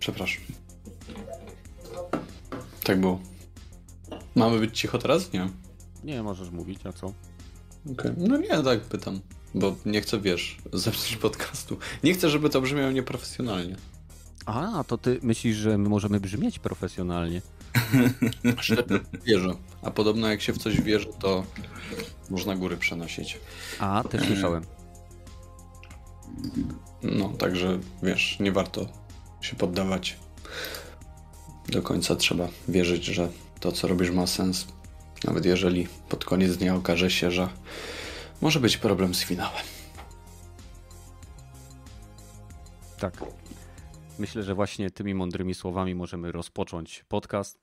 Przepraszam. Tak było. Mamy być cicho teraz? Nie. Nie, możesz mówić, a co? Okay. No nie, tak pytam. Bo nie chcę, wiesz, zepsuć podcastu. Nie chcę, żeby to brzmiało nieprofesjonalnie. A, to ty myślisz, że my możemy brzmieć profesjonalnie? wierzę. A podobno jak się w coś wierzy, to można góry przenosić. A, też słyszałem. No, także wiesz, nie warto się poddawać. Do końca trzeba wierzyć, że to, co robisz, ma sens. Nawet jeżeli pod koniec dnia okaże się, że może być problem z finałem. Tak. Myślę, że właśnie tymi mądrymi słowami możemy rozpocząć podcast.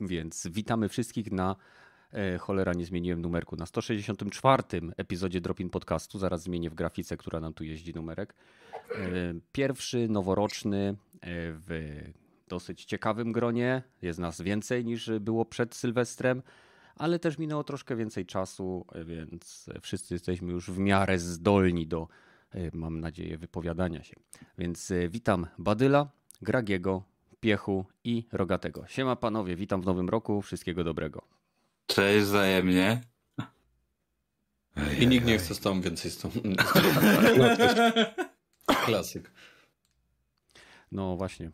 Więc witamy wszystkich na e, cholera, nie zmieniłem numerku. Na 164 epizodzie Dropin Podcastu. Zaraz zmienię w grafice, która nam tu jeździ numerek. E, pierwszy, noworoczny, w dosyć ciekawym gronie. Jest nas więcej niż było przed Sylwestrem, ale też minęło troszkę więcej czasu, więc wszyscy jesteśmy już w miarę zdolni do, mam nadzieję, wypowiadania się. Więc witam Badyla, Gragiego, Piechu i Rogatego. Siema panowie, witam w nowym roku, wszystkiego dobrego. Cześć wzajemnie. I nikt nie chce z tobą więcej z tą... Klasyk. No właśnie.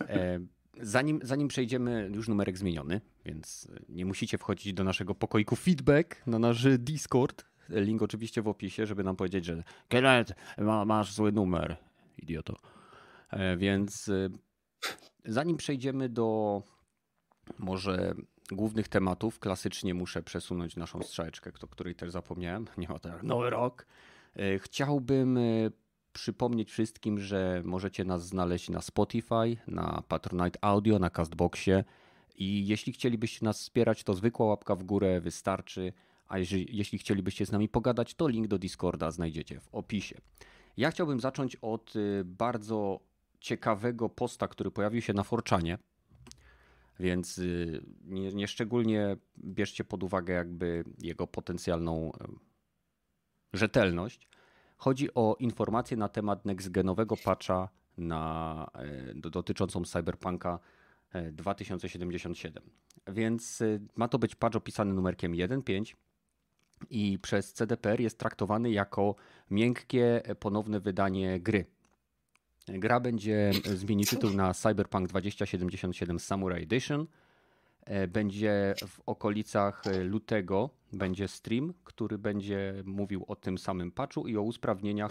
E, zanim, zanim przejdziemy, już numerek zmieniony, więc nie musicie wchodzić do naszego pokoiku feedback na nasz Discord. Link oczywiście w opisie, żeby nam powiedzieć, że Kenneth, masz zły numer, idioto. E, więc e, Zanim przejdziemy do może głównych tematów, klasycznie muszę przesunąć naszą strzałeczkę, o której też zapomniałem. Nie ma teraz nowy rok. E, chciałbym e, przypomnieć wszystkim, że możecie nas znaleźć na Spotify, na Patronite Audio, na Castboxie i jeśli chcielibyście nas wspierać, to zwykła łapka w górę wystarczy, a jeżeli, jeśli chcielibyście z nami pogadać, to link do Discorda znajdziecie w opisie. Ja chciałbym zacząć od e, bardzo ciekawego posta, który pojawił się na Forczanie, więc y, nie, nie szczególnie bierzcie pod uwagę jakby jego potencjalną rzetelność. Chodzi o informacje na temat nextgenowego patcha na, e, dotyczącą Cyberpunka 2077. E, więc y, ma to być patch opisany numerkiem 1.5 i przez CDPR jest traktowany jako miękkie ponowne wydanie gry Gra będzie zmieni tytuł na Cyberpunk 2077 Samurai Edition. E, będzie w okolicach lutego będzie stream, który będzie mówił o tym samym patchu i o usprawnieniach,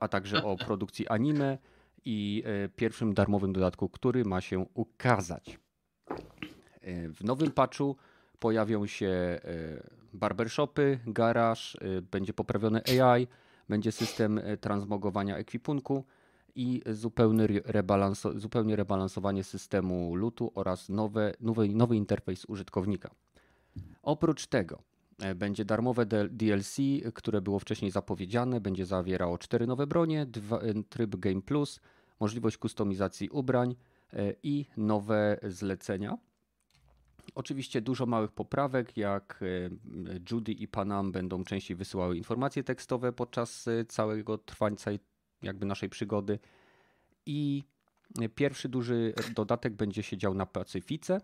a także o produkcji anime i e, pierwszym darmowym dodatku, który ma się ukazać. E, w nowym patchu pojawią się barbershopy, garaż, będzie poprawione AI, będzie system transmogowania ekwipunku i zupełny zupełnie rebalansowanie systemu lutu oraz nowe, nowy, nowy interfejs użytkownika. Oprócz tego e, będzie darmowe DLC, które było wcześniej zapowiedziane. Będzie zawierało cztery nowe bronie, dwa, e, tryb Game Plus, możliwość kustomizacji ubrań e, i nowe zlecenia. Oczywiście dużo małych poprawek, jak Judy i Panam będą częściej wysyłały informacje tekstowe podczas całego trwania jakby naszej przygody. I pierwszy duży dodatek będzie się dział na Pacyfice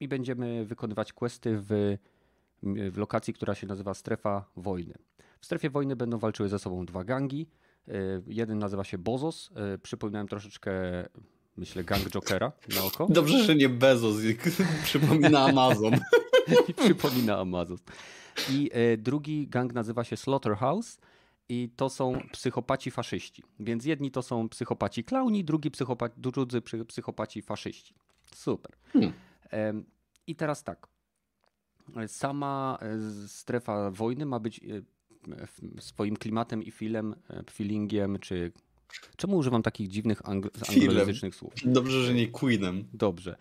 i będziemy wykonywać questy w, w lokacji, która się nazywa Strefa Wojny. W Strefie Wojny będą walczyły ze sobą dwa gangi. E, jeden nazywa się Bozos. E, przypominałem troszeczkę, myślę, gang Jokera na oko. Dobrze, że nie Bezos. Przypomina Amazon. I przypomina Amazon. I e, drugi gang nazywa się Slaughterhouse i to są psychopaci faszyści. Więc jedni to są psychopaci klauni, drugi psychopaci, drudzy psychopaci faszyści. Super. Hmm. I teraz tak. Sama e, strefa wojny ma być e, swoim klimatem i filem, e, feelingiem, czy Czemu używam takich dziwnych anglo anglojęzycznych słów? Dobrze, że nie Queenem. Dobrze.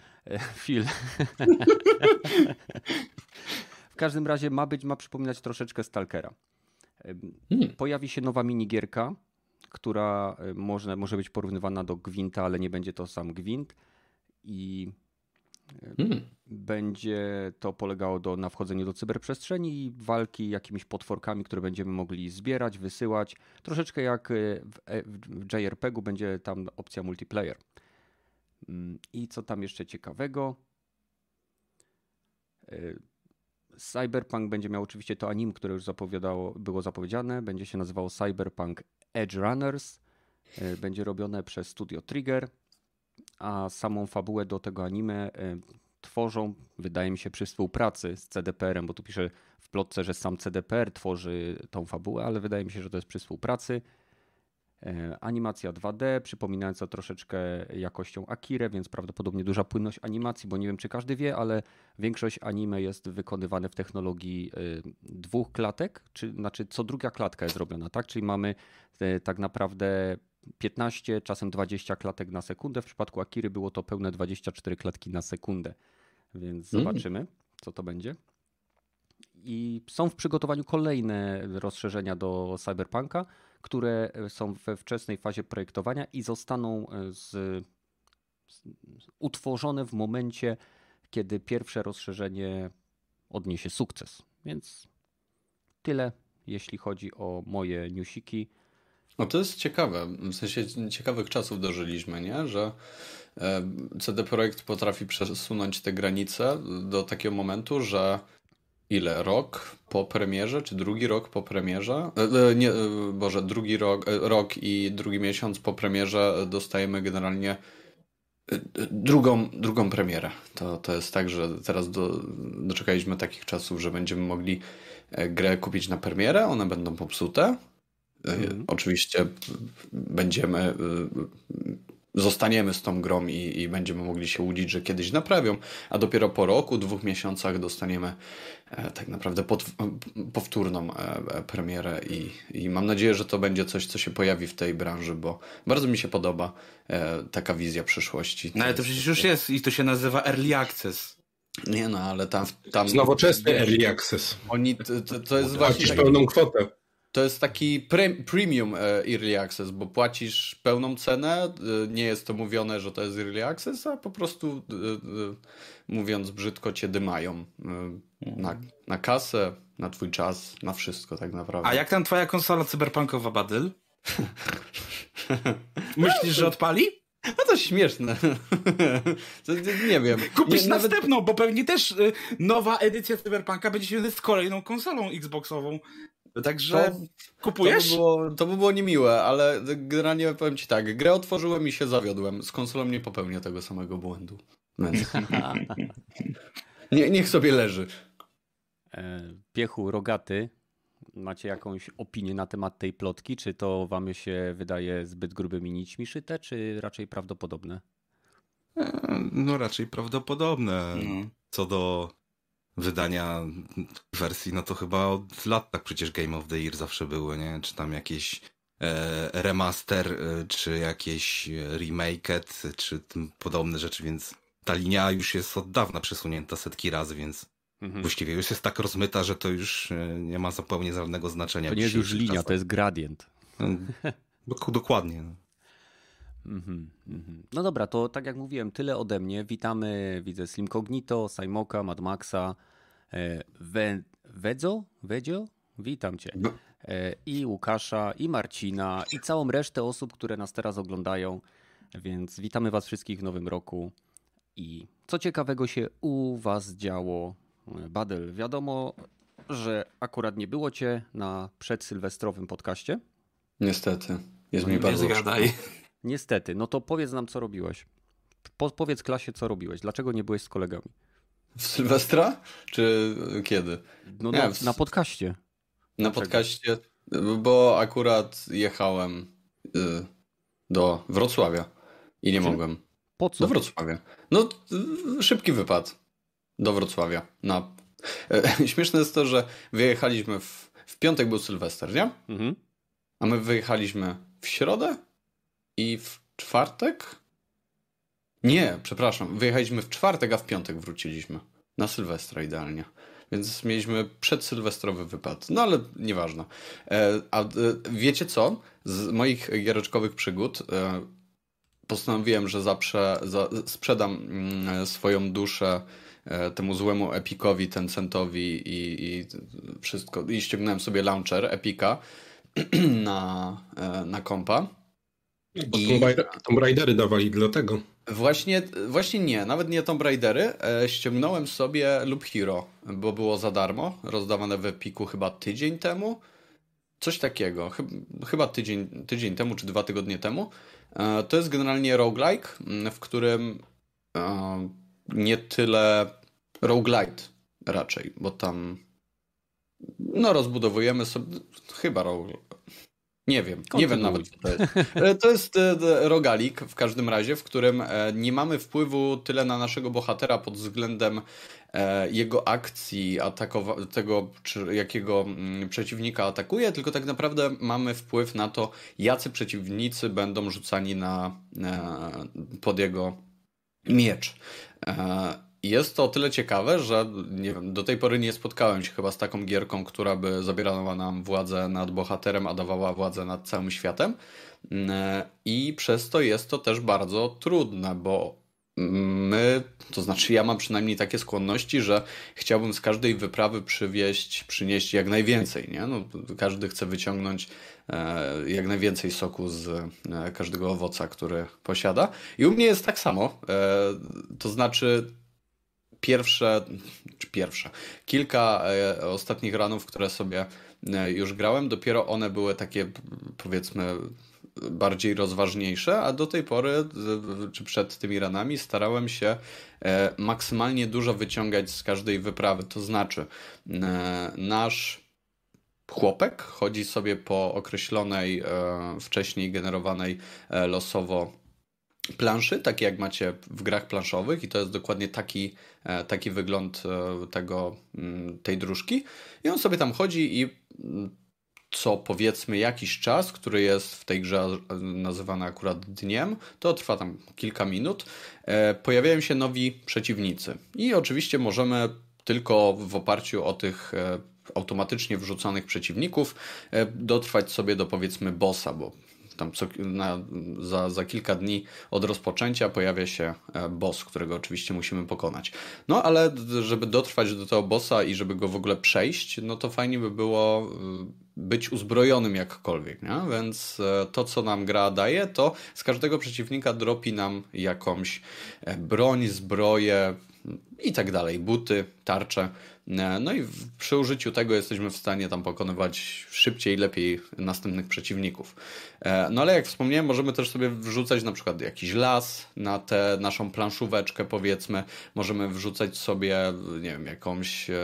Fil. w każdym razie ma być, ma przypominać troszeczkę Stalkera. Hmm. Pojawi się nowa minigierka, która może, może być porównywana do Gwinta, ale nie będzie to sam Gwint. I Hmm. Będzie to polegało do, na wchodzeniu do cyberprzestrzeni i walki jakimiś potworkami, które będziemy mogli zbierać, wysyłać. Troszeczkę jak w, w JRPG-u będzie tam opcja multiplayer. Mm, I co tam jeszcze ciekawego? Cyberpunk będzie miał oczywiście to anim, które już zapowiadało, było zapowiedziane. Będzie się nazywało Cyberpunk Edge Runners. E, będzie robione przez Studio Trigger, a samą fabułę do tego anime e, tworzą, wydaje mi się, przy współpracy z CDPR-em, bo tu pisze w plotce, że sam CDPR tworzy tą fabułę, ale wydaje mi się, że to jest przy współpracy. E, animacja 2D, przypominająca troszeczkę jakością Akire, więc prawdopodobnie duża płynność animacji, bo nie wiem czy każdy wie, ale większość anime jest wykonywane w technologii e, dwóch klatek, czy znaczy co druga klatka jest robiona, tak? Czyli mamy e, tak naprawdę 15, czasem 20 klatek na sekundę. W przypadku Akiry było to pełne 24 klatki na sekundę, więc mm. zobaczymy, co to będzie. I są w przygotowaniu kolejne rozszerzenia do Cyberpunka które e, są we wczesnej fazie projektowania i zostaną e, z, z, utworzone w momencie, kiedy pierwsze rozszerzenie odniesie sukces. Więc tyle, jeśli chodzi o moje newsiki. No to jest ciekawe, w sensie ciekawych czasów dożyliśmy, nie? że e, CD Projekt potrafi przesunąć te granice do takiego momentu, że ile? Rok po premierze, czy drugi rok po premierze? E, e, nie, e, Boże, drugi rok, rok i drugi miesiąc po premierze dostajemy generalnie drugą, drugą premierę. To, to jest tak, że teraz do, doczekaliśmy takich czasów, że będziemy mogli grę kupić na premierę, one będą popsute. Mm. Oczywiście będziemy zostaniemy z tą grą i, i, będziemy mogli się łudzić, że kiedyś naprawią, a dopiero po roku, dwóch miesiącach dostaniemy e, tak naprawdę pod, powtórną e, e, premierę i, i mam nadzieję, że to będzie coś, co się pojawi w tej branży, bo bardzo mi się podoba e, taka wizja przyszłości. No ale to przecież już jest i to się nazywa Early Access. Nie no, ale tam... tam Nowoczesny Early Access. Oni, to, to, jest właśnie... Taki... pełną kwotę. To jest taki pre premium e, early access, bo płacisz pełną cenę. E, nie jest to mówione, że to jest early access, a po prostu e, mówiąc brzydko cię dymają na, na kasę, na twój czas, na wszystko tak naprawdę. A jak tam twoja konsola cyberpunkowa Badyl? Myślisz, że odpali? No to śmieszne. nie wiem. Kupisz nie, następną, nawet... bo pewnie też nowa edycja Cyberpunka będzie się z kolejną konsolą Xboxową. Także to, kupujesz? To by, było, to by było niemiłe, ale generalnie powiem ci tak, grę otworzyłem i się zawiodłem. Z konsolą nie popełnię tego samego błędu. Nie, niech sobie leży. E, Piechu, rogaty, macie jakąś opinię na temat tej plotki? Czy to wam się wydaje zbyt grubymi nićmi szyte, czy raczej prawdopodobne? E, no raczej prawdopodobne. No. Co do wydania wersji, no to chyba od lat tak przecież Game of the Year zawsze były, nie? Czy tam jakieś e, remaster, e, czy jakieś remaked, czy tym podobne rzeczy, więc ta linia już jest od dawna przesunięta setki razy, więc mhm. właściwie już jest tak rozmyta, że to już e, nie ma zupełnie żadnego znaczenia. To nie jest już linia, czasach. to jest gradient. No, dokładnie. No. Mhm, mhm. No dobra, to tak jak mówiłem, tyle ode mnie. Witamy, widzę Slimcognito, Sajmoka, Mad Maxa, e, We, Wedzo? Wedzio? Witam cię. No. E, I Łukasza, i Marcina, i całą resztę osób, które nas teraz oglądają. Więc witamy was wszystkich w nowym roku. I co ciekawego się u was działo? Badel, wiadomo, że akurat nie było cię na przedsylwestrowym podcaście. Niestety. Jest mi bardzo zgadaj. Niestety, no to powiedz nam, co robiłeś. Po, powiedz klasie, co robiłeś. Dlaczego nie byłeś z kolegami? W Sylwestra? Czy kiedy? No nie, na, w... na podcaście. Na Dlaczego? podcaście, bo akurat jechałem y, do Wrocławia i nie mogłem. Po co? Do Wrocławia. No, y, szybki wypad do Wrocławia. Na... Śmieszne jest to, że wyjechaliśmy w, w piątek był Sylwester, nie? Mhm. A my wyjechaliśmy w środę i w czwartek? Nie, przepraszam. Wyjechaliśmy w czwartek, a w piątek wróciliśmy. Na Sylwestra idealnie. Więc mieliśmy przedsylwestrowy wypad. No ale nieważne. E, a e, wiecie co? Z moich giereczkowych przygód e, postanowiłem, że zawsze za, sprzedam mm, swoją duszę e, temu złemu Epicowi, Tencentowi i, i wszystko. I ściągnąłem sobie launcher Epika na, e, na kompa. Bo I... Tomb Raidery dawali dlatego. Właśnie, właśnie nie, nawet nie Tomb Raidery. E, ściągnąłem sobie Loop Hero, bo było za darmo, rozdawane w Epiku chyba tydzień temu. Coś takiego, chyba tydzień, tydzień temu czy dwa tygodnie temu. E, to jest generalnie roguelike, w którym e, nie tyle roguelite raczej, bo tam no rozbudowujemy sobie, chyba roguelite, nie wiem, Kontynuuj. nie wiem nawet co to jest. E, to jest rogalik w każdym razie, w którym nie mamy wpływu tyle na naszego bohatera pod względem E, jego akcji, atakowa- tego, czy jakiego mm, przeciwnika atakuje, tylko tak naprawdę mamy wpływ na to, jacy przeciwnicy będą rzucani na, e, pod jego miecz. E, jest to o tyle ciekawe, że nie wiem, do tej pory nie spotkałem się chyba z taką gierką, która by zabierała nam władzę nad bohaterem, a dawała władzę nad całym światem. I przez to jest to też bardzo trudne, bo my, to znaczy ja mam przynajmniej takie skłonności, że chciałbym z każdej wyprawy przywieźć, przynieść jak najwięcej, nie? No, każdy chce wyciągnąć e, jak najwięcej soku z e, każdego owoca, który posiada. I u mnie jest tak samo. E, to znaczy pierwsze, czy pierwsze, kilka ostatnich ranów, które sobie już grałem, dopiero one były takie powiedzmy bardziej rozważniejsze, a do tej pory, czy przed tymi ranami, starałem się e, maksymalnie dużo wyciągać z każdej wyprawy. To znaczy, e, nasz chłopek chodzi sobie po określonej, e, wcześniej generowanej losowo planszy, takie jak macie w grach planszowych i to jest dokładnie taki, taki wygląd tego, tej dróżki i on sobie tam chodzi i co powiedzmy jakiś czas, który jest w tej grze nazywany akurat dniem, to trwa tam kilka minut, e, pojawiają się nowi przeciwnicy. I oczywiście możemy tylko w oparciu o tych e, automatycznie wrzuconych przeciwników e, dotrwać sobie do powiedzmy bossa, bo tam co, na, za, za kilka dni od rozpoczęcia pojawia się e, boss, którego oczywiście musimy pokonać. No ale żeby dotrwać do tego bossa i żeby go w ogóle przejść, no to fajnie by było e, być uzbrojonym jakkolwiek, nie? więc e, to co nam gra daje, to z każdego przeciwnika dropi nam jakąś broń, zbroję i tak dalej, buty, tarcze. E, no i przy użyciu tego jesteśmy w stanie tam pokonywać szybciej, lepiej następnych przeciwników. E, no ale jak wspomniałem, możemy też sobie wrzucać na przykład jakiś las na tę naszą planszóweczkę powiedzmy. Możemy wrzucać sobie, nie wiem, jakąś, e,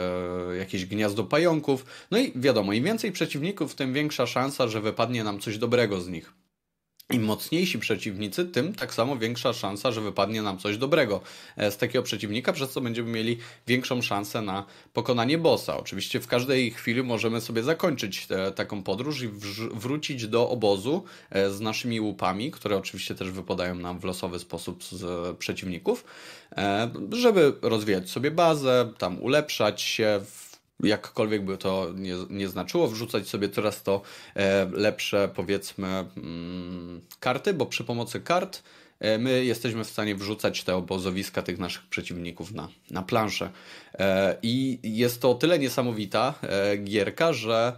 jakieś gniazdo pająków. No i wiadomo, im więcej przeciwników, tym większa szansa, że wypadnie nam coś dobrego z nich. Im mocniejsi przeciwnicy, tym tak samo większa szansa, że wypadnie nam coś dobrego e, z takiego przeciwnika, przez co będziemy mieli większą szansę na pokonanie bossa. Oczywiście w każdej chwili możemy sobie zakończyć te, taką podróż i wrócić do obozu e, z naszymi łupami, które oczywiście też wypadają nam w losowy sposób z przeciwników, e, żeby rozwijać sobie bazę, tam ulepszać się jakkolwiek by to nie, nie znaczyło, wrzucać sobie coraz to e, lepsze, powiedzmy, mm, karty, bo przy pomocy kart e, my jesteśmy w stanie wrzucać te obozowiska tych naszych przeciwników na, na planszę. E, I jest to tyle niesamowita gierka, że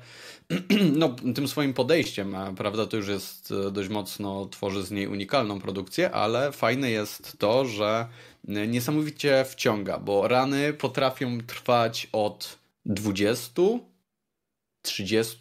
no, tym swoim podejściem, prawda, to już jest dość mocno, tworzy z niej unikalną produkcję, ale fajne jest to, że niesamowicie wciąga, bo rany potrafią trwać od 20, 30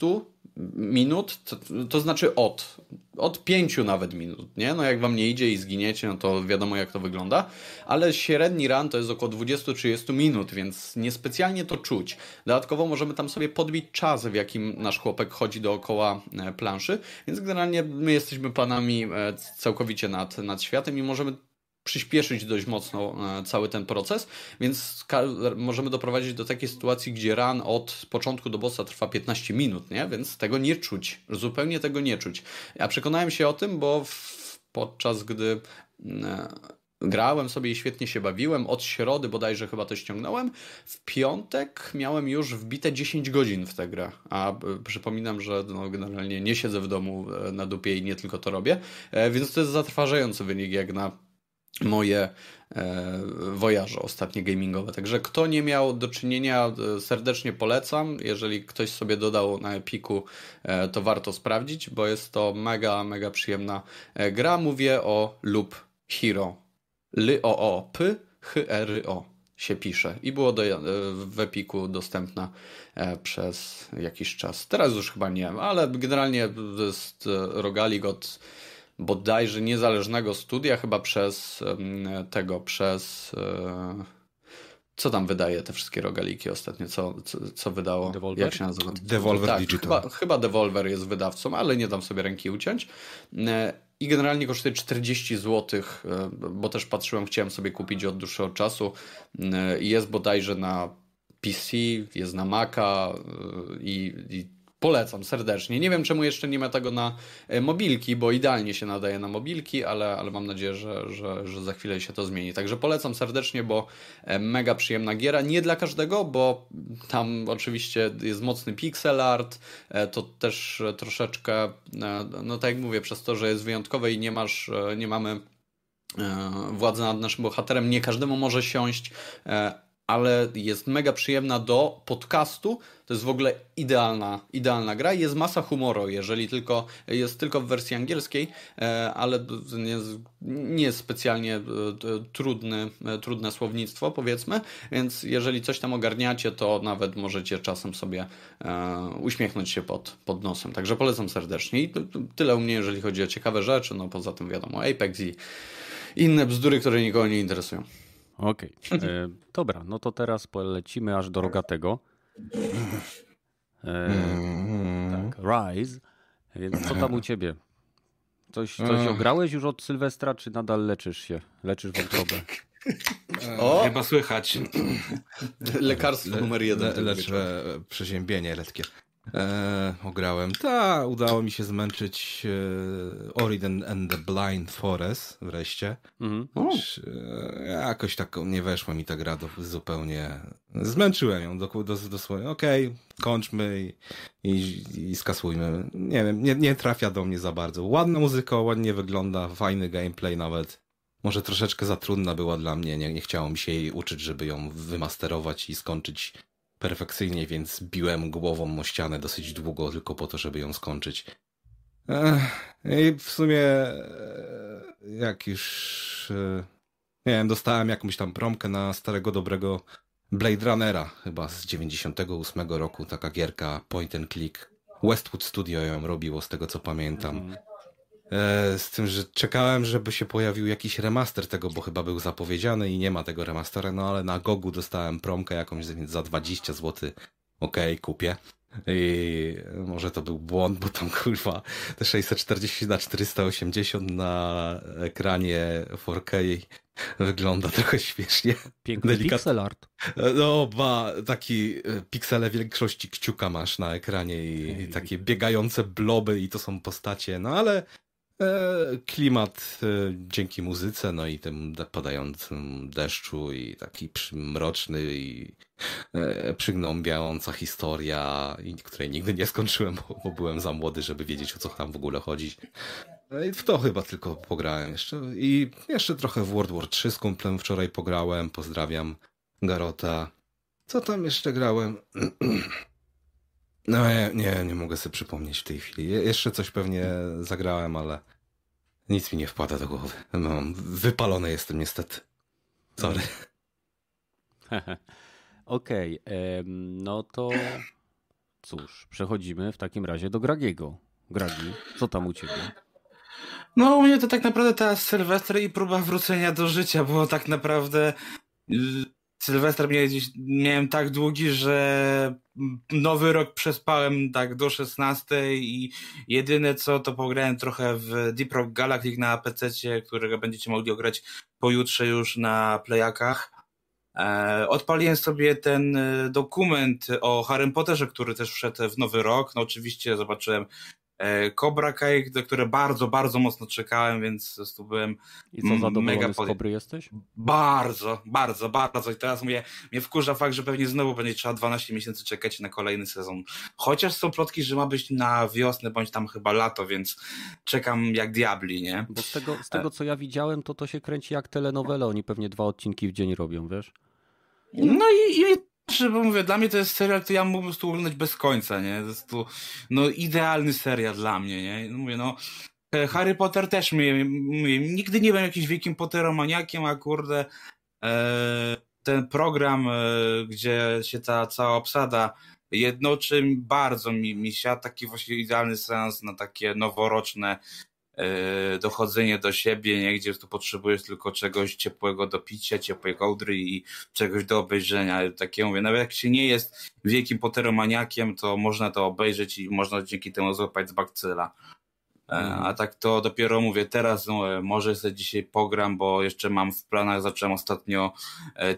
minut, to, to, znaczy od, od 5 nawet minut, nie? No jak wam nie idzie i zginiecie, no to wiadomo jak to wygląda, ale średni run to jest około 20-30 minut, więc niespecjalnie to czuć. Dodatkowo możemy tam sobie podbić czas, w jakim nasz chłopek chodzi dookoła e, planszy, więc generalnie my jesteśmy panami e, całkowicie nad, nad światem i możemy przyspieszyć dość mocno e, cały ten proces, więc możemy doprowadzić do takiej sytuacji, gdzie run od początku do bossa trwa 15 minut, nie? więc tego nie czuć, zupełnie tego nie czuć. Ja przekonałem się o tym, bo podczas gdy e, grałem sobie i świetnie się bawiłem. Od środy bodajże chyba to ściągnąłem. W piątek miałem już wbite 10 godzin w tę grę. A przypominam, że no, generalnie nie siedzę w domu e, na dupie i nie tylko to robię. Więc to jest zatrważający wynik jak na moje e, wojaże ostatnie gamingowe. Także kto nie miał do czynienia, serdecznie polecam. Jeżeli ktoś sobie dodał na Epiku, e, to warto sprawdzić, bo jest to mega, mega przyjemna gra. Mówię o lub Hero L-O-O-P H-R-O się pisze i było do, w Epiku dostępna e, przez jakiś czas. Teraz już chyba nie, ale generalnie e, rogalik od bodajże niezależnego studia, chyba przez tego, przez e, co tam wydaje te wszystkie rogaliki ostatnio, co, co, co wydało, Devolver? jak się nazywa? Devolver tak, Digital. Chyba, chyba Devolver jest wydawcą, ale nie dam sobie ręki uciąć i generalnie kosztuje 40 zł, e, bo też patrzyłem, chciałem sobie kupić od dłuższego czasu. E, jest bodajże na PC, jest na Maca e, i, i Polecam serdecznie. Nie wiem, czemu jeszcze nie ma tego na e, mobilki, bo idealnie się nadaje na mobilki, ale, ale mam nadzieję, że, że, że za chwilę się to zmieni. Także polecam serdecznie, bo e, mega przyjemna giera. Nie dla każdego, bo tam oczywiście jest mocny pixel art, e, to też troszeczkę, no tak jak mówię, przez to, że jest wyjątkowe i nie masz, nie mamy władzy nad naszym bohaterem, nie każdemu może siąść ale jest mega przyjemna do podcastu. To jest w ogóle idealna, idealna gra. Jest masa humoru, jeżeli tylko jest tylko w wersji angielskiej, e, ale nie, nie jest specjalnie e, trudny, e, trudne słownictwo, powiedzmy. Więc jeżeli coś tam ogarniacie, to nawet możecie czasem sobie uśmiechnąć się pod, pod nosem. Także polecam serdecznie. I tyle u mnie, jeżeli chodzi o ciekawe rzeczy. No poza tym wiadomo, Apex i inne bzdury, które nikogo nie interesują. Okej. Okay. E, dobra, no to teraz polecimy aż do rogatego. E, tak, Rise. Więc co tam u ciebie? Coś, coś ograłeś już od Sylwestra, czy nadal leczysz się? Leczysz wątrobę? O! Chyba słychać. Lekarstwo numer jeden. Le, leczę przeziębienie letkie. E, ograłem. Ta, udało mi się zmęczyć e, Origin and the Blind Forest wreszcie. Mhm. E, jakoś tak nie weszła mi ta gra do, zupełnie. Zmęczyłem ją do, do, dosłownie. Okej, okay, kończmy i, i, i, skasujmy. Nie wiem, nie, nie trafia do mnie za bardzo. Ładna muzyka, ładnie wygląda, fajny gameplay nawet. Może troszeczkę za trudna była dla mnie, nie, nie chciało mi się jej uczyć, żeby ją wymasterować i skończyć perfekcyjnie, więc biłem głową o ścianę dosyć długo, tylko po to, żeby ją skończyć. I w sumie, e, jak już, e, nie wiem, dostałem jakąś tam promkę na starego, dobrego Blade Runnera, chyba z 98 roku, taka gierka point and click. Westwood Studio ją robiło, z tego co pamiętam. E, z tym, że czekałem, żeby się pojawił jakiś remaster tego, bo chyba był zapowiedziany i nie ma tego remastera, no ale na Gogu dostałem promkę jakąś za 20 zł. Okej, okay, kupię. I może to był błąd, bo tam kurwa te 640 na 480 na ekranie 4K wygląda trochę śmiesznie. Piękny Delikat... pixel art. No, ba, taki e, piksele większości kciuka masz na ekranie i, i takie biegające bloby i to są postacie, no ale klimat e, dzięki muzyce, no i tym padającym deszczu i taki mroczny i e, przygnąbiająca historia, której nigdy nie skończyłem, bo, byłem za młody, żeby wiedzieć o co tam w ogóle chodzi. I w to chyba tylko pograłem jeszcze. I jeszcze trochę w World War 3 z kumplem wczoraj pograłem. Pozdrawiam Garota. Co tam jeszcze grałem? No nie, nie, nie mogę sobie przypomnieć w tej chwili. jeszcze coś pewnie zagrałem, ale nic mi nie wpada do głowy. No, wypalony jestem niestety. Sorry. Okej, okay, no to cóż, przechodzimy w takim razie do Gragiego. Gragi, co tam u ciebie? No u mnie to tak naprawdę teraz Sylwester i próba wrócenia do życia, bo tak naprawdę Sylwester miałem tak długi, że nowy rok przespałem tak do 16 i jedyne co to pograłem trochę w Deep Rock Galactic na PC, którego będziecie mogli ograć pojutrze już na playakach. E, odpaliłem sobie ten e, dokument o Harry Potterze, który też wszedł w nowy rok. No oczywiście zobaczyłem Cobra Kai, do które bardzo, bardzo mocno czekałem, więc tu byłem I co, zadowolony mega z Kobry jesteś? Bardzo, bardzo, bardzo. I teraz mówię, mnie wkurza fakt, że pewnie znowu będzie trzeba 12 miesięcy czekać na kolejny sezon. Chociaż są plotki, że ma być na wiosnę, bądź tam chyba lato, więc czekam jak diabli, nie? Bo z tego, z tego co ja widziałem, to to się kręci jak telenowele. Oni pewnie dwa odcinki w dzień robią, wiesz? No i, i bo mówię, dla mnie to jest serial, który ja mógłbym po prostu oglądać bez końca, nie? To jest tu, no, idealny serial dla mnie, nie? No mówię, no, e, Harry Potter też mnie, mówię, nigdy nie byłem jakimś wielkim Potteromaniakiem, a kurde, e, ten program, e, gdzie się ta cała obsada jednoczy, bardzo mi, mi się taki właśnie idealny sens na takie noworoczne dochodzenie do siebie, nie? gdzie tu potrzebujesz tylko czegoś ciepłego do picia, ciepłej kołdry i czegoś do obejrzenia. Takie mówię, nawet jak się nie jest wielkim poteromaniakiem, to można to obejrzeć i można dzięki temu złapać z bakcyla. E, mhm. A tak to dopiero mówię, teraz no, e, może sobie dzisiaj pogram, bo jeszcze mam w planach, zacząłem ostatnio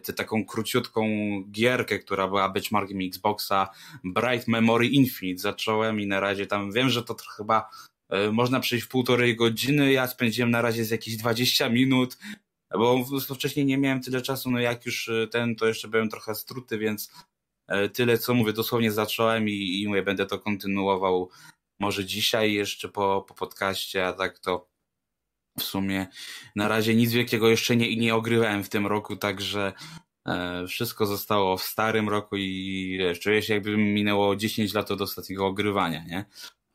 tę taką króciutką gierkę, która była benchmarkiem Xboxa, Bright Memory Infinite. Zacząłem i na razie tam wiem, że to chyba E, można przejść w półtorej godziny, ja spędziłem na razie z jakieś 20 minut, bo wcześniej nie miałem tyle czasu, no jak już e, ten, to jeszcze byłem trochę struty, więc e, tyle co mówię, dosłownie zacząłem i, i mówię, będę to kontynuował może dzisiaj jeszcze po, po podcaście, a tak to w sumie na razie nic wielkiego jeszcze nie, nie ogrywałem w tym roku, także e, wszystko zostało w starym roku i wiesz, czuję się jakby minęło 10 lat od ostatniego ogrywania, nie?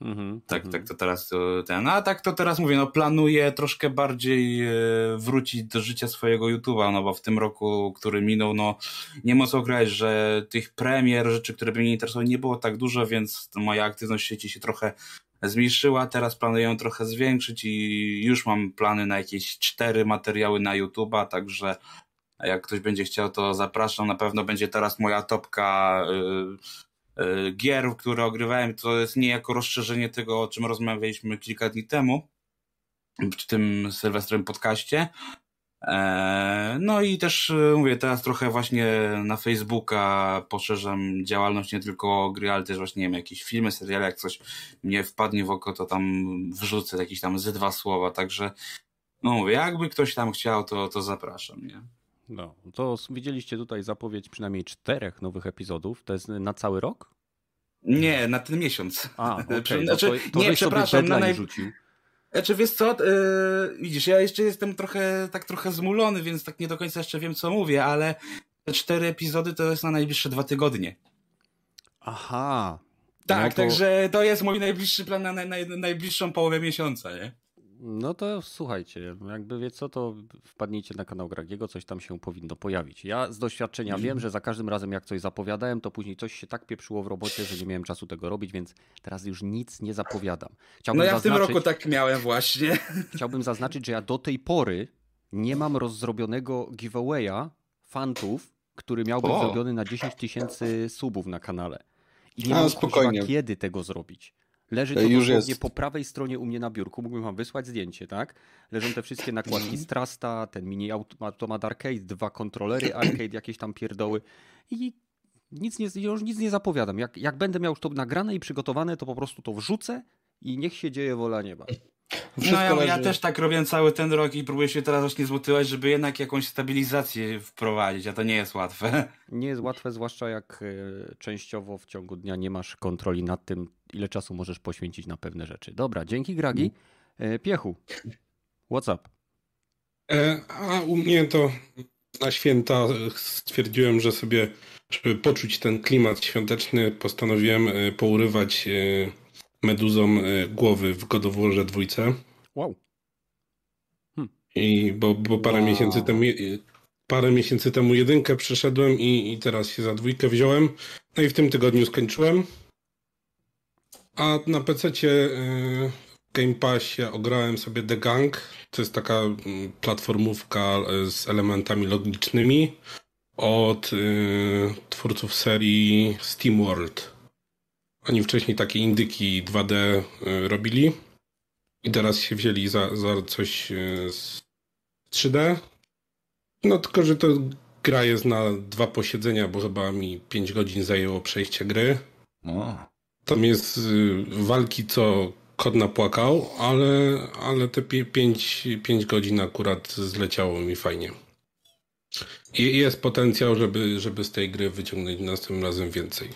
Mm-hmm, tak, mm-hmm. tak to teraz ten. A tak to teraz mówię, no planuję troszkę bardziej e, wrócić do życia swojego YouTube'a, no bo w tym roku, który minął, no nie ma co grać, że tych premier, rzeczy, które by mnie interesowały, nie było tak dużo, więc moja aktywność w sieci się trochę zmniejszyła. Teraz planuję ją trochę zwiększyć i już mam plany na jakieś cztery materiały na YouTube'a, także jak ktoś będzie chciał, to zapraszam. Na pewno będzie teraz moja topka. Yy, gier, które ogrywałem, to jest niejako rozszerzenie tego, o czym rozmawialiśmy kilka dni temu w tym Sylwestrem podcaście. E, no i też e, mówię, teraz trochę właśnie na Facebooka poszerzam działalność nie tylko gry, ale też właśnie nie wiem, jakieś filmy, seriale, jak coś mnie wpadnie w oko, to tam wrzucę jakieś tam ze dwa słowa, także no mówię, jakby ktoś tam chciał, to, to zapraszam, nie? No, to widzieliście tutaj zapowiedź przynajmniej czterech nowych epizodów. To jest na cały rok? Nie, na ten miesiąc. A, okay. znaczy, to, to nie, przepraszam, na naj... rzucił. Znaczy, wiesz co, yy, widzisz, ja jeszcze jestem trochę, tak trochę zmulony, więc tak nie do końca jeszcze wiem, co mówię, ale te cztery epizody to jest na najbliższe dwa tygodnie. Aha. Tak, no to... także to jest mój najbliższy plan na, na, na najbliższą połowę miesiąca, nie? No to słuchajcie, jakby wie co, to wpadnijcie na kanał Gragiego, coś tam się powinno pojawić. Ja z doświadczenia mm. wiem, że za każdym razem jak coś zapowiadałem, to później coś się tak pieprzyło w robocie, że nie miałem czasu tego robić, więc teraz już nic nie zapowiadam. Chciałbym no ja w tym roku tak miałem właśnie. Chciałbym zaznaczyć, że ja do tej pory nie mam rozzrobionego giveawaya fantów, który miał być zrobiony na 10 tysięcy subów na kanale. I nie A, mam spokojnie. kiedy tego zrobić. Leży to już dosłownie jest. po prawej stronie u mnie na biurku. Mógłbym wam wysłać zdjęcie, tak? Leżą te wszystkie nakładki z Trasta, ten mini automat arcade, dwa kontrolery arcade, jakieś tam pierdoły i nic nie, już nic nie zapowiadam. Jak, jak będę miał już to nagrane i przygotowane, to po prostu to wrzucę i niech się dzieje wola nieba. Wszystko no ja, ja, też tak robię cały ten rok i próbuję się teraz właśnie zmotywować, żeby jednak jakąś stabilizację wprowadzić, a to nie jest łatwe. Nie jest łatwe, zwłaszcza jak e, częściowo w ciągu dnia nie masz kontroli nad tym, ile czasu możesz poświęcić na pewne rzeczy. Dobra, dzięki Gragi. E, Piechu, what's up? E, a u mnie to na święta stwierdziłem, że sobie, żeby poczuć ten klimat świąteczny, postanowiłem pourywać meduzą e, głowy w Godoworze dwójce. Wow. Hm. I bo, bo parę wow. miesięcy temu parę miesięcy temu jedynkę przeszedłem i, i teraz się za dwójkę wziąłem. No i w tym tygodniu skończyłem. A na PC w e, Game Passie ograłem sobie The Gang. To jest taka mm, platformówka e, z elementami logicznymi od y, twórców serii SteamWorld. Oni wcześniej takie indyki 2D y, robili i teraz się wzięli za, za coś y, z 3D. No tylko, że to gra jest na dwa posiedzenia, bo chyba mi 5 godzin zajęło przejście gry. O. Tam jest y, walki co kod napłakał, ale, ale te 5, 5 godzin akurat zleciało mi fajnie. I jest potencjał, żeby, żeby z tej gry wyciągnąć następnym razem więcej.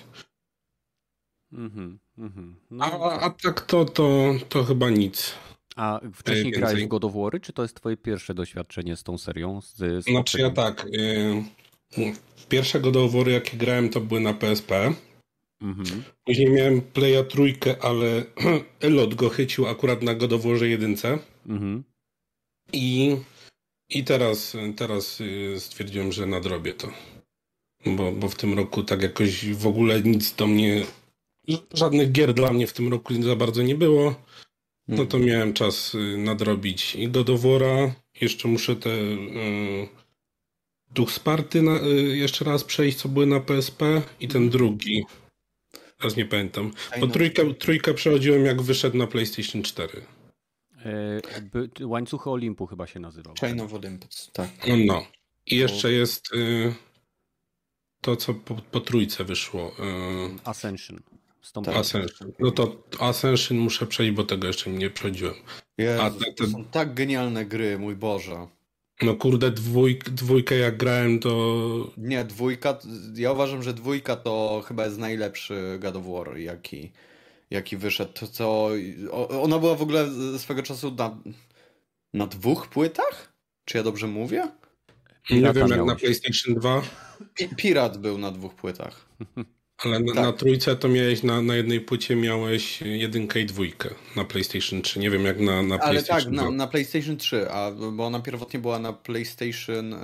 Mhm, mhm. No. A, a tak to, to, to chyba nic. A wcześniej więcej. grałeś w God of War, czy to jest twoje pierwsze doświadczenie z tą serią? Z, z znaczy ja tak. Y, pierwsze God of War, jakie grałem, to były na PSP. Mhm. Później miałem Playa trójkę, ale Elot go chycił akurat na God of Warze jedynce. Mhm. I, I teraz, teraz y, stwierdziłem, że nadrobię to. Bo, bo w tym roku tak jakoś w ogóle nic do mnie, żadnych gier dla mnie w tym roku za bardzo nie było. No to mhm. miałem czas y, nadrobić i God of War'a. Jeszcze muszę te y, Duch Sparty na, y, jeszcze raz przejść, co były na PSP i ten drugi. Teraz nie pamiętam. Bo trójkę, trójkę przechodziłem jak wyszedł na PlayStation 4. E, Łańcuchy Olimpu chyba się nazywał. Chain of Olympus, tak. No, no. I jeszcze jest y, to, co po, po trójce wyszło. Y, Ascension. Tak. Ascension. No to Ascension muszę przejść, bo tego jeszcze nie przechodziłem. Jezu, A te, te... To są tak genialne gry, mój Boże. No kurde, dwójk, dwójkę jak grałem to... Nie, dwójka, ja uważam, że dwójka to chyba jest najlepszy God of War, jaki, jaki wyszedł. Co, ona była w ogóle swego czasu na, na dwóch płytach? Czy ja dobrze mówię? Nie wiem, jak na PlayStation 2. Pirat był na dwóch płytach. Ale na, tak. na, trójce to miałeś, na, na jednej płycie miałeś jedynkę i dwójkę na PlayStation 3. Nie wiem jak na, na PlayStation Ale tak, na, na, PlayStation 3, a, bo ona pierwotnie była na PlayStation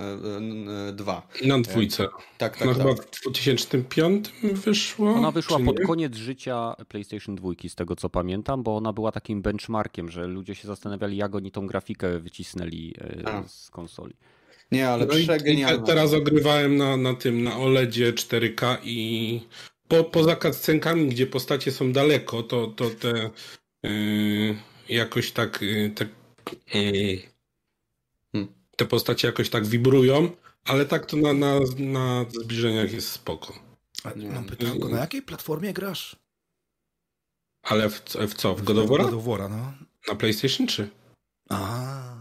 2. I na dwójce. Tak, tak, ona tak. chyba w 2005 wyszła? Ona wyszła pod koniec życia PlayStation 2, z tego co pamiętam, bo ona była takim benchmarkiem, że ludzie się zastanawiali, jak oni tą grafikę wycisnęli a. z konsoli. Nie, ale no przegenialne. Teraz ogrywałem na, na tym, na OLEDzie 4K i po, poza cutscenkami, gdzie postacie są daleko, to, to te yy, jakoś tak yy, te, yy, te postacie jakoś tak wibrują, ale tak to na, na, na zbliżeniach jest spoko. A, mam pytanko, na jakiej platformie grasz? Ale w, w co? W God of War? God of War, no. Na PlayStation 3. A.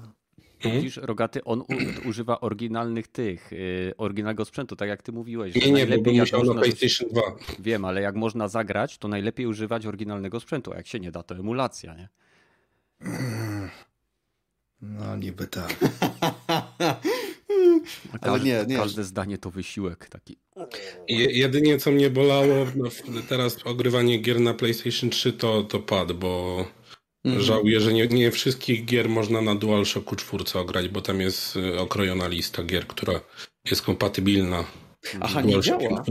Mhm. Widzisz, Rogaty, on u, używa oryginalnych tych, yy, oryginalnego sprzętu, tak jak ty mówiłeś. Nie, nie, bo musiał na PlayStation 2. Wiem, ale jak można zagrać, to najlepiej używać oryginalnego sprzętu, a jak się nie da, to emulacja, nie? No niby tak. Każde, ale nie, nie. każde zdanie to wysiłek taki. Jedynie co mnie bolało, no, teraz ogrywanie gier na PlayStation 3 to, to pad, bo Mhm. Żałuję, że nie, nie wszystkich gier można na DualShocku 4 ograć, bo tam jest y, okrojona lista gier, która jest kompatybilna Aha, nie działa?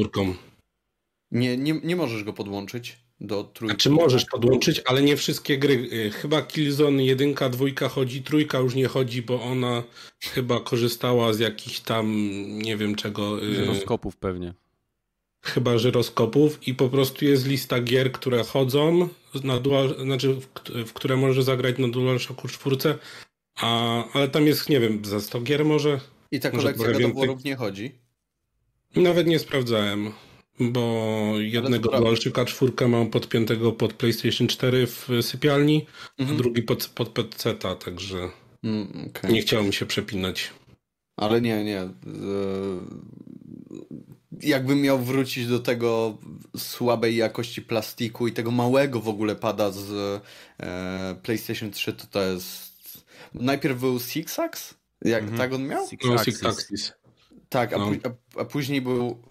Nie, nie, nie możesz go podłączyć do trójki. Znaczy możesz podłączyć, ale nie wszystkie gry. Y, chyba Killzone 1, 2 chodzi, trójka już nie chodzi, bo ona chyba korzystała z jakichś tam, nie wiem czego. Żyroskopów pewnie chyba żyroskopów i po prostu jest lista gier, które chodzą, na dual, znaczy w, w które może zagrać na DualShocku 4, a, ale tam jest, nie wiem, za 100 gier może. I ta kolekcja God nie chodzi? Nawet nie sprawdzałem, bo jednego DualShocka 4 mam podpiętego pod PlayStation 4 w sypialni, mhm. a drugi pod, pod PC, także mm, okay. nie chciało mi się przepinać. Ale nie, nie jakbym miał wrócić do tego słabej jakości plastiku i tego małego w ogóle pada z e, PlayStation 3, to to jest... Najpierw był Six Axis? Jak, mhm. Tak on miał? Six no, Axis. Six Axis. Tak, a, no. a, a, później był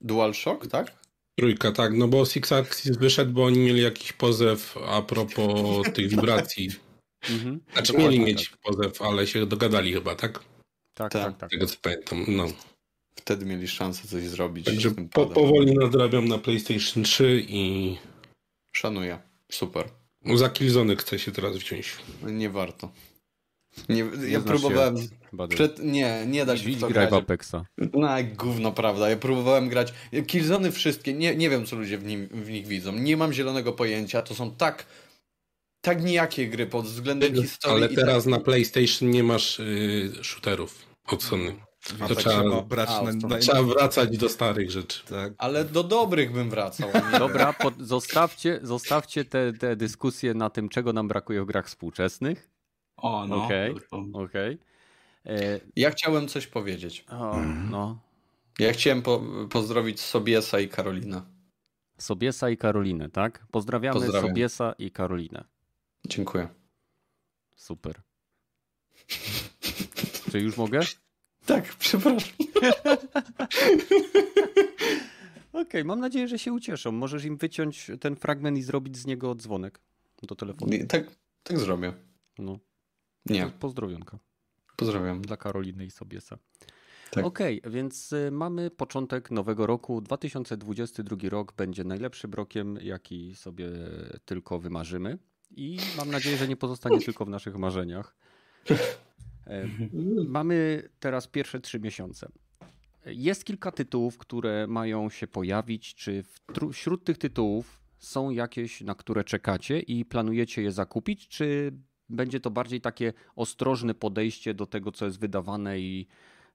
DualShock, tak? Trójka, tak, no bo Six Axis wyszedł, bo oni mieli jakiś pozew a propos tych wibracji. Mhm. Znaczy mieli mieć pozew, ale się dogadali chyba, tak? Tak, tak, tak. tak. Tego co pamiętam, no. Wtedy mieli szansę coś zrobić. Także po, powoli nadrabiam na PlayStation 3 i... Szanuję. Super. Za Killzony chcę się teraz wziąć. Nie warto. Nie, ja próbowałem. Przed, nie, nie da się grać w Apexa. No, gówno, prawda. Ja próbowałem grać. Killzony wszystkie, nie, nie wiem, co ludzie w, nim, w nich widzą. Nie mam zielonego pojęcia. To są tak. Tak nijakie gry pod względem historii. Ale teraz tak... na PlayStation nie masz y, shooterów od Sony. A To tak trzeba- trzeba brać A, na, na, Trzeba wracać do starych rzeczy. tak. Ale do dobrych bym wracał. Dobra, pod, zostawcie, zostawcie te, te dyskusje na tym, czego nam brakuje w grach współczesnych. O, no. Okej. pomysł. Okej. E, Ja chciałem coś powiedzieć. o, no. Ja chciałem po, pozdrowić Sobiesa i Karolina. Sobiesa i Karolinę, tak? Pozdrawiamy Pozdrawiam. Sobiesa i Karolinę. Dziękuję. Super. Czy już mogę? Tak, przepraszam. Okej, mam nadzieję, że się ucieszą. Możesz im wyciąć ten fragment i zrobić z niego dzwonek do telefonu. Nie, Tak, tak zrobię. No, Nie, pozdrowionka pozdrawiam. dla Karoliny i Sobiesa. Tak. Okej, więc y, mamy początek nowego roku. 2022 rok będzie najlepszym rokiem, jaki sobie tylko wymarzymy. I mam nadzieję, że nie pozostanie tylko w naszych marzeniach. E, Mamy teraz pierwsze trzy miesiące. Jest kilka tytułów, które mają się pojawić. Czy wśród tych tytułów są jakieś, na które czekacie i planujecie je zakupić? Czy będzie to bardziej takie ostrożne podejście do tego, co jest wydawane i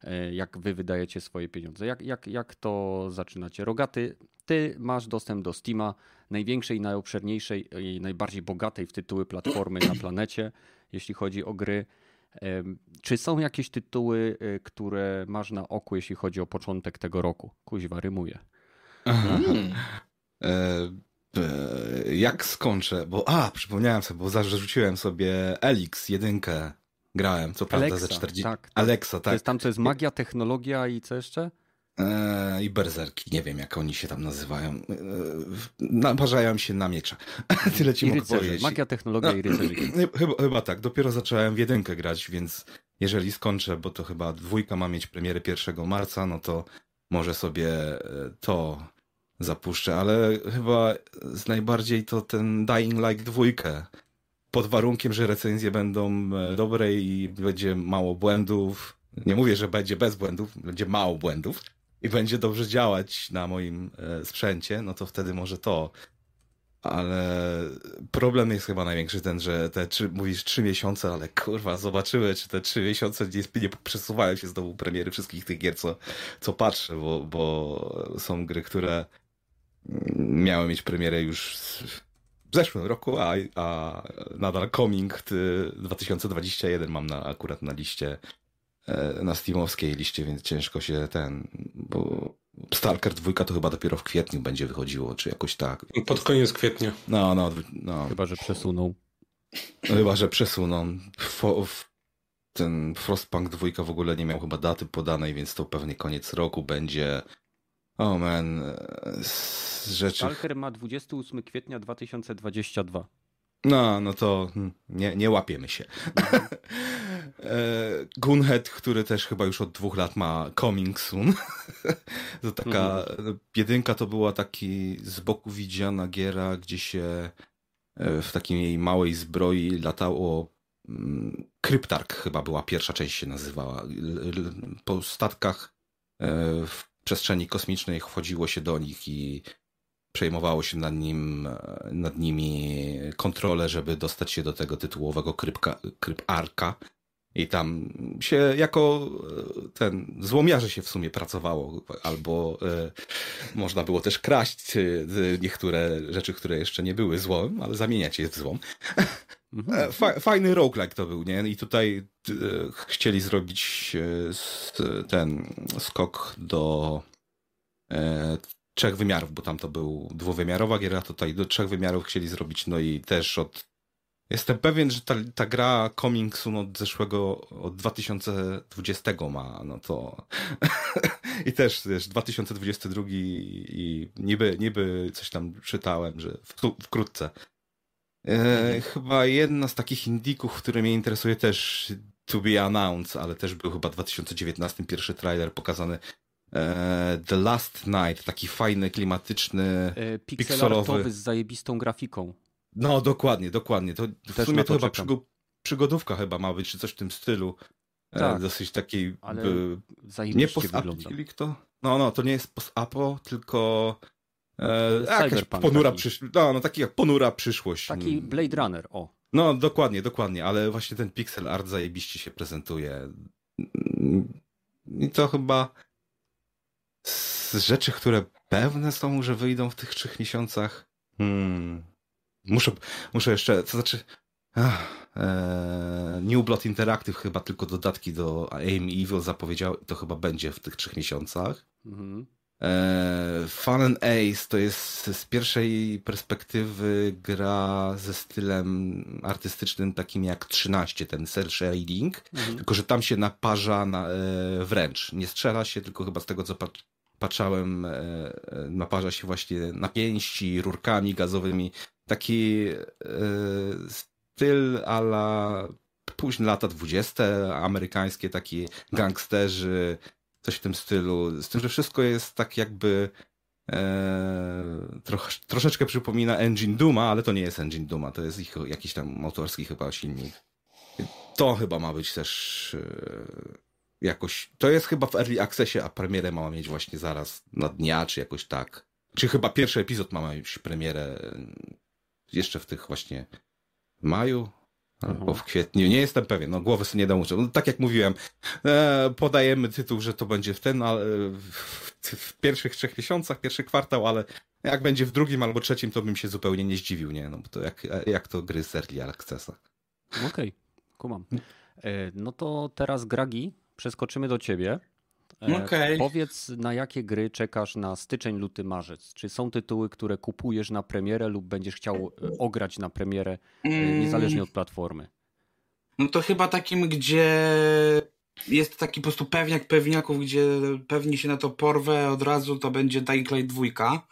e, jak wy wydajecie swoje pieniądze? Jak, jak, jak to zaczynacie? Rogaty, ty masz dostęp do Steama, największej, najobszerniejszej i najbardziej bogatej w tytuły platformy na planecie, jeśli chodzi o gry. Czy są jakieś tytuły, y, które masz na oku, jeśli chodzi o początek tego roku? Kuźwa, rymuje. E, jak skończę? Bo, a, przypomniałem sobie, bo zarzuciłem sobie Elix, jedynkę. Grałem, co prawda Alexa, ze 40. tak, tak. Alexa, To tak. jest tam, co jest magia, technologia i co jeszcze? E, I berserki, nie wiem jak oni się tam nazywają. E, naparzają się na miecza. Tyle ci I mogę rycerze. powiedzieć. Magia, technologia i rycerze. Chyba- Chyba, tak, dopiero zacząłem w jedynkę grać, więc jeżeli skończę, bo to chyba dwójka ma mieć premierę 1 marca, no to może sobie e, to zapuszczę, ale chyba z najbardziej to ten Dying Light dwójkę. Pod warunkiem, że recenzje będą dobre i będzie mało błędów. Nie mówię, że będzie bez błędów, będzie mało błędów i będzie dobrze działać na moim e, sprzęcie, no to wtedy może to. Ale problem jest chyba największy ten, że te trzy, mówisz trzy miesiące, ale kurwa, zobaczymy, czy te trzy miesiące nie, nie przesuwają się znowu premiery wszystkich tych gier, co, co patrzę, bo, bo są gry, które miały mieć premierę już w zeszłym roku, a, a nadal coming ty, 2021 mam na, akurat na liście, na steamowskiej liście, więc ciężko się ten, bo Stalker 2 to chyba dopiero w kwietniu będzie wychodziło, czy jakoś tak. Pod koniec kwietnia. No, no, no. Chyba, że przesunął. Chyba, że przesuną. Fo, f, ten Frostpunk 2 w ogóle nie miał chyba daty podanej, więc to pewnie koniec roku będzie. O oh man, z rzeczy. Stalker ma 28 kwietnia 2022. No, no to hmm, nie, nie łapiemy się. E, Gunhead, który też chyba już od dwóch lat ma Coming Soon. to taka, jedynka to była taki z boku widziana giera, gdzie się e, w takiej małej zbroi latało mm, Kryptark chyba była pierwsza część się nazywała. Po statkach e, w przestrzeni kosmicznej wchodziło się do nich i przejmowało się nad, nim, e, nad nimi kontrolę, żeby dostać się do tego tytułowego krypka, kryparka. I tam się jako e, ten złomiarze się w sumie pracowało, albo e, można było też kraść e, niektóre rzeczy, które jeszcze nie były złom, ale zamieniać je w złom. Mhm. Fa fajny roguelike to był, nie? I tutaj chcieli zrobić ten skok do trzech wymiarów, bo tam to był dwuwymiarowa giera, tutaj do trzech wymiarów chcieli zrobić, no i też od Jestem pewien, że ta, ta gra Coming Soon od zeszłego, od 2020 ma, no to i też, wiesz, 2022 i, niby, niby coś tam czytałem, że wkrótce. E, chyba jedna z takich indików, które mnie interesuje też to be announced, ale też był chyba w 2019 pierwszy trailer pokazany e, The Last Night, taki fajny, klimatyczny E, Pixel Pikselowy. artowy z zajebistą grafiką. No, dokładnie, dokładnie. To w Też sumie to, to chyba przygo przygodówka chyba ma być, czy coś w tym stylu. E, Tak. dosyć takiej... Ale nie post-apo, to? No, no, to nie jest post-apo, tylko... E, jakaś Cyberpunk ponura taki. przyszłość. No, no, taki jak ponura przyszłość. Taki Blade Runner, o. No, dokładnie, dokładnie, ale właśnie ten pixel art zajebiście się prezentuje. I to chyba z rzeczy, które pewne są, że wyjdą w tych trzech miesiącach. Hmm. Muszę, muszę jeszcze, to znaczy. Ach, e, New Blood Interactive chyba tylko dodatki do Aim Evil zapowiedział, to chyba będzie w tych trzech miesiącach. Mhm. E, Fun and Ace to jest z pierwszej perspektywy gra ze stylem artystycznym takim jak 13, ten cel shading, mhm. tylko że tam się naparza na, e, wręcz. Nie strzela się, tylko chyba z tego co pat patrzałem, e, naparza się właśnie na pięści, rurkami gazowymi. Taki styl ala późne lata dwudzieste, amerykańskie, takie gangsterzy, coś w tym stylu. Z tym, że wszystko jest tak jakby e, troch, troszeczkę przypomina Engine Duma, ale to nie jest Engine Duma, to jest ich jakiś tam autorski chyba silnik. To chyba ma być też e, jakoś, to jest chyba w Early Accessie, a premierę ma mieć właśnie zaraz na dnia, czy jakoś tak. Czy chyba pierwszy epizod ma mieć premierę jeszcze w tych właśnie maju, Albo w kwietniu, nie jestem pewien, no głowy sobie nie dam no, Tak jak mówiłem, e, podajemy tytuł, że to będzie w ten, ale w, w, pierwszych trzech miesiącach, pierwszy kwartał, ale jak będzie w drugim albo trzecim, to bym się zupełnie nie zdziwił, nie? No bo to jak, jak to gry z Early Accessa. Okej, okay, kumam. E, no to teraz Gragi, przeskoczymy do ciebie. E, okay. Powiedz, na jakie gry czekasz na styczeń, luty, marzec? Czy są tytuły, które kupujesz na premierę lub będziesz chciał e, ograć na premierę, e, mm. niezależnie od platformy? No to chyba takim, gdzie jest taki po prostu pewniak pewniaków, gdzie pewnie się na to porwę od razu, to będzie Dying Light 2.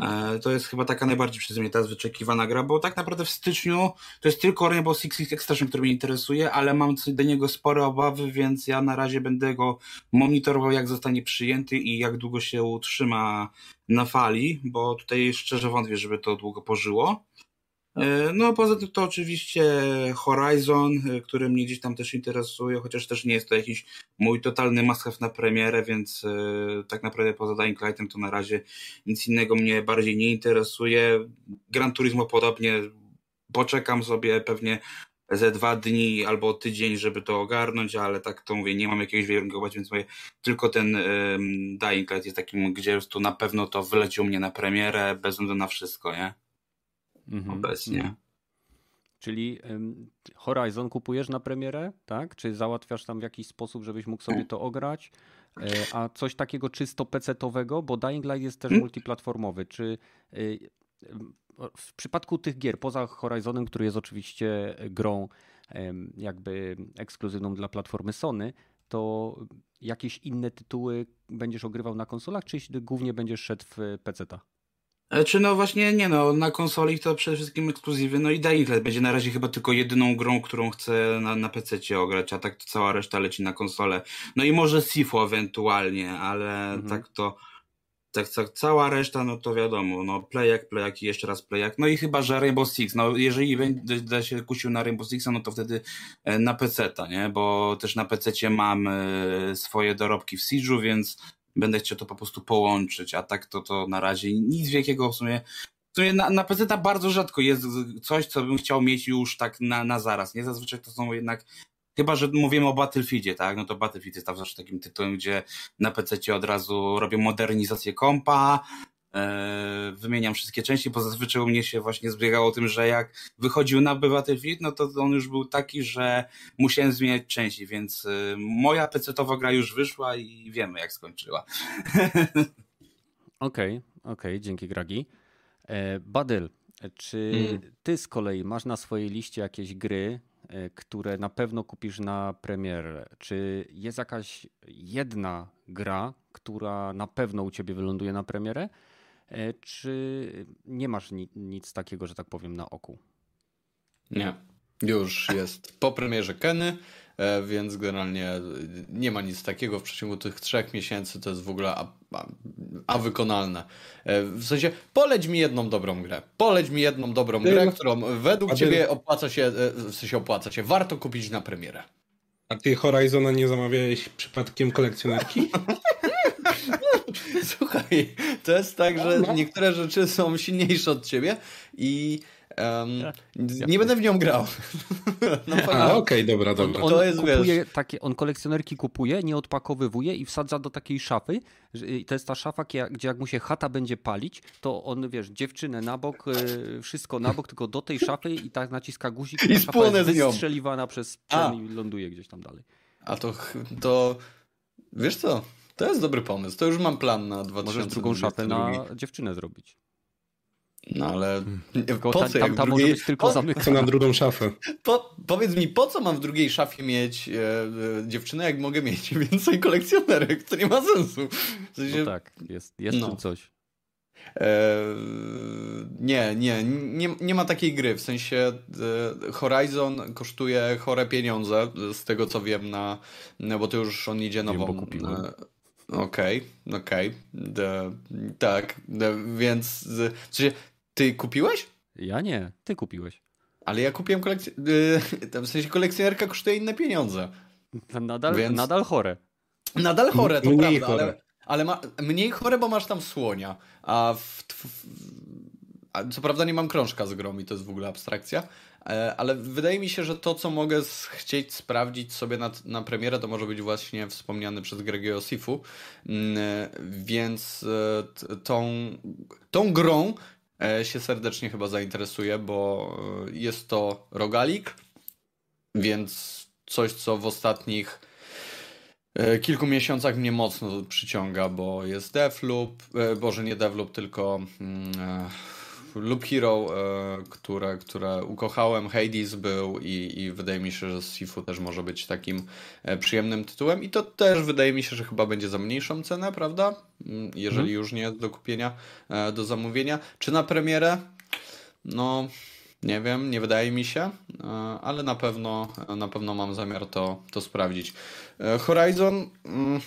Hmm. To jest chyba taka najbardziej przeze mnie teraz wyczekiwana gra, bo tak naprawdę w styczniu to jest tylko Rainbow Six Extraction, który mnie interesuje, ale mam do niego spore obawy, więc ja na razie będę go monitorował, jak zostanie przyjęty i jak długo się utrzyma na fali, bo tutaj szczerze wątpię, żeby to długo pożyło. E, no, poza tym to oczywiście Horizon, e, który mnie gdzieś tam też interesuje, chociaż też nie jest to jakiś mój totalny must na premierę, więc e, tak naprawdę poza Dying Lightem to na razie nic innego mnie bardziej nie interesuje. Gran Turismo podobnie, poczekam sobie pewnie ze dwa dni albo tydzień, żeby to ogarnąć, ale tak to mówię, nie mam jakiegoś wyrunkować, więc mówię, tylko ten um, Dying Light jest takim, gdzie tu na pewno to wyleciał mnie na premierę, bez względu na wszystko, nie? Mhm. obecnie. Mhm. Czyli Horizon kupujesz na premierę, tak? Czy załatwiasz tam w jakiś sposób, żebyś mógł sobie to ograć? E, a coś takiego czysto PC-owego, bo Dying Light jest też hmm? multiplatformowy. Czy y, w przypadku tych gier, poza Horizonem, który jest oczywiście grą jakby ekskluzywną dla platformy Sony, to jakieś inne tytuły będziesz ogrywał na konsolach, czy głównie będziesz szedł w PC-ta? E, czy no właśnie, nie no, na konsoli to przede wszystkim ekskluzywy, no i Dying Light będzie na razie chyba tylko jedyną grą, którą chcę na, na PC ograć, a tak to cała reszta leci na konsolę. No i może Sifo ewentualnie, ale mhm. tak to tak, tak, cała reszta, no to wiadomo, no playek, playek i jeszcze raz playek, no i chyba, że Rainbow Six, no jeżeli będę się kusił na Rainbow Sixa, no to wtedy e, na PC-ta, nie, bo też na PC-cie mam e, swoje dorobki w Siege'u, więc będę chciał to po prostu połączyć, a tak to, to na razie nic wielkiego w sumie. Sumie na, na PC bardzo rzadko jest coś, co bym chciał mieć już tak na, na zaraz. Nie zazwyczaj to są jednak Chyba, że mówimy o Battlefieldzie, tak? No to Battlefield jest zawsze takim tytułem, gdzie na PC od razu robię modernizację kompa, wymieniam wszystkie części, bo zazwyczaj u mnie się właśnie zbiegało tym, że jak wychodził na Battlefield, no to on już był taki, że musiałem zmieniać części, więc e, moja PC-towa gra już wyszła i wiemy jak skończyła. Okej, okej, okay, dzięki Gragi. E, Badyl, czy mm. ty z kolei masz na swojej liście jakieś gry, które na pewno kupisz na premierę? Czy jest jakaś jedna gra, która na pewno u ciebie wyląduje na premierę? E, czy nie masz nic takiego, że tak powiem, na oku? Nie. Już jest po premierze Keny, e, więc generalnie nie ma nic takiego w przeciągu tych trzech miesięcy. To jest w ogóle a, a, a wykonalne. E, w sensie, poleć mi jedną dobrą grę. Poleć mi jedną dobrą grę, którą według a ciebie opłaca się, w sensie opłaca się, warto kupić na premierę. A ty Horizona nie zamawiałeś przypadkiem kolekcjonerki? Słuchaj, to jest tak, że niektóre rzeczy są silniejsze od ciebie i Um, nie będę w nią grał. no, A, okej, okay, dobra, dobra. On, on to jest, kupuje wiesz... takie, on kolekcjonerki kupuje, nie odpakowywuje i wsadza do takiej szafy. To jest ta szafa, gdzie jak mu się chata będzie palić, to on, wiesz, dziewczynę na bok, y, wszystko na bok, tylko do tej szafy i tak naciska guzik i, i szafa jest wystrzeliwana przez i ląduje gdzieś tam dalej. A to, to wiesz co, to jest dobry pomysł. To już mam plan na 2022. Możesz drugą szafę na dziewczynę zrobić. No ale hmm. po co, tam, tam, tam drugiej... może być tylko zamykana. Co na drugą szafę? Po, powiedz mi, po co mam w drugiej szafie mieć e, e, dziewczynę, jak mogę mieć więcej kolekcjonerek? To nie ma sensu. W sensie... No tak, jest, jest no. coś. E, nie, nie, nie, nie ma takiej gry. W sensie e, Horizon kosztuje chore pieniądze, z tego co wiem, na, no bo to już on idzie nową. Wiem, bo kupiłem. Okej, okay, okej. Okay. Tak, więc w sensie ty kupiłeś? Ja nie, ty kupiłeś. Ale ja kupiłem kolekcję. W sensie kolekcjonerka kosztuje inne pieniądze. Nadal, Więc... nadal chore. Nadal chore, to mniej prawda, chore. ale, ale ma, mniej chore, bo masz tam słonia. A, w, w, a co prawda nie mam krążka z grom i to jest w ogóle abstrakcja. E, ale wydaje mi się, że to, co mogę chcieć sprawdzić sobie na, na premierę, to może być właśnie wspomniany przez Gregiego Sifu. Mm, e, więc e, tą, tą grą się serdecznie chyba zainteresuje, bo jest to rogalik, więc coś, co w ostatnich kilku miesiącach mnie mocno przyciąga, bo jest Deathloop, boże nie Deathloop, tylko mm, Loop Hero, e, które, które ukochałem, Hades był i, i wydaje mi się, że Sifu też może być takim e, przyjemnym tytułem i to też wydaje mi się, że chyba będzie za mniejszą cenę, prawda? Mm, jeżeli hmm. już nie do kupienia, e, do zamówienia. Czy na premierę? No, nie wiem, nie wydaje mi się, ale na pewno, na pewno mam zamiar to, to sprawdzić. Horizon? Mm,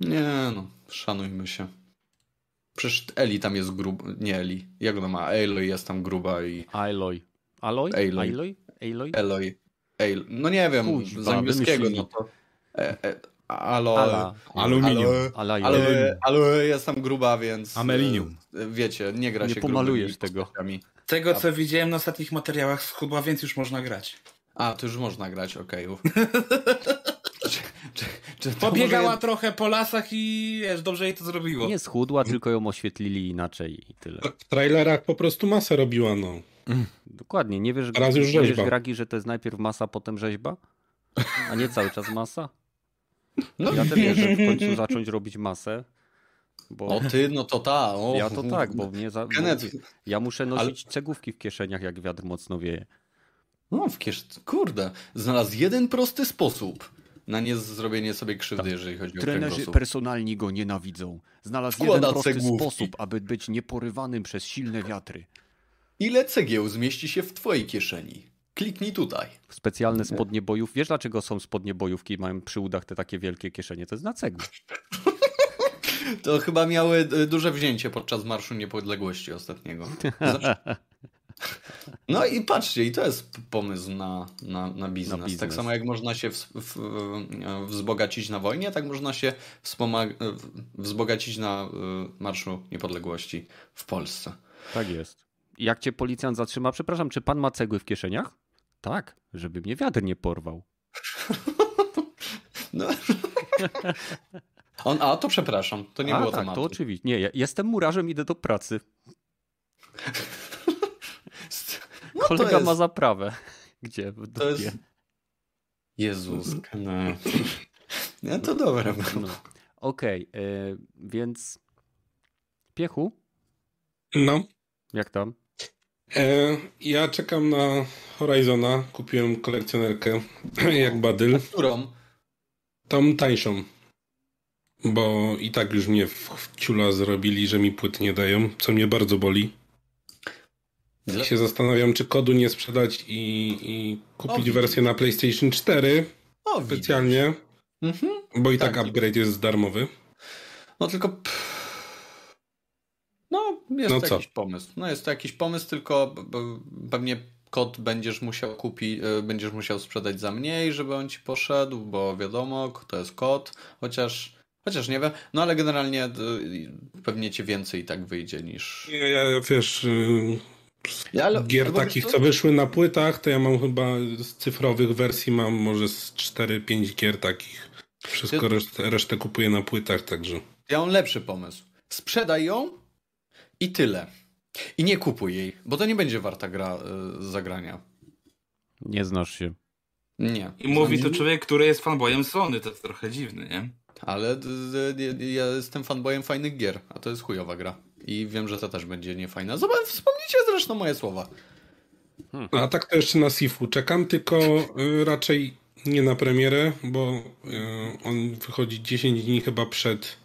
nie no, szanujmy się. Przecież Eli tam jest gruba. Nie Eli. Jak ona ma? Aloy jest tam gruba i. Aloy. Aloy? Aloy. Aloy? Aloy? Aloy. Aloy. No nie wiem, Kuźwa, z angielskiego no to. E, e, alo, Ala. Aluminium. Ale jest tam gruba, więc. Amelinium. E, wiecie, nie gra nie się pomalujesz tego. Tego, co widziałem na ostatnich materiałach, schudła, więc już można grać. A, to już można grać, okej. Okay. Pobiegała może... trochę po lasach i wiesz, dobrze jej to zrobiło. Nie schudła, tylko ją oświetlili inaczej i tyle. W trailerach po prostu masę robiła, no. Dokładnie, nie wiesz, Teraz już wiesz Gragi, że to jest najpierw masa, potem rzeźba? A nie cały czas masa? No. Ja też wierzę w końcu zacząć robić masę. Bo... O ty, no to ta. O. Ja to tak, bo mnie za... Bo ja muszę nosić Ale... cegówki w kieszeniach, jak wiatr mocno wieje. No, w kiesz... Kurde, znalazł jeden prosty sposób na nie zrobienie sobie krzywdy, tak. jeżeli chodzi Trenerzy o Trenerzy personalni go nienawidzą. Znalazł Składa jeden prosty cegłówki. sposób, aby być nieporywanym przez silne wiatry. Ile cegieł zmieści się w twojej kieszeni? Kliknij tutaj. Specjalne spodnie bojów. Wiesz dlaczego są spodnie bojówki i mają przy udach te takie wielkie kieszenie? To jest na cegły. To chyba miały e, duże wzięcie podczas Marszu Niepodległości ostatniego. No i patrzcie, i to jest pomysł na, na, na, biznes. na biznes. Tak samo jak można się w, w, wzbogacić na wojnie, tak można się wzbogacić na y, Marszu Niepodległości w Polsce. Tak jest. Jak cię policjant zatrzyma, przepraszam, czy pan ma cegły w kieszeniach? Tak, żeby mnie wiatr nie porwał. No. On, a to przepraszam, to nie a, było tak, tematu. to oczywiście. Nie, ja jestem murarzem, idę do pracy. No Kolega jest... ma zaprawę. Gdzie? W to jest... Jezus. No. no to dobre. No. Okej, okay, więc Piechu? No. Jak tam? E, ja czekam na Horizona. Kupiłem kolekcjonerkę jak badyl. Którą? Tą tańszą. Bo i tak już mnie w, w ciula zrobili, że mi płyt nie dają, co mnie bardzo boli. Ja się zastanawiam, czy kodu nie sprzedać i, i kupić o, wersję na PlayStation 4 o, specjalnie, mhm. bo i tak, tak upgrade jest darmowy. No tylko... No, jest no jakiś pomysł. No jest to jakiś pomysł, tylko pewnie kod będziesz musiał kupić, e, będziesz musiał sprzedać za mniej, żeby on ci poszedł, bo wiadomo, to jest kod, chociaż Chociaż nie wiem, no ale generalnie e, pewnie ci więcej i tak wyjdzie niż. Ja, ja wiesz, y, Ja, ale, gier takich, co wyszły na płytach, to ja mam chyba z cyfrowych wersji mam może z 4-5 gier takich. Wszystko resztę, resztę kupuję na płytach, także. Ja mam lepszy pomysł. Sprzedaj ją i tyle. I nie kupuj jej, bo to nie będzie warta gra y, zagrania. Nie znasz się. Nie. I mówi to człowiek, który jest fanboyem Sony, to jest trochę dziwny, nie? Ale ja jestem fanboyem fajnych gier, a to jest chujowa gra. I wiem, że to też będzie niefajna. Zobacz, wspomnijcie zresztą moje słowa. Hmm. A tak to jeszcze na Sifu czekam, tylko y, raczej nie na premierę, bo y, on wychodzi 10 dni chyba przed,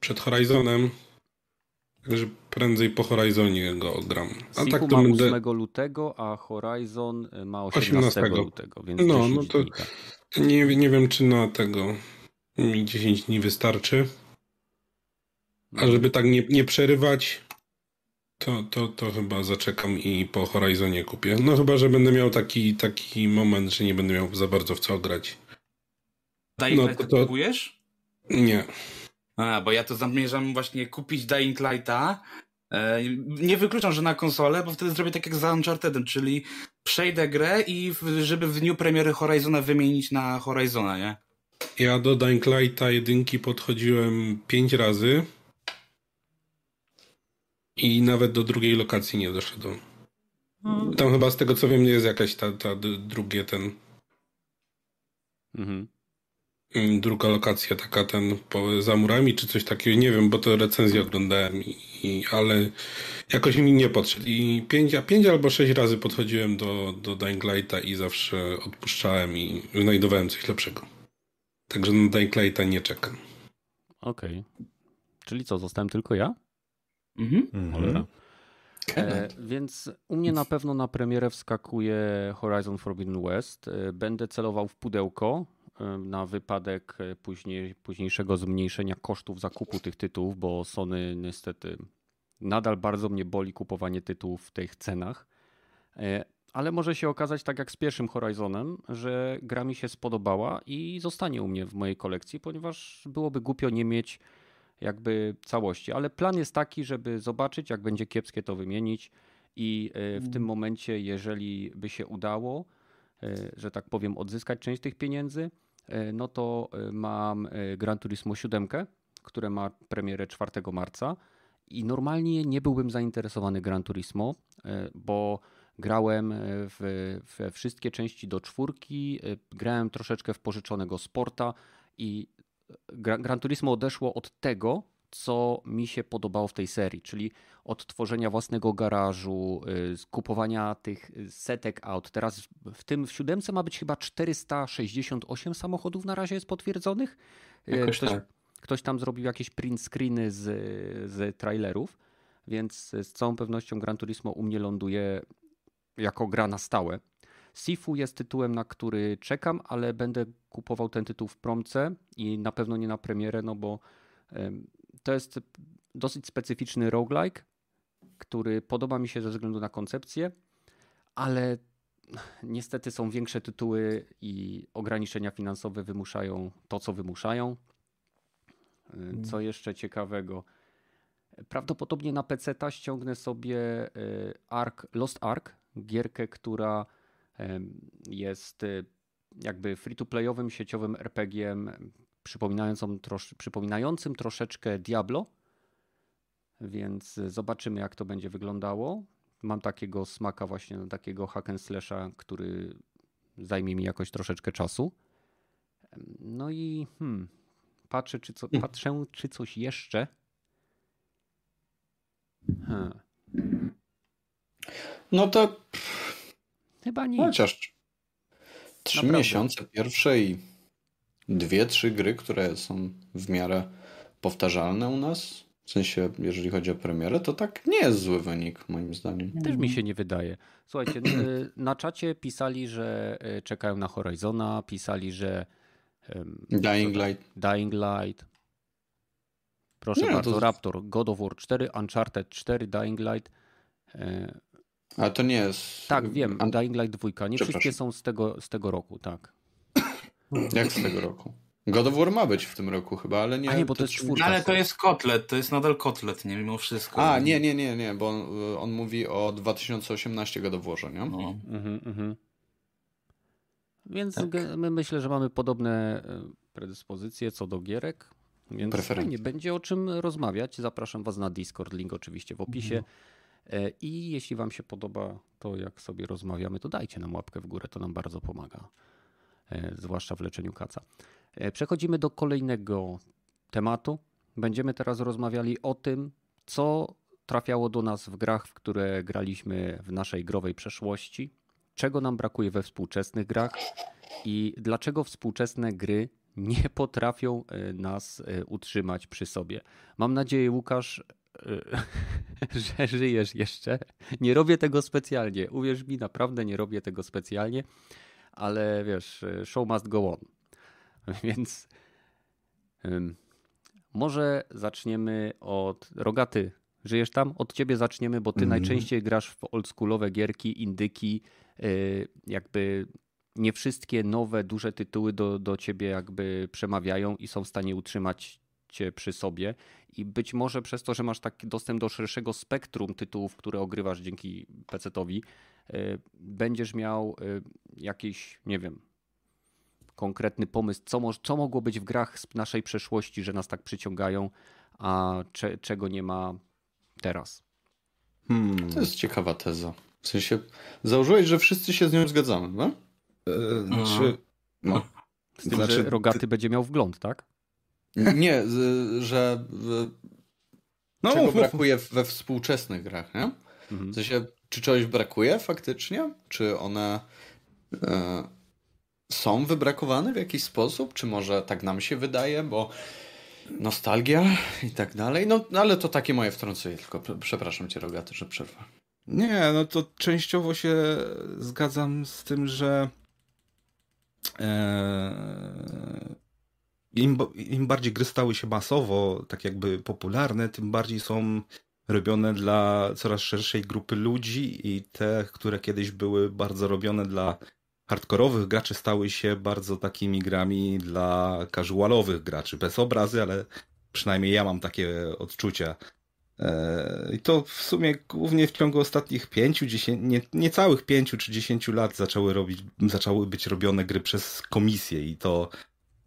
przed Horizonem. Także prędzej po Horizonie go gram. A Sifu tak to ma będę... 8 lutego, a Horizon y, ma 18, 18. lutego, więc No, no to dni, tak. nie, nie wiem, czy na tego mi 10 dni wystarczy. A żeby tak nie, nie przerywać, to, to, to chyba zaczekam i po Horizonie kupię. No chyba, że będę miał taki, taki moment, że nie będę miał za bardzo w co grać. Dying no, to... kupujesz? Nie. A, bo ja to zamierzam właśnie kupić Dying Lighta. E, nie wykluczam, że na konsolę, bo wtedy zrobię tak jak za Unchartedem, czyli przejdę grę i żeby w dniu premiery Horizona wymienić na Horizona, nie? Ja do Dying Lighta jedynki podchodziłem pięć razy i nawet do drugiej lokacji nie doszedłem. Hmm. Tam chyba z tego co wiem nie jest jakaś ta, ta drugie ten mhm. Mm, druga lokacja taka ten po, za murami czy coś takiego, nie wiem, bo to recenzję oglądałem i, i ale jakoś mi nie podszedł i pięć, a pięć albo sześć razy podchodziłem do, do Dying Lighta i zawsze odpuszczałem i znajdowałem coś lepszego. Także na Dying Lighta nie czekam. Okej. Okay. Czyli co, zostałem tylko ja? Mhm. mhm. E, więc u mnie na pewno na premierę wskakuje Horizon Forbidden West. E, będę celował w pudełko e, na wypadek później, późniejszego zmniejszenia kosztów zakupu tych tytułów, bo Sony niestety nadal bardzo mnie boli kupowanie tytułów w tych cenach. E, ale może się okazać tak jak z pierwszym Horizonem, że gra mi się spodobała i zostanie u mnie w mojej kolekcji, ponieważ byłoby głupio nie mieć jakby całości. Ale plan jest taki, żeby zobaczyć, jak będzie kiepskie, to wymienić. I e, w tym mm. momencie, jeżeli by się udało, e, że tak powiem, odzyskać część tych pieniędzy, e, no to mam Gran Turismo 7, które ma premierę 4 marca. I normalnie nie byłbym zainteresowany Gran Turismo, bo grałem w, we wszystkie części do czwórki, grałem troszeczkę w pożyczonego sporta i Gran Turismo odeszło od tego, co mi się podobało w tej serii, czyli od tworzenia własnego garażu, y, kupowania tych setek aut. Teraz w tym w siódemce ma być chyba 468 samochodów na razie jest potwierdzonych. Y, ktoś, tak. ktoś tam zrobił jakieś print screeny z, z trailerów, więc z całą pewnością Gran Turismo u mnie ląduje jako gra na stałe. Sifu jest tytułem, na który czekam, ale będę kupował ten tytuł w promce i na pewno nie na premierę, no bo to jest dosyć specyficzny roguelike, który podoba mi się ze względu na koncepcję, ale niestety są większe tytuły i ograniczenia finansowe wymuszają to, co wymuszają. Mm. Co jeszcze ciekawego? Prawdopodobnie na PC ściągnę sobie e, Ark, Lost Ark, gierkę, która jest y, jakby free-to-playowym sieciowym RPG-iem przypominającym, trosz, przypominającym troszeczkę Diablo, więc zobaczymy jak to będzie wyglądało. Mam takiego smaka właśnie takiego hack and slasha, który zajmie mi jakoś troszeczkę czasu. No i hmm, patrzę, czy co, patrzę, czy coś jeszcze. Hmm. No to Chyba nie. Chociaż trzy Naprawdę. miesiące pierwsze i dwie, trzy gry, które są w miarę powtarzalne u nas. W sensie, jeżeli chodzi o premierę, to tak nie jest zły wynik, moim zdaniem. Też mi się nie wydaje. Słuchajcie, na czacie pisali, że e, czekają na Horizona, pisali, że. Dying Light. Dying Light. Proszę nie, bardzo, to... Raptor, God of War 4, Uncharted 4, Dying Light. Ale to nie jest. Tak, wiem, Dying Light 2. Nie wszystkie są z tego, z tego roku, tak. Jak z tego roku? God of War ma być w tym roku chyba, ale nie... A nie, bo to jest czwórka. Ale to jest kotlet, to jest nadal kotlet, nie mimo wszystko. A, nie, nie, nie, nie, bo on, on mówi o 2018 God of Warze, nie? No. Mhm, mhm. Więc Tak. my myślę, że mamy podobne e, predyspozycje co do gierek. Więc Preferencje. fajnie, będzie o czym rozmawiać. Zapraszam Was na Discord, link oczywiście w opisie. E, I jeśli Wam się podoba to, jak sobie rozmawiamy, to dajcie nam łapkę w górę, to nam bardzo pomaga. E, Zwłaszcza w leczeniu kaca. E, Przechodzimy do kolejnego tematu. Będziemy teraz rozmawiali o tym, co trafiało do nas w grach, w które graliśmy w naszej growej przeszłości, czego nam brakuje we współczesnych grach i dlaczego współczesne gry nie potrafią e, nas e, utrzymać przy sobie. Mam nadzieję, Łukasz, e, że żyjesz jeszcze. Nie robię tego specjalnie. Uwierz mi, naprawdę nie robię tego specjalnie, ale wiesz, e, show must go on. Więc ym, może zaczniemy od Rogaty. Żyjesz tam? Od ciebie zaczniemy, bo ty Mhm. najczęściej grasz w oldschoolowe gierki, indyki, yy, jakby nie wszystkie nowe, duże tytuły do, do ciebie jakby przemawiają i są w stanie utrzymać przy sobie. I być może przez to, że masz taki dostęp do szerszego spektrum tytułów, które ogrywasz dzięki PC-towi, yy, będziesz miał yy, jakiś, nie wiem, konkretny pomysł, co, mo- co mogło być w grach z naszej przeszłości, że nas tak przyciągają, a cze- czego nie ma teraz. Hmm. To jest ciekawa teza. W sensie, założyłeś, że wszyscy się z nią zgadzamy, no? E, Znaczy, no, Z tym, Znaczy, że Rogaty będzie miał wgląd, tak? Nie, że no czego mów, mów. brakuje we współczesnych grach, nie? Mhm. W sensie, czy czegoś brakuje faktycznie? Czy one e, są wybrakowane w jakiś sposób? Czy może tak nam się wydaje, bo nostalgia i tak dalej? No, ale to takie moje wtrącenie, tylko przepraszam cię, Rogaty, że przerwę. Nie, no to częściowo się zgadzam z tym, że e, im, im bardziej gry stały się masowo, tak jakby popularne, tym bardziej są robione dla coraz szerszej grupy ludzi i te, które kiedyś były bardzo robione dla hardkorowych graczy, stały się bardzo takimi grami dla casualowych graczy. Bez obrazy, ale przynajmniej ja mam takie odczucia. E, I to w sumie głównie w ciągu ostatnich pięciu, dziesięciu, nie, niecałych pięciu czy dziesięciu lat zaczęły robić, zaczęły być robione gry przez komisję i to,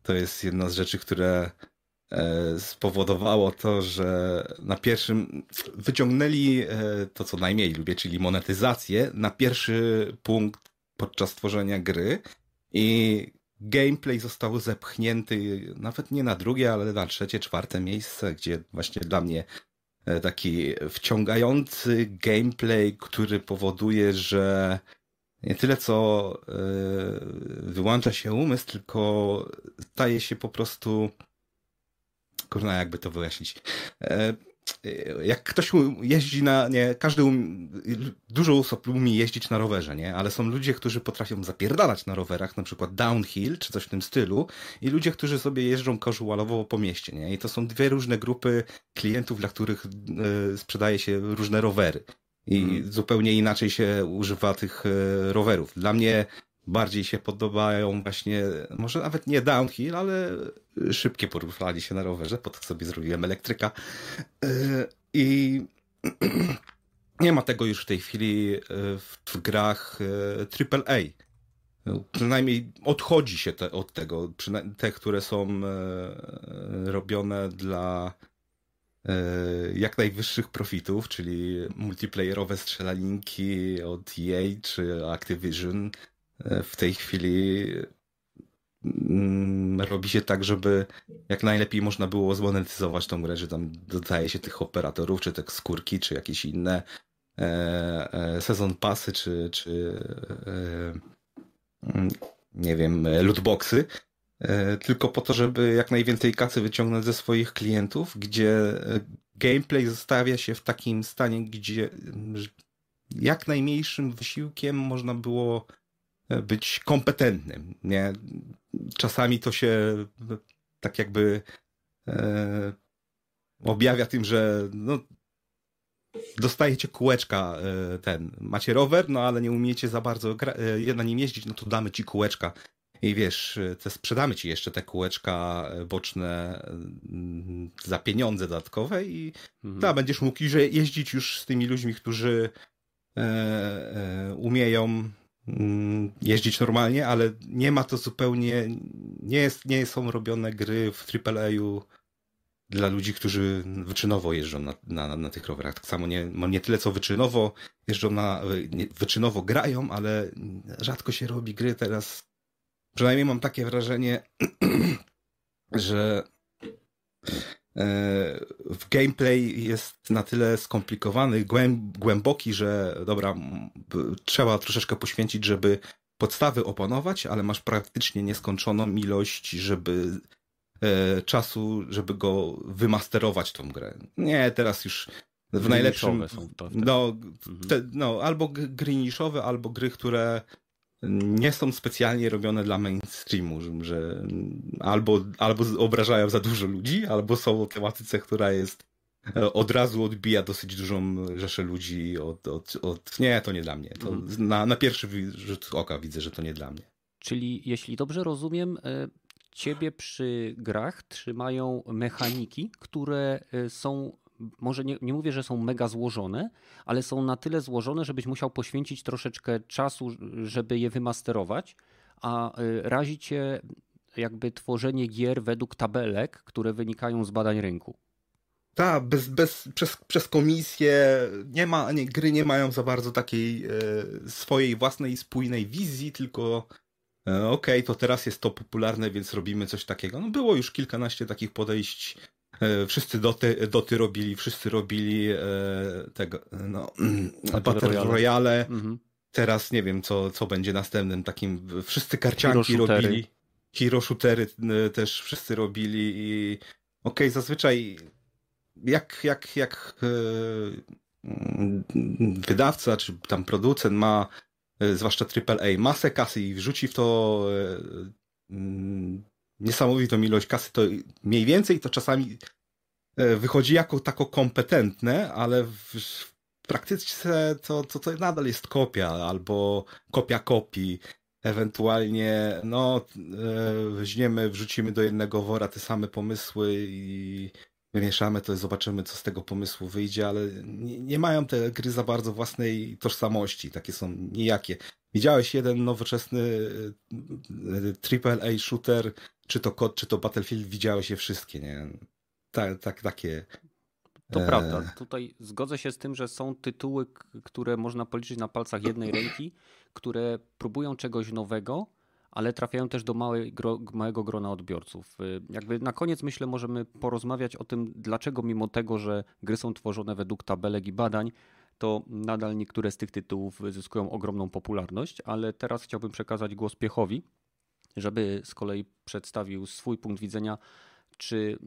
to jest jedna z rzeczy, które e, spowodowało to, że na pierwszym wyciągnęli e, to, co najmniej lubię, czyli monetyzację na pierwszy punkt podczas tworzenia gry i gameplay został zepchnięty nawet nie na drugie, ale na trzecie, czwarte miejsce, gdzie właśnie dla mnie e, taki wciągający gameplay, który powoduje, że nie tyle co e, wyłącza się umysł, tylko staje się po prostu kurna, jakby to wyjaśnić. E, Jak ktoś jeździ na, nie, każdy, um, dużo osób umie jeździć na rowerze, nie, ale są ludzie, którzy potrafią zapierdalać na rowerach, na przykład downhill, czy coś w tym stylu, i ludzie, którzy sobie jeżdżą casualowo po mieście, nie, i to są dwie różne grupy klientów, dla których e, sprzedaje się różne rowery. I Mhm. zupełnie inaczej się używa tych e, rowerów. Dla mnie bardziej się podobają właśnie, może nawet nie downhill, ale szybkie poruszali się na rowerze, po to sobie zrobiłem elektryka. E, I nie ma tego już w tej chwili e, w, grach AAA. Przynajmniej odchodzi się te, od tego. Te, które są robione dla jak najwyższych profitów, czyli multiplayerowe strzelaninki od EA czy Activision. E, W tej chwili mm, robi się tak, żeby jak najlepiej można było zmonetyzować tą grę, że tam dodaje się tych operatorów, czy te skórki, czy jakieś inne e, e, sezon pasy, czy, czy e, mm, nie wiem, e, lootboxy, e, tylko po to, żeby jak najwięcej kasy wyciągnąć ze swoich klientów, gdzie e, gameplay zostawia się w takim stanie, gdzie jak najmniejszym wysiłkiem można było e, być kompetentnym. Nie? Czasami to się e, tak jakby e, objawia tym, że no, dostajecie kółeczka e, ten, macie rower, no ale nie umiecie za bardzo e, na nim jeździć, no to damy ci kółeczka i wiesz, te sprzedamy ci jeszcze te kółeczka boczne mm, za pieniądze dodatkowe i mhm. da, będziesz mógł jeździć już z tymi ludźmi, którzy e, e, umieją mm, jeździć normalnie, ale nie ma to zupełnie, nie, jest, nie są robione gry w AAA-u dla ludzi, którzy wyczynowo jeżdżą na, na, na tych rowerach. Tak samo nie, nie tyle co wyczynowo jeżdżą na, nie, wyczynowo grają, ale rzadko się robi gry teraz. Przynajmniej mam takie wrażenie, że e, w gameplay jest na tyle skomplikowany, głęboki, że dobra, trzeba troszeczkę poświęcić, żeby podstawy opanować, ale masz praktycznie nieskończoną ilość, żeby E, czasu, żeby go wymasterować tą grę. Nie, teraz już w najlepszym... Są to no, mhm. te, no, albo gry niszowe, albo gry, które nie są specjalnie robione dla mainstreamu, że albo, albo obrażają za dużo ludzi, albo są o tematyce, która jest e, od razu odbija dosyć dużą rzeszę ludzi od, od, od... nie, to nie dla mnie. To mhm. na, na pierwszy rzut oka widzę, że to nie dla mnie. Czyli jeśli dobrze rozumiem, e, ciebie przy grach trzymają mechaniki, które y, są może nie, nie, mówię, że są mega złożone, ale są na tyle złożone, żebyś musiał poświęcić troszeczkę czasu, żeby je wymasterować, a y, razi cię jakby tworzenie gier według tabelek, które wynikają z badań rynku. Tak, bez, bez, przez, przez komisję nie ma, nie, gry nie mają za bardzo takiej e, swojej własnej spójnej wizji, tylko E, okej, okay, to teraz jest to popularne, więc robimy coś takiego. No było już kilkanaście takich podejść. E, wszyscy doty, doty robili, wszyscy robili e, tego, no, Battle Royale. Royale. Mhm. Teraz nie wiem, co, co będzie następnym takim. Wszyscy karcianki robili. Hero shootery też wszyscy robili i okej, okay, zazwyczaj jak, jak, jak wydawca czy tam producent ma E, zwłaszcza AAA, masę kasy i wrzuci w to e, mm, niesamowitą ilość kasy, to mniej więcej to czasami e, wychodzi jako tako kompetentne, ale w, praktyce to, to, to nadal jest kopia albo kopia kopii. Ewentualnie, no, weźmiemy, wrzucimy do jednego wora te same pomysły i wymieszamy to i zobaczymy, co z tego pomysłu wyjdzie, ale nie, nie, mają te gry za bardzo własnej tożsamości, takie są nijakie. Widziałeś jeden nowoczesny AAA shooter, czy to COD, czy to Battlefield, widziałeś je wszystkie, nie? Tak, tak, takie. To e... prawda. Tutaj zgodzę się z tym, że są tytuły, które można policzyć na palcach jednej ręki, które próbują czegoś nowego, ale trafiają też do małej, gro, małego grona odbiorców. Y, jakby na koniec myślę możemy porozmawiać o tym, dlaczego mimo tego, że gry są tworzone według tabelek i badań, to nadal niektóre z tych tytułów zyskują ogromną popularność, ale teraz chciałbym przekazać głos Piechowi, żeby z kolei przedstawił swój punkt widzenia, czy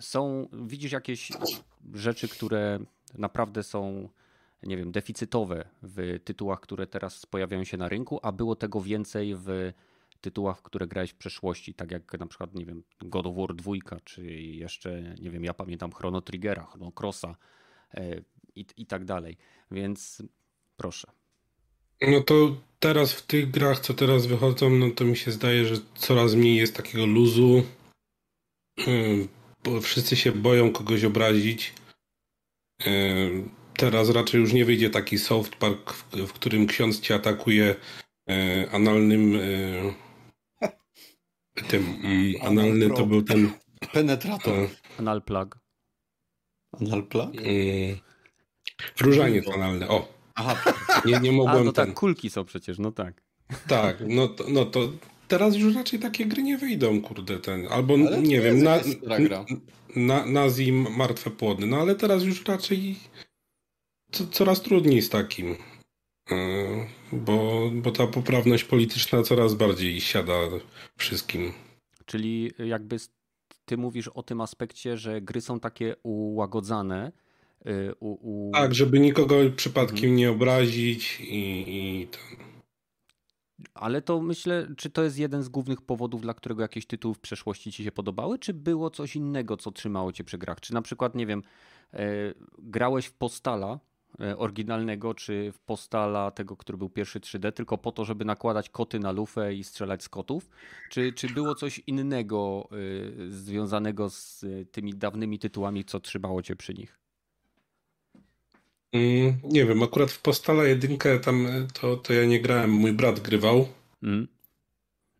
są, widzisz jakieś rzeczy, które naprawdę są nie wiem, deficytowe w tytułach, które teraz pojawiają się na rynku, a było tego więcej w tytułach, które grałeś w przeszłości, tak jak na przykład, nie wiem, God of War 2, czy jeszcze, nie wiem, ja pamiętam Chrono Triggera, Chrono Crossa e, i, i tak dalej. Więc proszę. No to teraz w tych grach, co teraz wychodzą, no to mi się zdaje, że coraz mniej jest takiego luzu, hmm, bo wszyscy się boją kogoś obrazić. Teraz raczej już nie wyjdzie taki soft park, w, w którym ksiądz cię atakuje e, analnym e, tym mm, analny to był ten penetrator. E, Anal plug. Anal plug? Mm, wróżaniec analny. O. Aha. Nie, nie mogłem. A, no tak, kulki są przecież, no tak. Tak, no to, no to teraz już raczej takie gry nie wyjdą, kurde, ten. Albo nie wiem, na, na, nazim martwe płody. No ale teraz już raczej co, coraz trudniej z takim. E, bo, bo ta poprawność polityczna coraz bardziej siada wszystkim. Czyli jakby ty mówisz o tym aspekcie, że gry są takie ułagodzane. Y, u, u... Tak, żeby nikogo przypadkiem mhm. nie obrazić i, i ten. Ale to myślę, czy to jest jeden z głównych powodów, dla którego jakieś tytuły w przeszłości ci się podobały, czy było coś innego, co trzymało cię przy grach? Czy na przykład, nie wiem, e, grałeś w Postala, e, oryginalnego, czy w Postala tego, który był pierwszy 3D, tylko po to, żeby nakładać koty na lufę i strzelać z kotów? Czy, czy było coś innego y, związanego z tymi dawnymi tytułami, co trzymało cię przy nich? Mm, nie wiem, akurat w Postala jedynkę tam to, to ja nie grałem, mój brat grywał. Mm.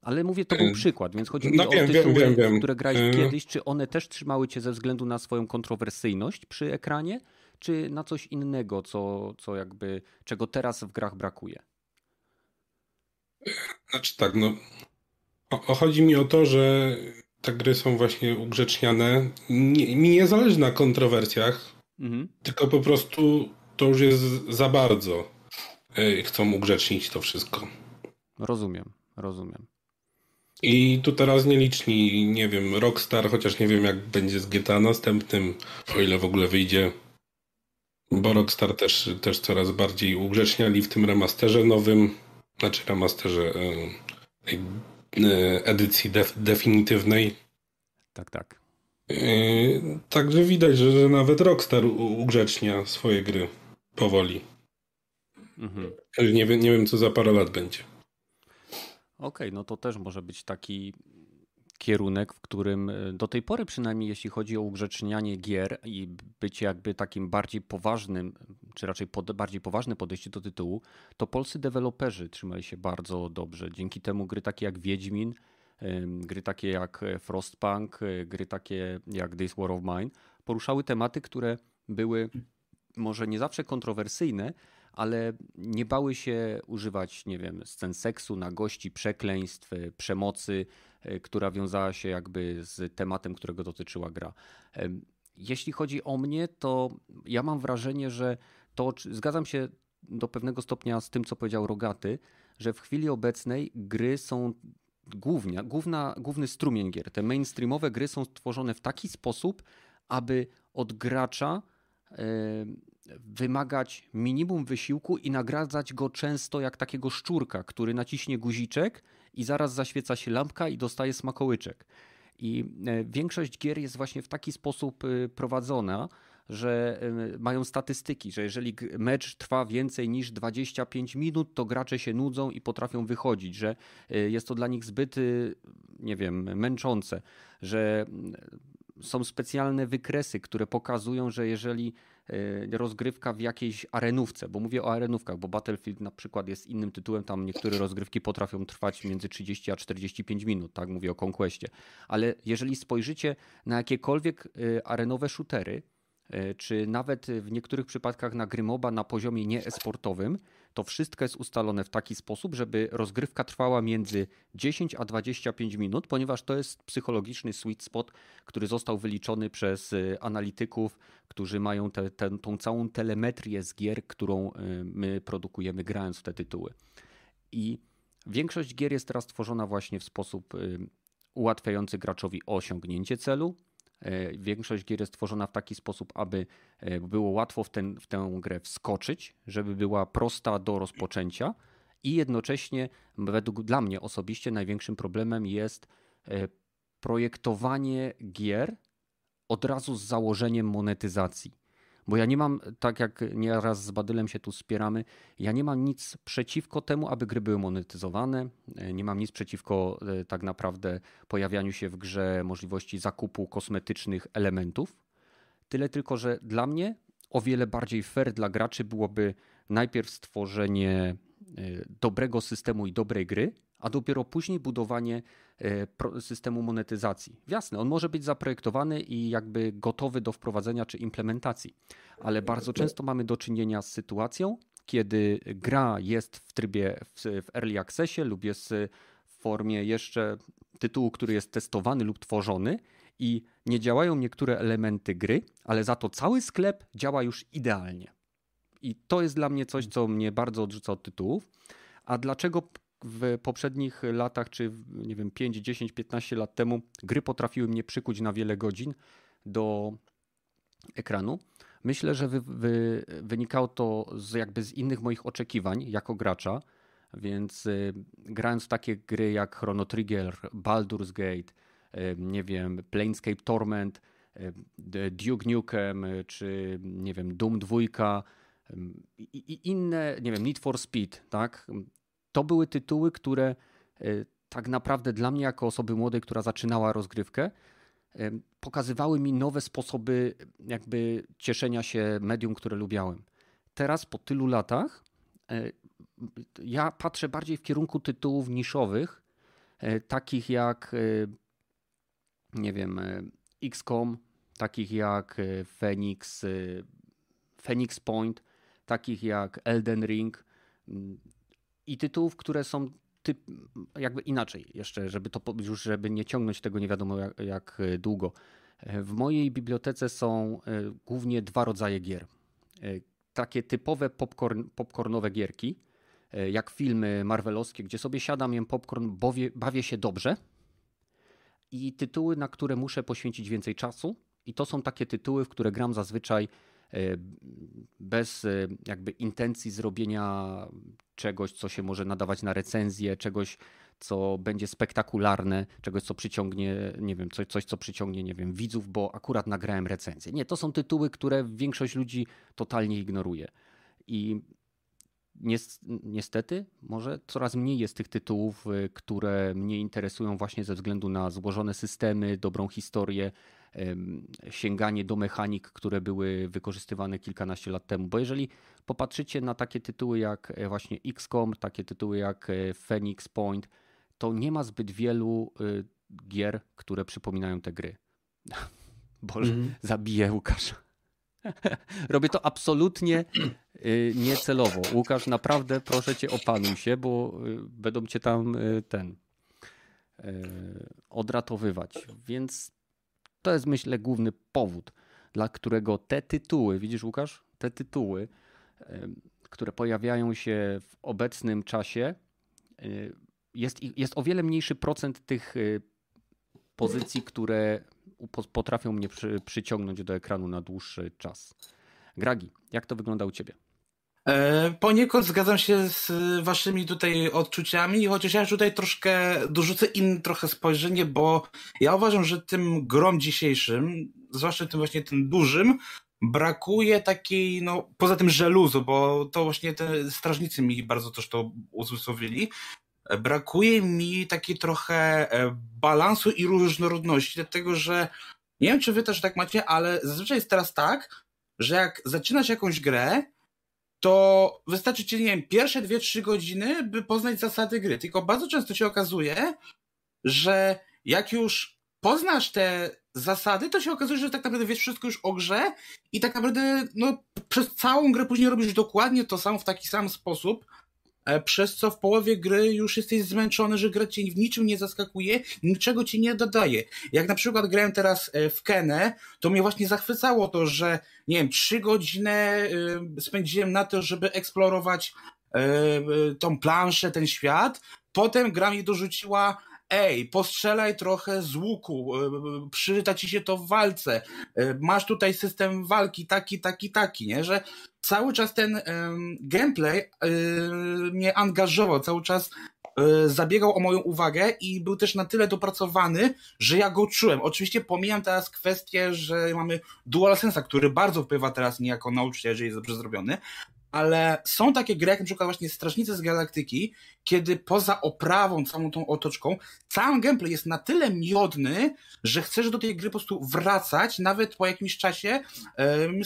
Ale mówię, to był przykład, więc chodzi mi no, o wiem, tytuły, wiem, wiem, które grałeś kiedyś. Czy one też trzymały cię ze względu na swoją kontrowersyjność przy ekranie, czy na coś innego, co, co jakby, czego teraz w grach brakuje? Znaczy tak, no. O, o chodzi mi o to, że te gry są właśnie ugrzeczniane. Nie, mi nie zależy na kontrowersjach, mhm. tylko po prostu to już jest za bardzo. Y, chcą ugrzecznić to wszystko. Rozumiem, rozumiem. I tu teraz nieliczni, nie wiem, Rockstar, chociaż nie wiem jak będzie z GTA następnym, o ile w ogóle wyjdzie. Bo Rockstar też, też coraz bardziej ugrzeczniali w tym remasterze nowym, znaczy remasterze e, e, edycji def, definitywnej. Tak, tak. E, także widać, że, że nawet Rockstar ugrzecznia swoje gry powoli. Mhm. Nie, wiem, nie wiem, co za parę lat będzie. Okej, okay, no to też może być taki kierunek, w którym e, do tej pory przynajmniej jeśli chodzi o ugrzecznianie gier i bycie jakby takim bardziej poważnym, czy raczej pod, bardziej poważne podejście do tytułu, to polscy deweloperzy trzymali się bardzo dobrze. Dzięki temu gry takie jak Wiedźmin, gry takie jak Frostpunk, e, gry takie jak This War of Mine poruszały tematy, które były może nie zawsze kontrowersyjne, ale nie bały się używać, nie wiem, scen seksu, nagości, przekleństw, e, przemocy, e, która wiązała się jakby z tematem, którego dotyczyła gra. Jeśli chodzi o mnie, to ja mam wrażenie, że to zgadzam się do pewnego stopnia z tym, co powiedział Rogaty, że w chwili obecnej gry są głównie, główna, główny strumień gier. Te mainstreamowe gry są stworzone w taki sposób, aby od gracza wymagać minimum wysiłku i nagradzać go często jak takiego szczurka, który naciśnie guziczek i zaraz zaświeca się lampka i dostaje smakołyczek. I e, większość gier jest właśnie w taki sposób e, prowadzona, że e, mają statystyki, że jeżeli mecz trwa więcej niż 25 minut, to gracze się nudzą i potrafią wychodzić, że jest to dla nich zbyt, nie wiem, męczące, że są specjalne wykresy, które pokazują, że jeżeli rozgrywka w jakiejś arenówce, bo mówię o arenówkach, bo Battlefield na przykład jest innym tytułem, tam niektóre rozgrywki potrafią trwać między 30 a 45 minut, tak? Mówię o Conquestie, ale jeżeli spojrzycie na jakiekolwiek e, arenowe shootery, e, czy nawet w niektórych przypadkach na grymoba na poziomie nieesportowym, to wszystko jest ustalone w taki sposób, żeby rozgrywka trwała między 10 a 25 minut, ponieważ to jest psychologiczny sweet spot, który został wyliczony przez y, analityków, którzy mają te, te, tą całą telemetrię z gier, którą y, my produkujemy grając w te tytuły. I większość gier jest teraz tworzona właśnie w sposób y, ułatwiający graczowi osiągnięcie celu, większość gier jest tworzona w taki sposób, aby e, było łatwo w, ten, w tę grę wskoczyć, żeby była prosta do rozpoczęcia i jednocześnie według dla mnie osobiście największym problemem jest e, projektowanie gier od razu z założeniem monetyzacji. Bo ja nie mam, tak jak nieraz z Badylem się tu spieramy, ja nie mam nic przeciwko temu, aby gry były monetyzowane. E, nie mam nic przeciwko e, tak naprawdę pojawianiu się w grze możliwości zakupu kosmetycznych elementów. Tyle tylko, że dla mnie o wiele bardziej fair dla graczy byłoby najpierw stworzenie e, dobrego systemu i dobrej gry, a dopiero później budowanie systemu monetyzacji. Jasne, on może być zaprojektowany i jakby gotowy do wprowadzenia czy implementacji, ale bardzo często mamy do czynienia z sytuacją, kiedy gra jest w trybie w early accessie lub jest w formie jeszcze tytułu, który jest testowany lub tworzony i nie działają niektóre elementy gry, ale za to cały sklep działa już idealnie. I to jest dla mnie coś, co mnie bardzo odrzuca od tytułów. A dlaczego w poprzednich latach, czy nie wiem, 5, 10, 15 lat temu, gry potrafiły mnie przykuć na wiele godzin do ekranu. Myślę, że wy, wy, wynikało to z, jakby z innych moich oczekiwań jako gracza, więc y, grając w takie gry jak Chrono Trigger, Baldur's Gate, y, nie wiem, Planescape Torment, y, Duke Nukem, czy nie wiem, Doom 2, i, i inne, nie wiem, Need for Speed, tak? To były tytuły, które tak naprawdę dla mnie, jako osoby młodej, która zaczynała rozgrywkę, pokazywały mi nowe sposoby jakby cieszenia się medium, które lubiałem. Teraz po tylu latach e, ja patrzę bardziej w kierunku tytułów niszowych, e, takich jak e, nie wiem, XCOM, takich jak Phoenix, Phoenix Point, takich jak Elden Ring i tytułów, które są typ, jakby inaczej jeszcze, żeby to już, żeby nie ciągnąć tego nie wiadomo jak, jak długo. W mojej bibliotece są e, głównie dwa rodzaje gier. E, takie typowe popcorn, popcornowe gierki, e, jak filmy marvelowskie, gdzie sobie siadam, jem popcorn, bawię się dobrze. I tytuły, na które muszę poświęcić więcej czasu. I to są takie tytuły, w które gram zazwyczaj bez jakby intencji zrobienia czegoś, co się może nadawać na recenzję, czegoś, co będzie spektakularne, czegoś, co przyciągnie, nie wiem, coś, coś, co przyciągnie, nie wiem, widzów, bo akurat nagrałem recenzję. Nie, to są tytuły, które większość ludzi totalnie ignoruje. I niestety, może coraz mniej jest tych tytułów, y, które mnie interesują właśnie ze względu na złożone systemy, dobrą historię, sięganie do mechanik, które były wykorzystywane kilkanaście lat temu. Bo jeżeli popatrzycie na takie tytuły jak e, właśnie XCOM, takie tytuły jak e, Phoenix Point, to nie ma zbyt wielu y, gier, które przypominają te gry. Boże, mm. zabiję Łukasz. Robię to absolutnie niecelowo. Łukasz, naprawdę proszę cię opanuj się, bo będą cię tam ten odratowywać. Więc to jest myślę główny powód, dla którego te tytuły, widzisz Łukasz, te tytuły, które pojawiają się w obecnym czasie, jest, jest o wiele mniejszy procent tych y, pozycji, które potrafią mnie przy, przyciągnąć do ekranu na dłuższy czas. Gragi, jak to wygląda u ciebie? E, poniekąd zgadzam się z waszymi tutaj odczuciami, chociaż ja tutaj troszkę dorzucę inne trochę spojrzenie, bo ja uważam, że tym grom dzisiejszym, zwłaszcza tym właśnie tym dużym, brakuje takiej, no poza tym żeluzu, bo to właśnie te strażnicy mi bardzo też to uzmysłowili, brakuje mi takiej trochę e, balansu i różnorodności, dlatego że nie wiem, czy wy też tak macie, ale zazwyczaj jest teraz tak, że jak zaczynasz jakąś grę, to wystarczy ci, nie wiem, pierwsze dwie, trzy godziny, by poznać zasady gry. Tylko bardzo często się okazuje, że jak już poznasz te zasady, to się okazuje, że tak naprawdę wiesz wszystko już o grze i tak naprawdę no, przez całą grę później robisz dokładnie to samo w taki sam sposób, przez co w połowie gry już jesteś zmęczony, że gra cię w niczym nie zaskakuje, niczego ci nie dodaje. Jak na przykład grałem teraz e, w Kenę, to mnie właśnie zachwycało to, że nie wiem, trzy godziny e, spędziłem na to, żeby eksplorować tą planszę, ten świat. Potem gra mi dorzuciła ej, postrzelaj trochę z łuku, przyda ci się to w walce, masz tutaj system walki taki, taki, taki, nie, że cały czas ten gameplay um, mnie angażował, cały czas zabiegał o moją uwagę i był też na tyle dopracowany, że ja go czułem. Oczywiście pomijam teraz kwestię, że mamy DualSense'a, który bardzo wpływa teraz niejako na uczucie, jeżeli jest dobrze zrobiony, ale są takie gry, jak na przykład właśnie Strażnicy z Galaktyki, kiedy poza oprawą, całą tą otoczką, cały gameplay jest na tyle miodny, że chcesz do tej gry po prostu wracać, nawet po jakimś czasie.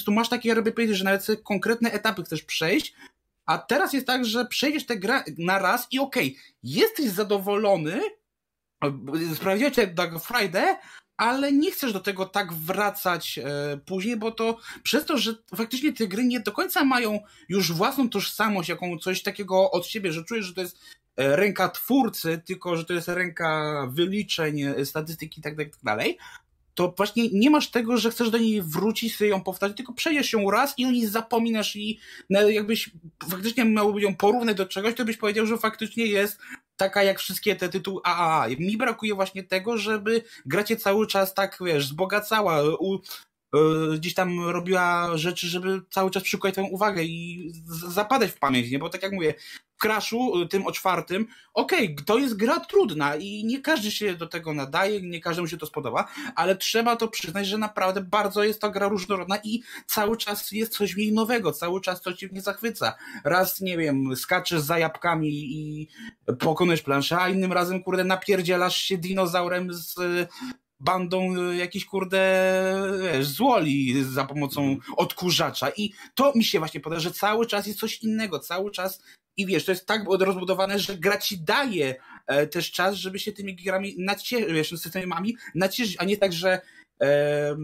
Yy, masz takie, jakby powiedzieć, że nawet konkretne etapy chcesz przejść, a teraz jest tak, że przejdziesz tę grę na raz i okej, okay, jesteś zadowolony, sprawdziłeś Dark Friday, ale nie chcesz do tego tak wracać e, później, bo to przez to, że faktycznie te gry nie do końca mają już własną tożsamość, jaką coś takiego od siebie, że czujesz, że to jest e, ręka twórcy, tylko że to jest ręka wyliczeń, e, statystyki itd., tak, tak dalej, to właśnie nie masz tego, że chcesz do niej wrócić, sobie ją powtarzać, tylko przejdziesz ją raz i o niej zapominasz i jakbyś faktycznie miał ją porównać do czegoś, to byś powiedział, że faktycznie jest taka jak wszystkie te tytuły AAA. Mi brakuje właśnie tego, żeby gracie cały czas tak, wiesz, wzbogacała, u, y, gdzieś tam robiła rzeczy, żeby cały czas przykuwać twoją uwagę i zapadać w pamięć, nie? Bo tak jak mówię, Crashu, y, tym o czwartym, okej, okay, to jest gra trudna i nie każdy się do tego nadaje, nie każdemu się to spodoba, ale trzeba to przyznać, że naprawdę bardzo jest to gra różnorodna i cały czas jest coś w niej nowego, cały czas coś cię nie zachwyca. Raz, nie wiem, skaczesz za jabłkami i pokonujesz planszę, a innym razem, kurde, napierdzielasz się dinozaurem z bandą y, jakiś kurde wiesz, złoli za pomocą odkurzacza i to mi się właśnie podoba, że cały czas jest coś innego, cały czas i wiesz, to jest tak rozbudowane, że gra ci daje e, też czas, żeby się tymi grami nacieszyć, wiesz, systemami nacieszyć, a nie tak, że e,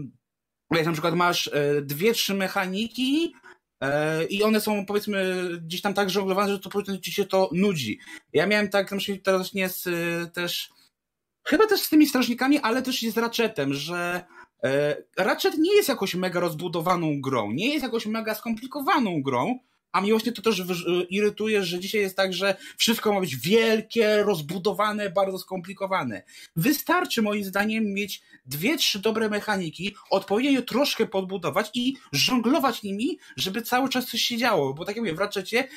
wiesz, na przykład masz e, dwie, trzy mechaniki e, i one są powiedzmy gdzieś tam tak żonglowane, że to powiedzmy ci się to nudzi. Ja miałem tak na przykład teraz nie z, też Chyba też z tymi strażnikami, ale też i z Ratchetem, że e, Ratchet nie jest jakoś mega rozbudowaną grą, nie jest jakoś mega skomplikowaną grą, a mnie właśnie to też irytuje, że dzisiaj jest tak, że wszystko ma być wielkie, rozbudowane, bardzo skomplikowane. Wystarczy moim zdaniem mieć dwie, trzy dobre mechaniki, odpowiednio je troszkę podbudować i żonglować nimi, żeby cały czas coś się działo. Bo tak jak mówię, w Ratchetie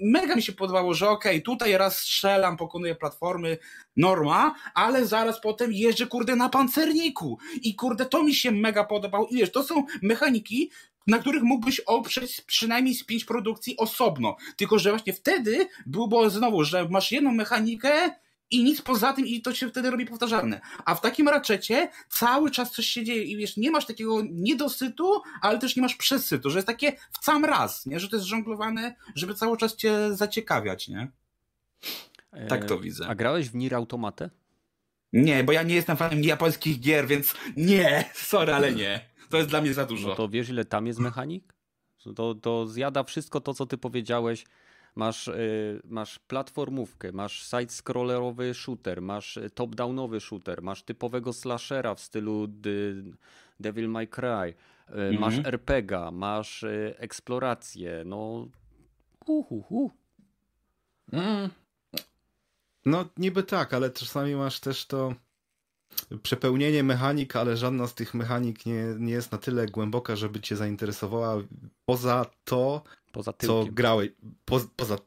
mega mi się podobało, że okej, okay, tutaj raz strzelam, pokonuję platformy, norma, ale zaraz potem jeżdżę, kurde, na pancerniku. I kurde, to mi się mega podobało. I wiesz, to są mechaniki, na których mógłbyś oprzeć przynajmniej z pięć produkcji osobno. Tylko, że właśnie wtedy było znowu, że masz jedną mechanikę i nic poza tym i to się wtedy robi powtarzalne. A w takim raczecie cały czas coś się dzieje i wiesz, nie masz takiego niedosytu, ale też nie masz przesytu, że jest takie w sam raz, nie? Że to jest żonglowane, żeby cały czas cię zaciekawiać, nie? Tak to e, widzę. A grałeś w Nier Automatę? Nie, bo ja nie jestem fanem japońskich gier, więc nie, sorry, ale nie. To jest dla mnie za dużo. No to wiesz, ile tam jest mechanik? To, to zjada wszystko to, co ty powiedziałeś. Masz, yy, masz platformówkę, masz side-scrollerowy shooter, masz y, top-downowy shooter, masz typowego slashera w stylu Devil May Cry, yy, masz RPGa, masz yy, eksplorację, no uhuhu. Mm. No niby tak, ale czasami masz też to przepełnienie mechanik, ale żadna z tych mechanik nie, nie jest na tyle głęboka, żeby cię zainteresowała poza to, poza co grałeś, po, poza,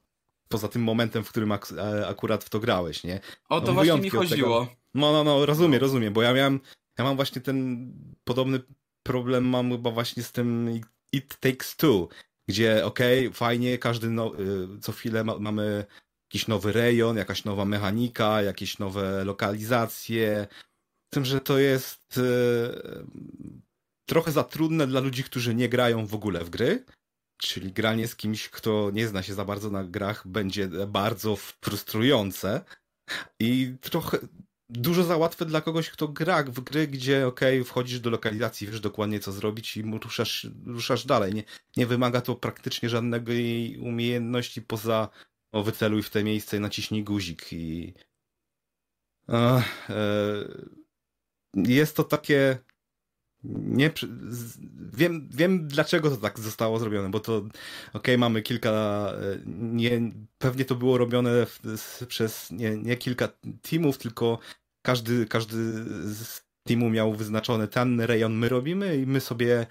poza tym momentem, w którym ak e, akurat w to grałeś, nie? O to no, właśnie mi chodziło. No, no, no, rozumiem, no. rozumiem, bo ja miałem, ja mam właśnie ten podobny problem mam chyba właśnie z tym It Takes Two, gdzie okej, okay, fajnie, każdy no, y, co chwilę ma, mamy jakiś nowy rejon, jakaś nowa mechanika, jakieś nowe lokalizacje, tym, że to jest e, trochę za trudne dla ludzi, którzy nie grają w ogóle w gry. Czyli granie z kimś, kto nie zna się za bardzo na grach, będzie bardzo frustrujące. I trochę dużo za łatwe dla kogoś, kto gra w gry, gdzie ok, wchodzisz do lokalizacji, wiesz dokładnie co zrobić i ruszasz, ruszasz dalej. Nie, nie wymaga to praktycznie żadnego umiejętności poza o wyceluj w te miejsce i naciśnij guzik i e, jest to takie. Nie, wiem, wiem dlaczego to tak zostało zrobione, bo to okej, okay, mamy kilka, e, nie, pewnie to było robione w, przez nie, nie kilka teamów, tylko każdy, każdy z teamu miał wyznaczony ten rejon my robimy i my sobie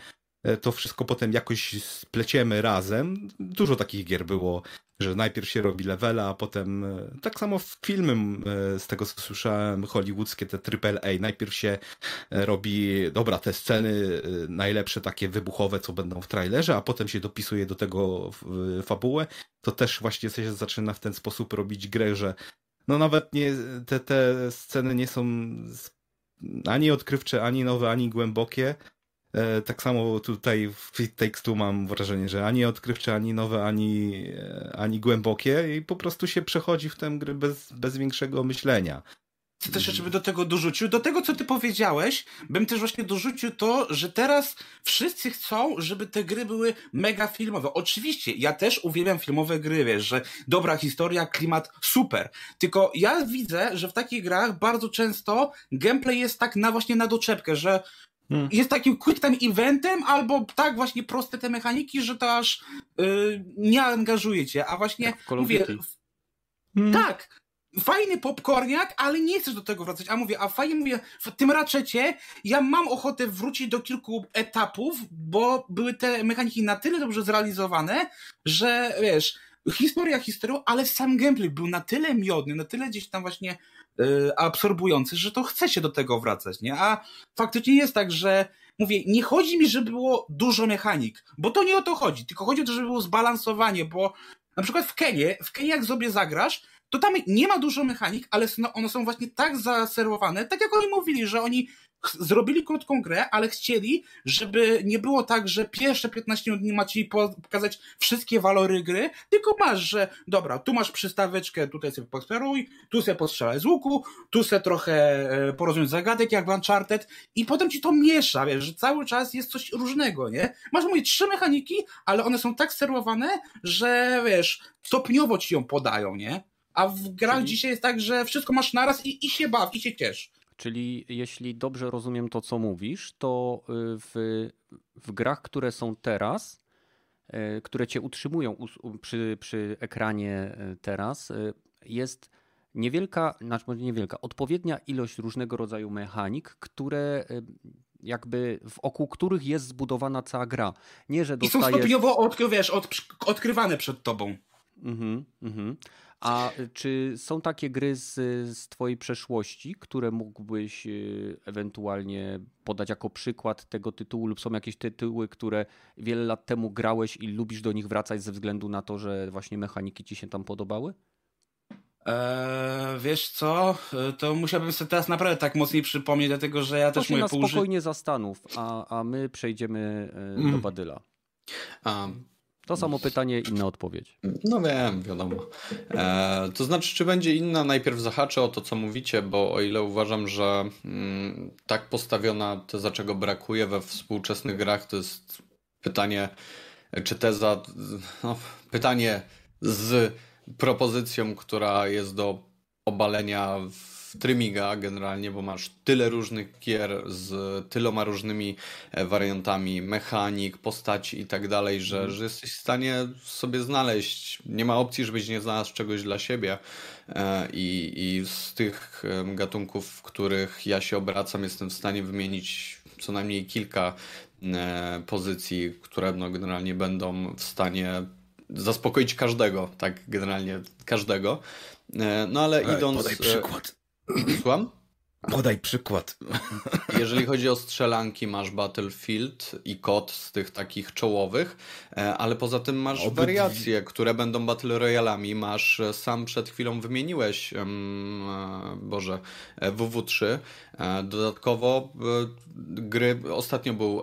to wszystko potem jakoś spleciemy razem. Dużo takich gier było że najpierw się robi levela, a potem e, tak samo w filmy, e, z tego co słyszałem, hollywoodzkie, te AAA, najpierw się e, robi, dobra, te sceny najlepsze, takie wybuchowe, co będą w trailerze, a potem się dopisuje do tego fabułę, to też właśnie się zaczyna w ten sposób robić grę, że no nawet nie, te, te sceny nie są ani odkrywcze, ani nowe, ani głębokie, E, tak samo tutaj w It Takes Two mam wrażenie, że ani odkrywcze, ani nowe, ani, e, ani głębokie i po prostu się przechodzi w tę grę bez, bez większego myślenia. Co też jeszcze bym do tego dorzucił? Do tego, co ty powiedziałeś, bym też właśnie dorzucił to, że teraz wszyscy chcą, żeby te gry były mega filmowe. Oczywiście, ja też uwielbiam filmowe gry, wiesz, że dobra historia, klimat, super. Tylko ja widzę, że w takich grach bardzo często gameplay jest tak na właśnie na doczepkę, że Hmm. Jest takim quick time eventem, albo tak właśnie proste te mechaniki, że to aż yy, nie angażuje cię, a właśnie mówię, hmm. tak, fajny popcorniak, ale nie chcesz do tego wracać. A mówię, a fajnie mówię, w tym raczecie ja mam ochotę wrócić do kilku etapów, bo były te mechaniki na tyle dobrze zrealizowane, że wiesz, historia historią, ale sam gameplay był na tyle miodny, na tyle gdzieś tam właśnie yy, absorbujący, że to chce się do tego wracać, nie? A faktycznie jest tak, że mówię, nie chodzi mi, żeby było dużo mechanik, bo to nie o to chodzi, tylko chodzi o to, żeby było zbalansowanie, bo na przykład w Kenie, w Kenie jak sobie zagrasz, to tam nie ma dużo mechanik, ale one są właśnie tak zaserwowane, tak jak oni mówili, że oni zrobili krótką grę, ale chcieli, żeby nie było tak, że pierwsze 15 minut nie ma ci pokazać wszystkie walory gry, tylko masz, że dobra, tu masz przystaweczkę, tutaj sobie posperuj, tu sobie postrzelaj z łuku, tu sobie trochę e, porozumiem zagadek jak w Uncharted i potem ci to miesza, wiesz, że cały czas jest coś różnego, nie? Masz moje trzy mechaniki, ale one są tak sterowane, że wiesz, stopniowo ci ją podają, nie? A w grach Czyli... dzisiaj jest tak, że wszystko masz naraz i, i się baw, i się ciesz. Czyli jeśli dobrze rozumiem to, co mówisz, to y, w, w grach, które są teraz, y, które cię utrzymują przy, przy ekranie y, teraz, jest niewielka, znaczy niewielka, odpowiednia ilość różnego rodzaju mechanik, które jakby wokół których jest zbudowana cała gra. Nie, że dostajesz... I są stopniowo od, wiesz, od, odkrywane przed tobą. Mhm, mhm. A czy są takie gry z, z Twojej przeszłości, które mógłbyś y, ewentualnie podać jako przykład tego tytułu, lub są jakieś tytuły, które wiele lat temu grałeś i lubisz do nich wracać ze względu na to, że właśnie mechaniki Ci się tam podobały? Eee, wiesz co, to musiałbym sobie teraz naprawdę tak mocniej przypomnieć, dlatego że ja to też się na spokojnie zastanów, a, a my przejdziemy e, do mm. Badyla. Um, to samo pytanie, inna odpowiedź. No wiem, wiadomo. E, to znaczy, czy będzie inna? Najpierw zahaczę o to, co mówicie, bo o ile uważam, że mm, tak postawiona teza, czego brakuje we współczesnych grach, to jest pytanie, czy teza, no, pytanie z propozycją, która jest do obalenia w Trymiga generalnie, bo masz tyle różnych gier z tyloma różnymi e, wariantami mechanik, postaci i tak dalej, że, mm. że jesteś w stanie sobie znaleźć. Nie ma opcji, żebyś nie znalazł czegoś dla siebie. E, I, i z tych gatunków, w których ja się obracam, jestem w stanie wymienić co najmniej kilka e, pozycji, które no, generalnie będą w stanie zaspokoić każdego, tak generalnie każdego. No ale Ej, idąc. Podaj przykład. Słucham? Podaj przykład. Jeżeli chodzi o strzelanki, masz Battlefield i kod z tych takich czołowych, e, ale poza tym masz Obydwie. wariacje, które będą Battle Royalami. Masz, e, sam przed chwilą wymieniłeś, um, Boże, WW3. Dodatkowo gry, ostatnio był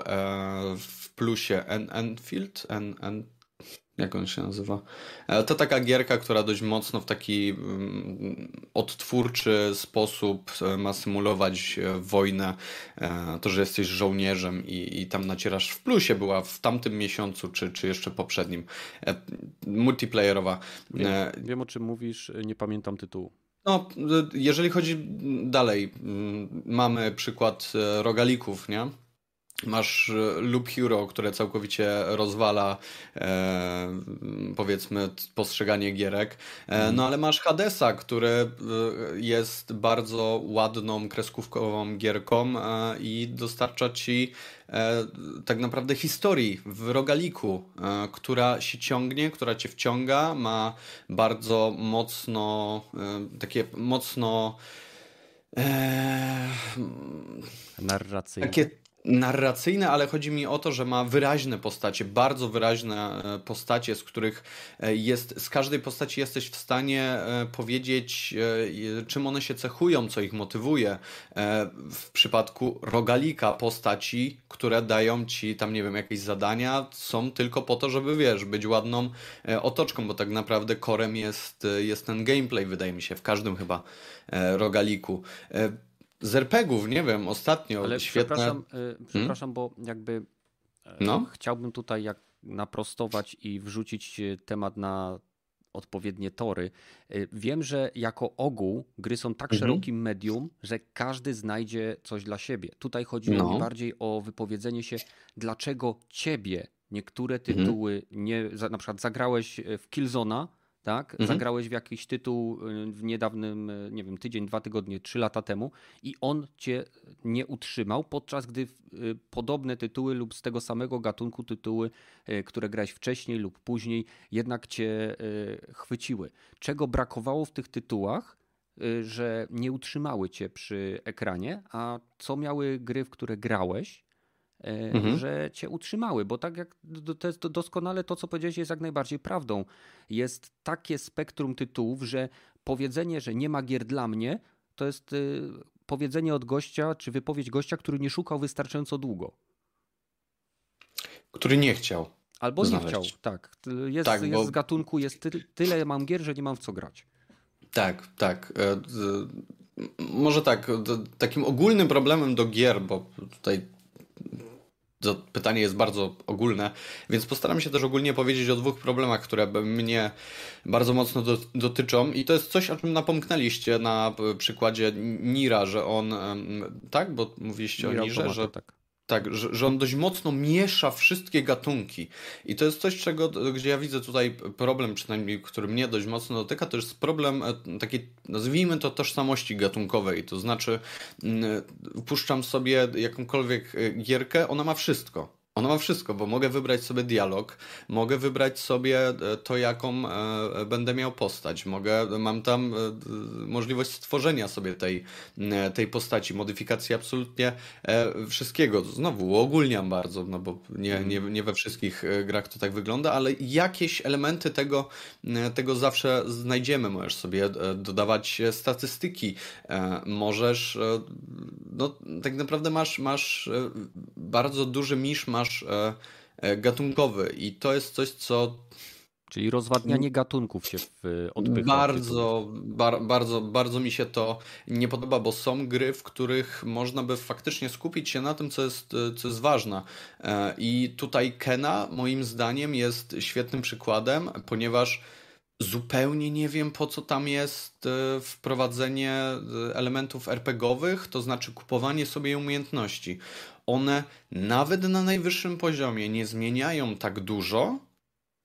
w plusie Enfield, en, en, jak on się nazywa? E, to taka gierka, która dość mocno w taki mm, odtwórczy sposób e, ma symulować e, wojnę. To, że jesteś żołnierzem i, i tam nacierasz w plusie, była w tamtym miesiącu, czy, czy jeszcze poprzednim. Multiplayerowa. Wiem, wiem o czym mówisz, nie pamiętam tytułu. No, jeżeli chodzi dalej, mamy przykład rogalików, nie? Masz e, Loop Hero, które całkowicie rozwala e, powiedzmy postrzeganie gierek. E, mhm. no ale masz Hadesa, który e, jest bardzo ładną, kreskówkową gierką e, i dostarcza ci e, tak naprawdę historii w rogaliku, która się ciągnie, która cię wciąga, ma bardzo mocno takie mocno narracyjne. Takie narracyjne, ale chodzi mi o to, że ma wyraźne postacie, bardzo wyraźne e, postacie, z których e, jest, z każdej postaci jesteś w stanie e, powiedzieć, czym one się cechują, co ich motywuje. W przypadku rogalika postaci, które dają ci tam, nie wiem, jakieś zadania, są tylko po to, żeby, wiesz, być ładną otoczką, bo tak naprawdę korem jest, jest ten gameplay, wydaje mi się, w każdym chyba rogaliku z RPGów, nie wiem, ostatnio Ale świetne... Przepraszam, y, przepraszam hmm? bo jakby e, no? chciałbym tutaj jak naprostować i wrzucić e, temat na odpowiednie tory. E, wiem, że jako ogół gry są tak mhm. szerokim medium, że każdy znajdzie coś dla siebie. Tutaj chodzi no. bardziej o wypowiedzenie się, dlaczego ciebie niektóre mhm. tytuły mhm. nie, na przykład zagrałeś w Killzona, tak? Mhm. Zagrałeś w jakiś tytuł y, w niedawnym, y, nie wiem, tydzień, dwa tygodnie, trzy lata temu i on cię nie utrzymał, podczas gdy y, podobne tytuły lub z tego samego gatunku tytuły, które grałeś wcześniej lub później, jednak cię chwyciły. Czego brakowało w tych tytułach, że nie utrzymały cię przy ekranie, a co miały gry, w które grałeś, mhm. że cię utrzymały, bo tak jak to jest doskonale to, co powiedziałeś, jest jak najbardziej prawdą. Jest takie spektrum tytułów, że powiedzenie, że nie ma gier dla mnie, to jest y, powiedzenie od gościa, czy wypowiedź gościa, który nie szukał wystarczająco długo. Który nie chciał. Albo znaleźć. nie chciał, tak. Jest, tak, jest bo... z gatunku, jest ty, tyle mam gier, że nie mam w co grać. Tak, tak. E, może tak, takim ogólnym problemem do gier, bo tutaj to pytanie jest bardzo ogólne, więc postaram się też ogólnie powiedzieć o dwóch problemach, które mnie bardzo mocno do, dotyczą i to jest coś, o czym napomknęliście na przykładzie Nira, że on, tak, bo mówiliście Nira o Nirze, że... Tak. Tak, że, że on dość mocno miesza wszystkie gatunki. I to jest coś, czego, gdzie ja widzę tutaj problem, przynajmniej który mnie dość mocno dotyka, to jest problem e, takiej, nazwijmy to, tożsamości gatunkowej. To znaczy, puszczam sobie jakąkolwiek e, gierkę, ona ma wszystko. Ona ma wszystko, bo mogę wybrać sobie dialog, mogę wybrać sobie e, to, jaką e, będę miał postać. Mogę, mam tam e, możliwość stworzenia sobie tej, tej postaci, modyfikacji absolutnie wszystkiego. Znowu uogólniam bardzo, no bo nie, nie, nie we wszystkich grach to tak wygląda, ale jakieś elementy tego, tego zawsze znajdziemy. Możesz sobie dodawać statystyki, możesz, no tak naprawdę masz, masz bardzo duży misz, masz e, e, gatunkowy i to jest coś, co Czyli rozwadnianie gatunków się odbywa. Bardzo, bar, bardzo, bardzo mi się to nie podoba, bo są gry, w których można by faktycznie skupić się na tym, co jest, co jest ważne. E, I tutaj Kena, moim zdaniem, jest świetnym przykładem, ponieważ zupełnie nie wiem, po co tam jest wprowadzenie elementów RPGowych, to znaczy kupowanie sobie umiejętności one nawet na najwyższym poziomie nie zmieniają tak dużo,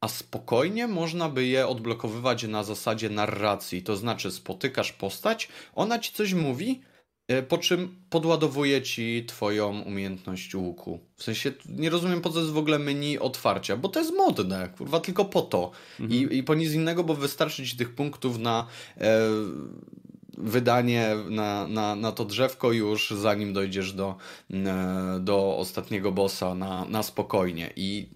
a spokojnie można by je odblokowywać na zasadzie narracji. To znaczy, spotykasz postać, ona ci coś mówi, e, po czym podładowuje ci twoją umiejętność łuku. W sensie nie rozumiem po co jest w ogóle menu otwarcia, bo to jest modne, kurwa, tylko po to. Mhm. I, I po nic innego, bo wystarczy ci tych punktów na e, wydanie na, na, na to drzewko już zanim dojdziesz do, e, do ostatniego bossa na, na spokojnie. I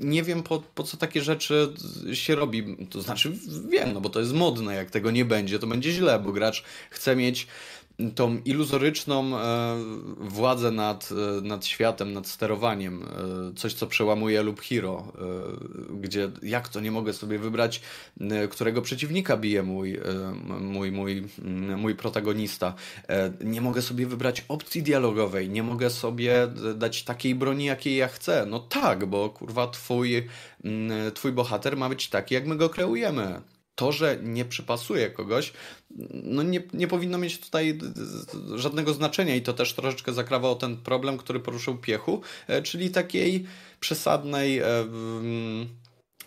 nie wiem po, po co takie rzeczy się robi. To znaczy wiem, no bo to jest modne. Jak tego nie będzie, to będzie źle, bo gracz chce mieć tą iluzoryczną e, władzę nad, e, nad światem, nad sterowaniem, e, coś co przełamuje lub hero, gdzie jak to nie mogę sobie wybrać, którego przeciwnika bije mój, mój, mój, mój protagonista. Nie mogę sobie wybrać opcji dialogowej, nie mogę sobie dać takiej broni, jakiej ja chcę. No tak, bo kurwa twój, twój bohater ma być taki, jak my go kreujemy to, że nie przypasuje kogoś, no nie, nie powinno mieć tutaj żadnego znaczenia i to też troszeczkę zakrawało ten problem, który poruszył Piechu, e, czyli takiej przesadnej e, mm,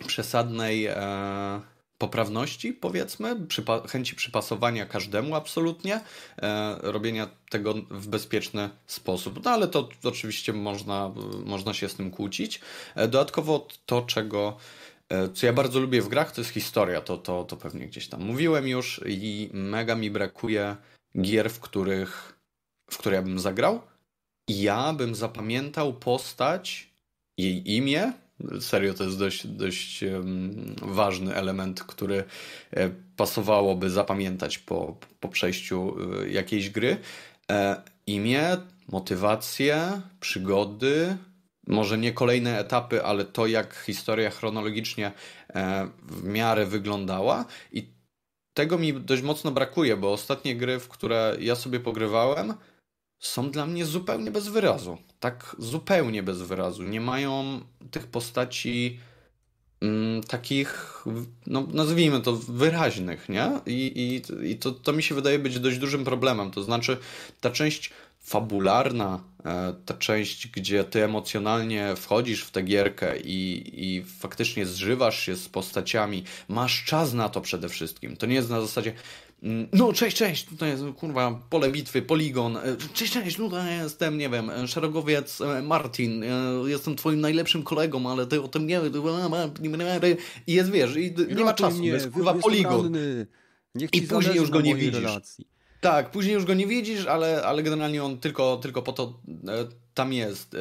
przesadnej e, poprawności, powiedzmy, przypa chęci przypasowania każdemu absolutnie, robienia tego w bezpieczny sposób. No ale to, oczywiście można, można się z tym kłócić. Dodatkowo to, czego co ja bardzo lubię w grach, to jest historia. To, to, to pewnie gdzieś tam mówiłem już i mega mi brakuje gier, w których, w które ja bym zagrał. Ja bym zapamiętał postać, jej imię. Serio, to jest dość, dość ważny element, który e, pasowałoby zapamiętać po, po przejściu e, jakiejś gry. E, imię, motywację, przygody, może nie kolejne etapy, ale to, jak historia chronologicznie e, w miarę wyglądała. I tego mi dość mocno brakuje, bo ostatnie gry, w które ja sobie pogrywałem, są dla mnie zupełnie bez wyrazu. Tak zupełnie bez wyrazu. Nie mają tych postaci mm, takich, no nazwijmy to, wyraźnych, nie? I, i, i to, to mi się wydaje być dość dużym problemem. To znaczy, ta część fabularna, e, ta część, gdzie ty emocjonalnie wchodzisz w tę gierkę i, i faktycznie zżywasz się z postaciami, masz czas na to przede wszystkim. To nie jest na zasadzie, mm, no cześć, cześć, tutaj jest kurwa pole bitwy, poligon, e, cześć, cześć, tutaj jestem, nie wiem, szeregowiec Martin, jestem twoim najlepszym kolegą, ale ty o tym nie i jest, wiesz, i nie ma czasu, mnie, jest kurwa poligon. Niech I później już go nie widzisz. Relacji. Tak, później już go nie widzisz, ale, ale generalnie on tylko, tylko po to e, tam jest. E,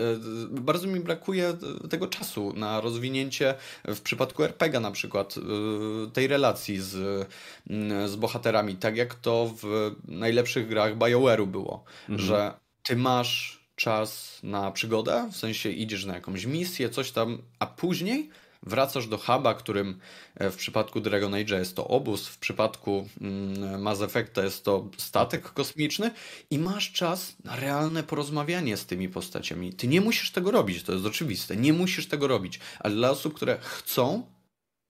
bardzo mi brakuje tego czasu na rozwinięcie w przypadku RPG na przykład e, tej relacji z, z bohaterami, tak jak to w najlepszych grach BioWare'u było, mhm. że ty masz czas na przygodę, w sensie idziesz na jakąś misję, coś tam, a później wracasz do huba, którym e, w przypadku Dragon Age jest to obóz, w przypadku mm, Mass Effecta jest to statek kosmiczny i masz czas na realne porozmawianie z tymi postaciami. Ty nie musisz tego robić, to jest oczywiste, nie musisz tego robić, ale dla osób, które chcą,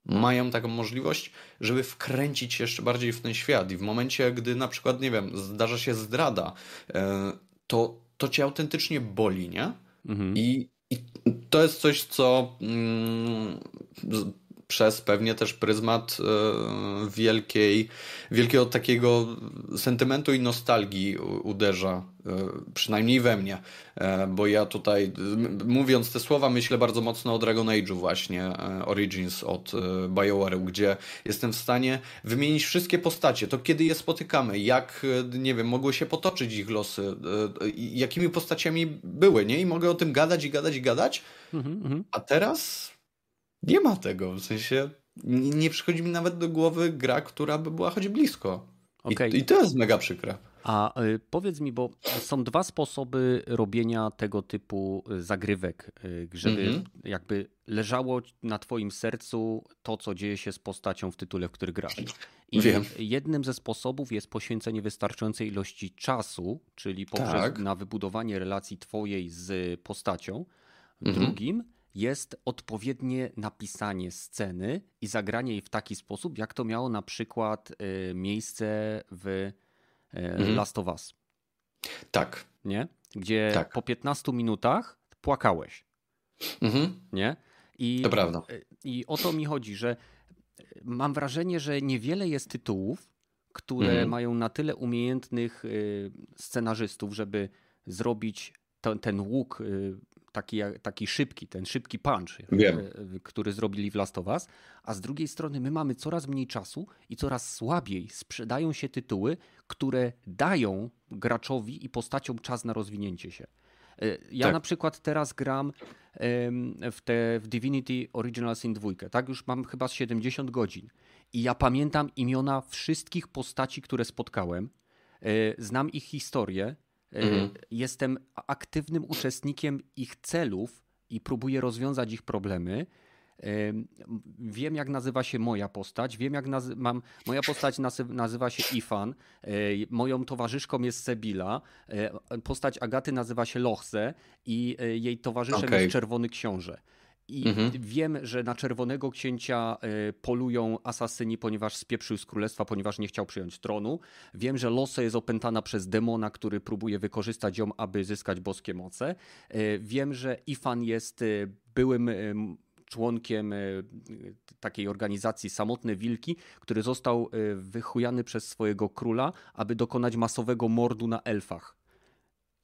mają taką możliwość, żeby wkręcić się jeszcze bardziej w ten świat i w momencie, gdy na przykład, nie wiem, zdarza się zdrada, e, to, to cię autentycznie boli, nie? Mhm. I i to jest coś, co mm, przez pewnie też pryzmat e, wielkiej, wielkiego takiego sentymentu i nostalgii uderza, e, przynajmniej we mnie, e, bo ja tutaj mówiąc te słowa myślę bardzo mocno o Dragon Age'u właśnie, Origins od BioWare'u, gdzie jestem w stanie wymienić wszystkie postacie, to kiedy je spotykamy, jak, nie wiem, mogły się potoczyć ich losy, jakimi postaciami były, nie? I mogę o tym gadać i gadać i gadać, mhm, mhm. a teraz nie ma tego, w sensie nie przychodzi mi nawet do głowy gra, która by była choć blisko. Okay. I, I, to jest mega przykre. A y, powiedz mi, bo są dwa sposoby robienia tego typu y, zagrywek, y, żeby mm -hmm. jakby leżało na twoim sercu to, co dzieje się z postacią w tytule, w który grasz. I Wiem. jednym ze sposobów jest poświęcenie wystarczającej ilości czasu, czyli poprzez tak. na wybudowanie relacji twojej z postacią. Mm -hmm. Drugim jest odpowiednie napisanie sceny i zagranie jej w taki sposób, jak to miało na przykład y, miejsce w y, mhm. Last of Us. Tak. Nie? Gdzie tak. po 15 minutach płakałeś. Mhm. Nie? I, to prawda. Y, I o to mi chodzi, że mam wrażenie, że niewiele jest tytułów, które mhm. mają na tyle umiejętnych scenarzystów, żeby zrobić ten, ten łuk taki, taki szybki, ten szybki punch, Wiem. E, który zrobili w Last of Us, a z drugiej strony my mamy coraz mniej czasu i coraz słabiej sprzedają się tytuły, które dają graczowi i postaciom czas na rozwinięcie się. E, ja tak. na przykład teraz gram w, te, w Divinity Original Sin 2, tak? Już mam chyba 70 godzin i ja pamiętam imiona wszystkich postaci, które spotkałem, e, znam ich historię, Mhm. Jestem aktywnym uczestnikiem ich celów i próbuję rozwiązać ich problemy. Wiem, jak nazywa się moja postać. Wiem, jak nazy- mam. Moja postać nazywa się Ifan. Moją towarzyszką jest Sebila. Postać Agaty nazywa się Lochse i jej towarzyszem okay. jest Czerwony Książę. I mhm. wiem, że na Czerwonego Księcia e, polują asasyni, ponieważ spieprzył z królestwa, ponieważ nie chciał przyjąć tronu. Wiem, że Loso jest opętana przez demona, który próbuje wykorzystać ją, aby zyskać boskie moce. E, wiem, że Ifan jest e, byłym członkiem takiej organizacji Samotne Wilki, który został wychujany przez swojego króla, aby dokonać masowego mordu na elfach.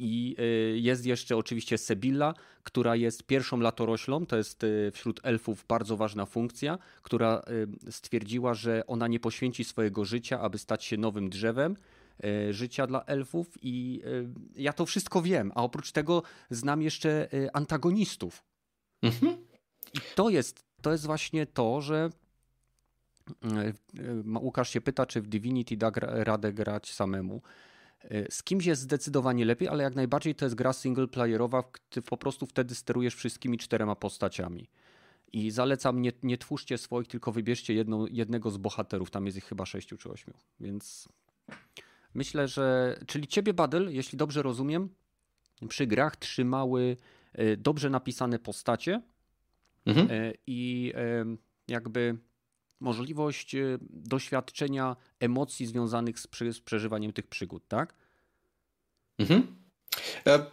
I y, jest jeszcze oczywiście Sebilla, która jest pierwszą latoroślą, to jest y, wśród elfów bardzo ważna funkcja, która y, stwierdziła, że ona nie poświęci swojego życia, aby stać się nowym drzewem życia dla elfów i ja to wszystko wiem, a oprócz tego znam jeszcze antagonistów. Mhm. I to jest, to jest właśnie to, że Łukasz się pyta, czy w Divinity da radę grać samemu. Z kimś jest zdecydowanie lepiej, ale jak najbardziej to jest gra singleplayerowa, ty po prostu wtedy sterujesz wszystkimi czterema postaciami. I zalecam, nie, nie twórzcie swoich, tylko wybierzcie jedną, jednego z bohaterów. Tam jest ich chyba sześciu czy ośmiu. Więc myślę, że. Czyli ciebie, Badel, jeśli dobrze rozumiem, przy grach trzymały e, dobrze napisane postacie mhm. E, i jakby możliwość y, doświadczenia emocji związanych z, z przeżywaniem tych przygód, tak? Mhm. E,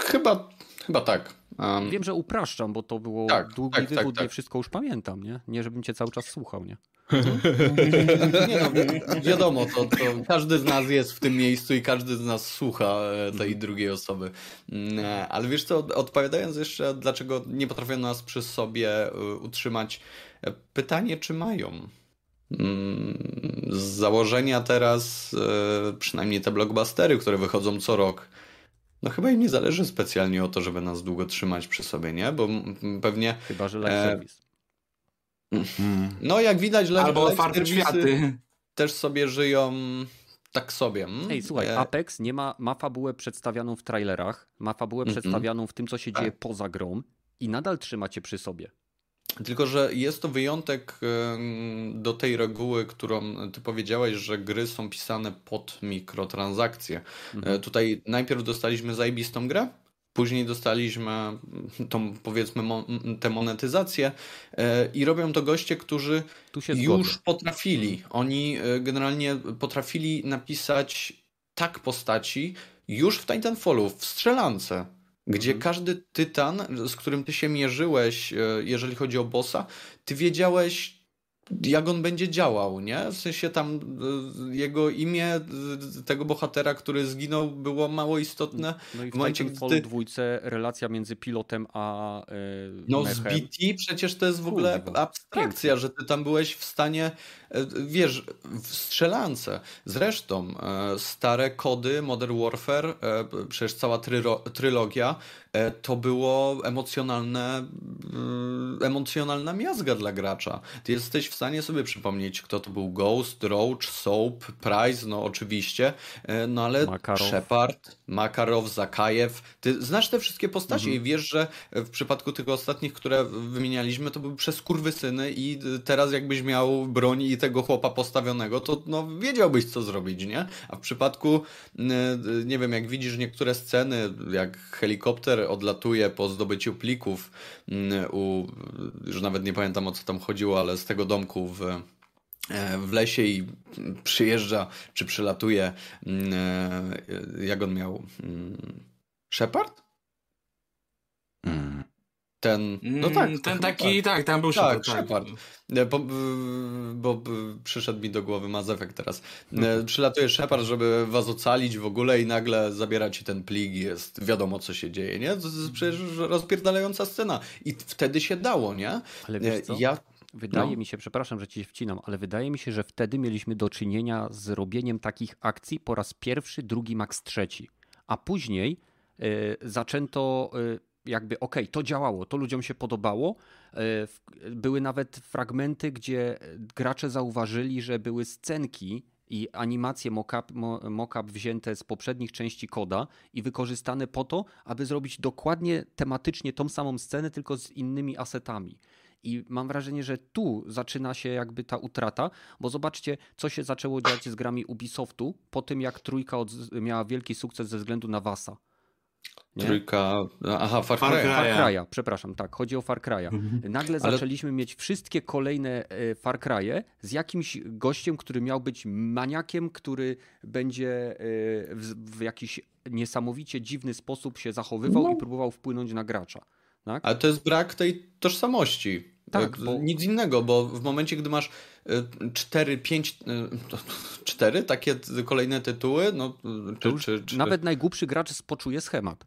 chyba, chyba tak. Um, Wiem, że upraszczam, bo to było tak, długi tak, tak wywód, tak, nie wszystko już pamiętam, nie? Nie, żebym cię cały czas słuchał, nie? Nie no, wiadomo, to, to każdy z nas jest w tym miejscu i każdy z nas słucha e, tej mhm. drugiej osoby. Mm, e, ale wiesz co, odpowiadając jeszcze, dlaczego nie potrafią nas przy sobie e, utrzymać, pytanie, czy mają? Mm, z założenia teraz, przynajmniej te blockbustery, które wychodzą co rok, no chyba im nie zależy specjalnie o to, żeby nas długo trzymać przy sobie, nie? Bo pewnie... Chyba, że live service. Mm. No jak widać, live, Albo otwarte światy. też sobie żyją tak sobie. Mm? Ej, słuchaj, e... Apex nie ma, ma fabułę przedstawianą w trailerach, ma fabułę mm -hmm. przedstawioną w tym, co się tak. dzieje poza grą i nadal trzyma cię przy sobie. Tylko, że jest to wyjątek do tej reguły, którą ty powiedziałeś, że gry są pisane pod mikrotransakcje. Mhm. E, tutaj najpierw dostaliśmy zajebistą grę, Później dostaliśmy tą, powiedzmy, tę monetyzację e, i robią to goście, którzy już potrafili. Oni e, generalnie potrafili napisać tak postaci już w Titanfallu, w strzelance gdzie mhm. każdy tytan, z którym ty się mierzyłeś, e, jeżeli chodzi o bossa, ty wiedziałeś, jak on będzie działał, nie? W sensie tam y, jego imię y, tego bohatera, który zginął, było mało istotne. No i w, w momencie, gdy dwójce relacja między pilotem a yy, No mechem. z BT przecież to jest w ogóle abstrakcja, Pięknie. że ty tam byłeś w stanie, wiesz, w strzelance. Zresztą stare kody Modern Warfare, przecież cała trylogia, to było emocjonalne, emocjonalna miazga dla gracza. Ty jesteś w stanie sobie przypomnieć, kto to był Ghost, Roach, Soap, Price, no oczywiście, e, no ale Makarow. Shepard, Makarow, Zakajew. Ty znasz te wszystkie postacie mhm. i wiesz, że w przypadku tych ostatnich, które wymienialiśmy, to były przez syny i teraz jakbyś miał broń i tego chłopa postawionego, to no wiedziałbyś co zrobić, nie? A w przypadku, nie wiem, jak widzisz niektóre sceny, jak helikopter odlatuje po zdobyciu plików u, już nawet nie pamiętam o co tam chodziło, ale z tego domku w, e, w lesie i przyjeżdża, czy przylatuje, e, jak on miał, Shepard? Mm. Ten, no tak. Mm, ten taki, tak. tak, tam był tak, Shepard. Tak. Bo, bo, bo, przyszedł mi do głowy Mass Effect teraz. Mhm. Przylatuje Shepard, żeby was ocalić w ogóle i nagle zabiera ci ten plik i jest wiadomo co się dzieje, nie? To jest przecież rozpierdalająca scena. I wtedy się dało, nie? Ale wiesz co? Ja... Wydaje no. mi się, przepraszam, że ci wcinam, ale wydaje mi się, że wtedy mieliśmy do czynienia z robieniem takich akcji po raz pierwszy, drugi, max trzeci. A później y, zaczęto... Y, jakby okej, okay, to działało, to ludziom się podobało. E, były nawet fragmenty, gdzie gracze zauważyli, że były scenki i animacje mock-up, mock wzięte z poprzednich części koda i wykorzystane po to, aby zrobić dokładnie tematycznie tą samą scenę, tylko z innymi asetami. I mam wrażenie, że tu zaczyna się jakby ta utrata, bo zobaczcie, co się zaczęło dziać z grami Ubisoftu po tym, jak trójka miała wielki sukces ze względu na Wasa. Nie? Trójka. Aha, Far Cry'a. Far Cry'a, przepraszam, tak, chodzi o Far Cry'a. Mhm. Nagle Ale... zaczęliśmy mieć wszystkie kolejne e, Far Cry'e z jakimś gościem, który miał być maniakiem, który będzie e, w, w jakiś niesamowicie dziwny sposób się zachowywał no. i próbował wpłynąć na gracza. Tak? Ale to jest brak tej tożsamości. Tak, bo... Nic innego, bo w momencie, gdy masz 4, 5, 4 takie kolejne tytuły, no, czy, czy, czy... nawet najgłupszy gracz poczuje schemat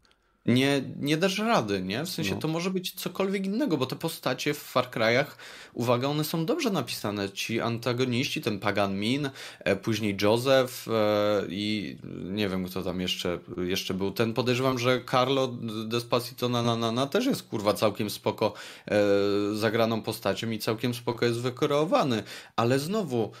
nie, nie dasz rady, nie? W sensie no. to może być cokolwiek innego, bo te postacie w Far Cry'ach, uwaga, one są dobrze napisane. Ci antagoniści, ten Pagan Min, e, później Joseph e, i nie wiem kto tam jeszcze, jeszcze był. Ten podejrzewam, że Carlo Despacito na, na, na, na też jest kurwa całkiem spoko e, zagraną postacią i całkiem spoko jest wykreowany. Ale znowu,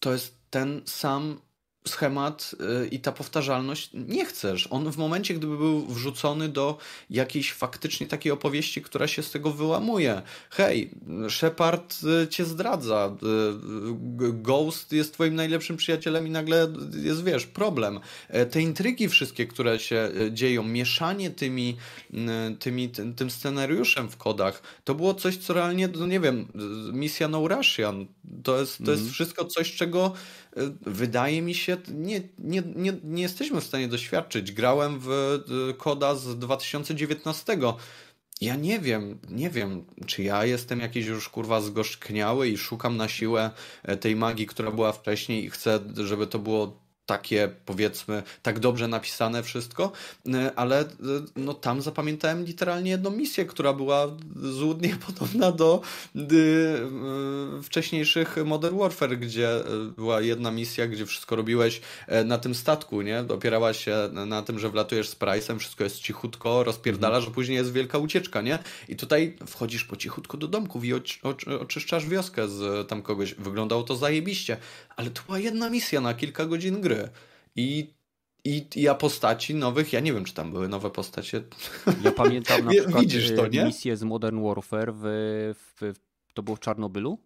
to jest ten sam schemat y, i ta powtarzalność nie chcesz. On w momencie, gdyby był wrzucony do jakiejś faktycznie takiej opowieści, która się z tego wyłamuje. Hej, Shepard y, cię zdradza, y, Ghost jest twoim najlepszym przyjacielem i nagle jest, wiesz, problem. E, te intrygi wszystkie, które się dzieją, mieszanie tymi, tymi tym, tym scenariuszem w kodach, to było coś, co realnie, no nie wiem, misja No Russian, to jest, to jest mm. wszystko coś, czego wydaje mi się, nie, nie, nie, nie jesteśmy w stanie doświadczyć. Grałem w y, koda z 2019. Ja nie wiem, nie wiem, czy ja jestem jakiś już kurwa zgorzkniały i szukam na siłę e, tej magii, która była wcześniej i chcę, żeby to było takie powiedzmy tak dobrze napisane wszystko, e, ale e, no tam zapamiętałem literalnie jedną misję, która była złudnie podobna do y, wcześniejszych Modern Warfare, gdzie była jedna misja, gdzie wszystko robiłeś na tym statku, nie? Opierałaś się na tym, że wlatujesz z Price'em, wszystko jest cichutko, rozpierdala, że później jest wielka ucieczka, nie? I tutaj wchodzisz po cichutku do domków i oczyszczasz wioskę z tam kogoś. Wyglądało to zajebiście, ale to była jedna misja na kilka godzin gry. I i, ja postaci nowych, ja nie wiem, czy tam były nowe postacie. Ja pamiętam na przykład Widzisz to, nie? misję z Modern Warfare w, w, to było w Czarnobylu?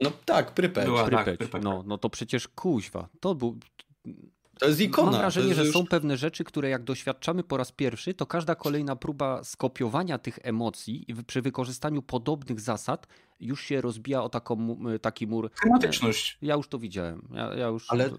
No tak, Prypeć. Była, Prypeć. Tak, No, no to przecież kuźwa. To był, to jest ikona. Mam wrażenie, już... że są pewne rzeczy, które jak doświadczamy po raz pierwszy, to każda kolejna próba skopiowania tych emocji przy wykorzystaniu podobnych zasad już się rozbija o taką, taki mur. Tematyczność. Ja już to widziałem. Ja, ja już... Ale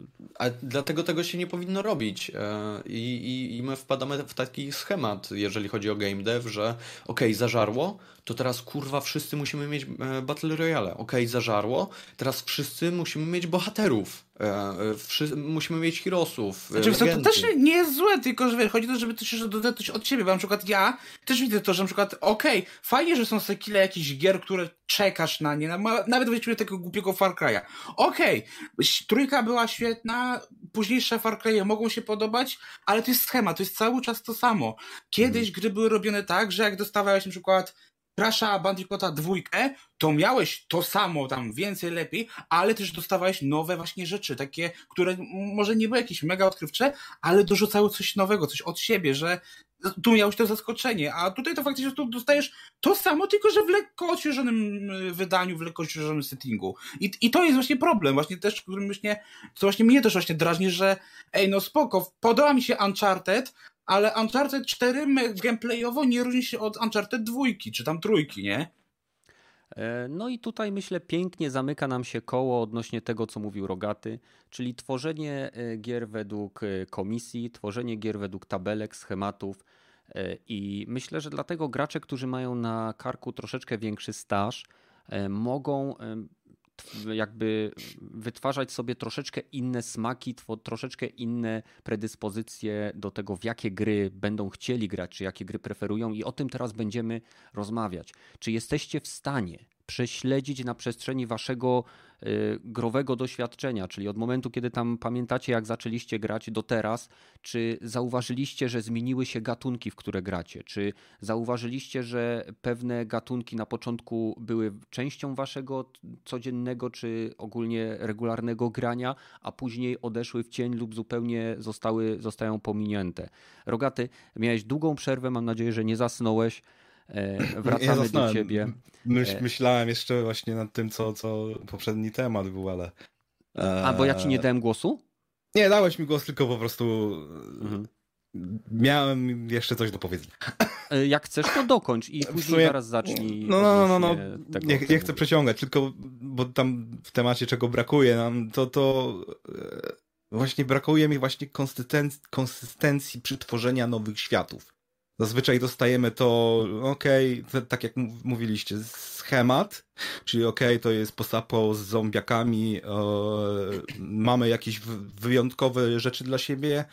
dlatego tego się nie powinno robić. E, I, i, I my wpadamy w taki schemat, jeżeli chodzi o game dev, że okej, okay, zażarło, to teraz kurwa wszyscy musimy mieć e, Battle Royale. Okej, okay, zażarło, teraz wszyscy musimy mieć bohaterów. E, musimy mieć heroesów. Znaczy, to też nie jest złe, tylko że chodzi o to, żeby to się dodać od ciebie, bo na przykład ja też widzę to, że na przykład okej, okay, fajnie, że są takie kile jakichś gier, które czekasz na nie, nawet weźmy tego głupiego Far Cry'a. Okej, okay, trójka była świetna, późniejsze Far Cry'e mogą się podobać, ale to jest schemat, to jest cały czas to samo. Kiedyś hmm. gry były robione tak, że jak dostawałeś na przykład Crash'a Bandicoota dwójkę, to miałeś to samo, tam więcej, lepiej, ale też dostawałeś nowe właśnie rzeczy, takie, które może nie były jakieś mega odkrywcze, ale dorzucały coś nowego, coś od siebie, że tu miałeś to zaskoczenie, a tutaj to faktycznie tu dostajesz to samo, tylko że w lekko odświeżonym y, wydaniu, w lekko odświeżonym settingu. I, I to jest właśnie problem, właśnie też, którym właśnie, co właśnie mnie też właśnie drażni, że ej, no spoko, podoba mi się Uncharted, ale Uncharted 4 gameplayowo nie różni się od Uncharted 2 czy tam trójki, nie? E, no i tutaj myślę pięknie zamyka nam się koło odnośnie tego, co mówił Rogaty, czyli tworzenie e, gier według e, komisji, tworzenie gier według tabelek, schematów i myślę, że dlatego gracze, którzy mają na karku troszeczkę większy staż, mogą jakby wytwarzać sobie troszeczkę inne smaki, troszeczkę inne predyspozycje do tego, w jakie gry będą chcieli grać, czy jakie gry preferują, i o tym teraz będziemy rozmawiać. Czy jesteście w stanie prześledzić na przestrzeni waszego y, growego doświadczenia, czyli od momentu, kiedy tam pamiętacie, jak zaczęliście grać do teraz, czy zauważyliście, że zmieniły się gatunki, w które gracie? Czy zauważyliście, że pewne gatunki na początku były częścią waszego codziennego, czy ogólnie regularnego grania, a później odeszły w cień lub zupełnie zostały, zostają pominięte? Rogaty, miałeś długą przerwę, mam nadzieję, że nie zasnąłeś. E, wracamy ja do ciebie. Myśl, e, myślałem jeszcze właśnie nad tym, co, co poprzedni temat był, ale. A bo ja ci nie dałem głosu? Nie, dałeś mi głos, tylko po prostu. Mhm. Miałem jeszcze coś do powiedzenia. E, jak chcesz, to dokończ i później sumie... zaraz zacznij. No, no, no, no. Tego, nie, nie chcę przeciągać, tylko bo tam w temacie czego brakuje nam, to to właśnie brakuje mi właśnie konsystencji, konsystencji przy tworzeniu nowych światów. Zazwyczaj dostajemy to, okej, okay, tak jak mówiliście, schemat, czyli okej, okay, to jest posapo z zombiakami, e, mamy jakieś wyjątkowe rzeczy dla siebie,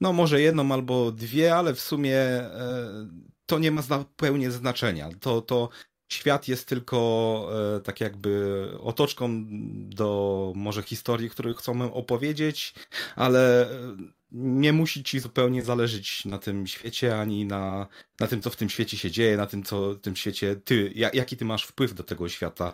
no może jedną albo dwie, ale w sumie e, to nie ma zupełnie znaczenia. To, to świat jest tylko e, tak jakby otoczką do może historii, które chcemy opowiedzieć, ale nie musi ci zupełnie zależeć na tym świecie, ani na, na tym, co w tym świecie się dzieje, na tym, co w tym świecie ty, jaki ty masz wpływ do tego świata.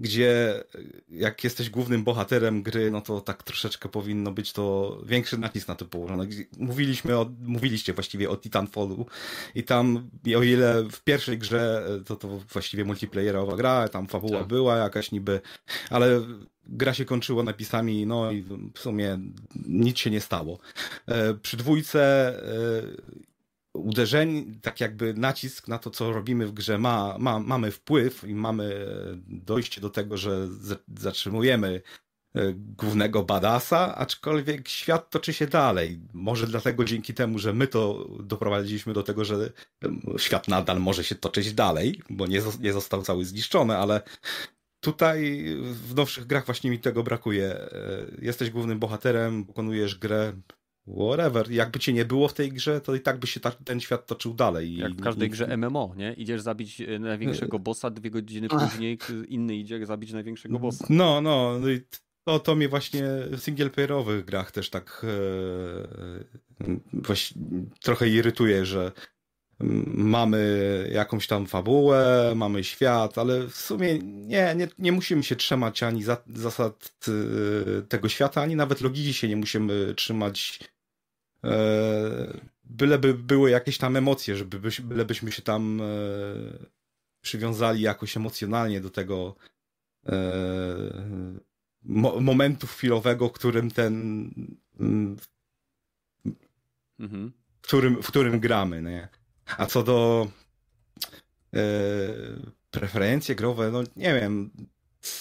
Gdzie jak jesteś głównym bohaterem gry, no to tak troszeczkę powinno być to większy nacisk na to położony. Mówiliśmy o, mówiliście właściwie o Titanfallu i tam, o ile w pierwszej grze to, to właściwie multiplayerowa gra, tam fabuła tak. była jakaś niby, ale gra się kończyła napisami, no i w sumie nic się nie stało. E, przy dwójce e, uderzeń, tak jakby nacisk na to, co robimy w grze ma, ma, mamy wpływ i mamy dojście do tego, że zatrzymujemy głównego badasa, aczkolwiek świat toczy się dalej. Może dlatego dzięki temu, że my to doprowadziliśmy do tego, że świat nadal może się toczyć dalej, bo nie, nie został cały zniszczony, ale tutaj w nowszych grach właśnie mi tego brakuje. Jesteś głównym bohaterem, pokonujesz grę, whatever. Jakby cię nie było w tej grze, to i tak by się ta, ten świat toczył dalej. Jak w każdej grze MMO, nie? Idziesz zabić e, największego bossa, dwie godziny później inny idzie zabić największego bossa. No, no. no to, to mnie właśnie w singleplayerowych grach też tak e, właśnie trochę irytuje, że mamy jakąś tam fabułę, mamy świat, ale w sumie nie, nie, nie musimy się trzymać ani za, zasad e, tego świata, ani nawet logiki się nie musimy trzymać byleby były jakieś tam emocje, żeby bylebyśmy się tam e, przywiązali jakoś emocjonalnie do tego e, momentu chwilowego, w którym ten mm, mhm. w, którym, w którym gramy. Nie? A co do preferencje growe, no nie wiem,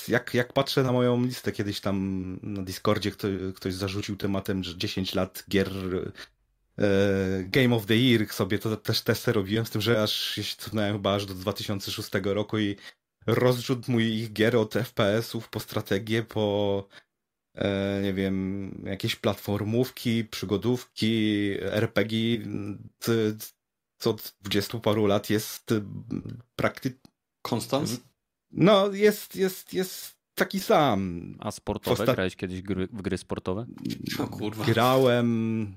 jak, jak patrzę na moją listę, kiedyś tam na Discordzie ktoś, ktoś zarzucił tematem, że 10 lat gier e, Game of the Year sobie to też testy robiłem, z tym, że aż się cofnąłem chyba aż do 2006 roku i rozrzut moich gier od FPS-ów po strategię, po e, nie wiem, jakieś platformówki, przygodówki, RPG, co od 20 paru lat jest praktycznie... Konstans? No, jest, jest, jest taki sam. A sportowe? Posta... Grałeś kiedyś gry, w gry sportowe? O kurwa. Grałem...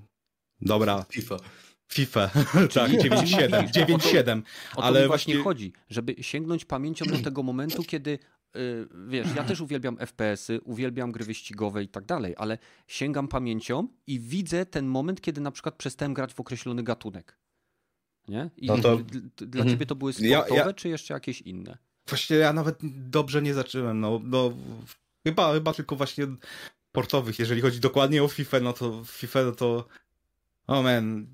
Dobra. FIFA. FIFA, tak, 9-7, 9-7. O to ale mi właśnie chodzi, żeby sięgnąć pamięcią do tego momentu, kiedy yy, wiesz, ja też uwielbiam FPS-y, uwielbiam gry wyścigowe i tak dalej, ale sięgam pamięcią i widzę ten moment, kiedy na przykład przestałem grać w określony gatunek. Nie? I no to... dla mhm. ciebie to były sportowe, ja, ja... czy jeszcze jakieś inne? Właśnie ja nawet dobrze nie zacząłem, no, no chyba, chyba tylko właśnie portowych, jeżeli chodzi dokładnie o FIFA, no to FIFA no to oh man,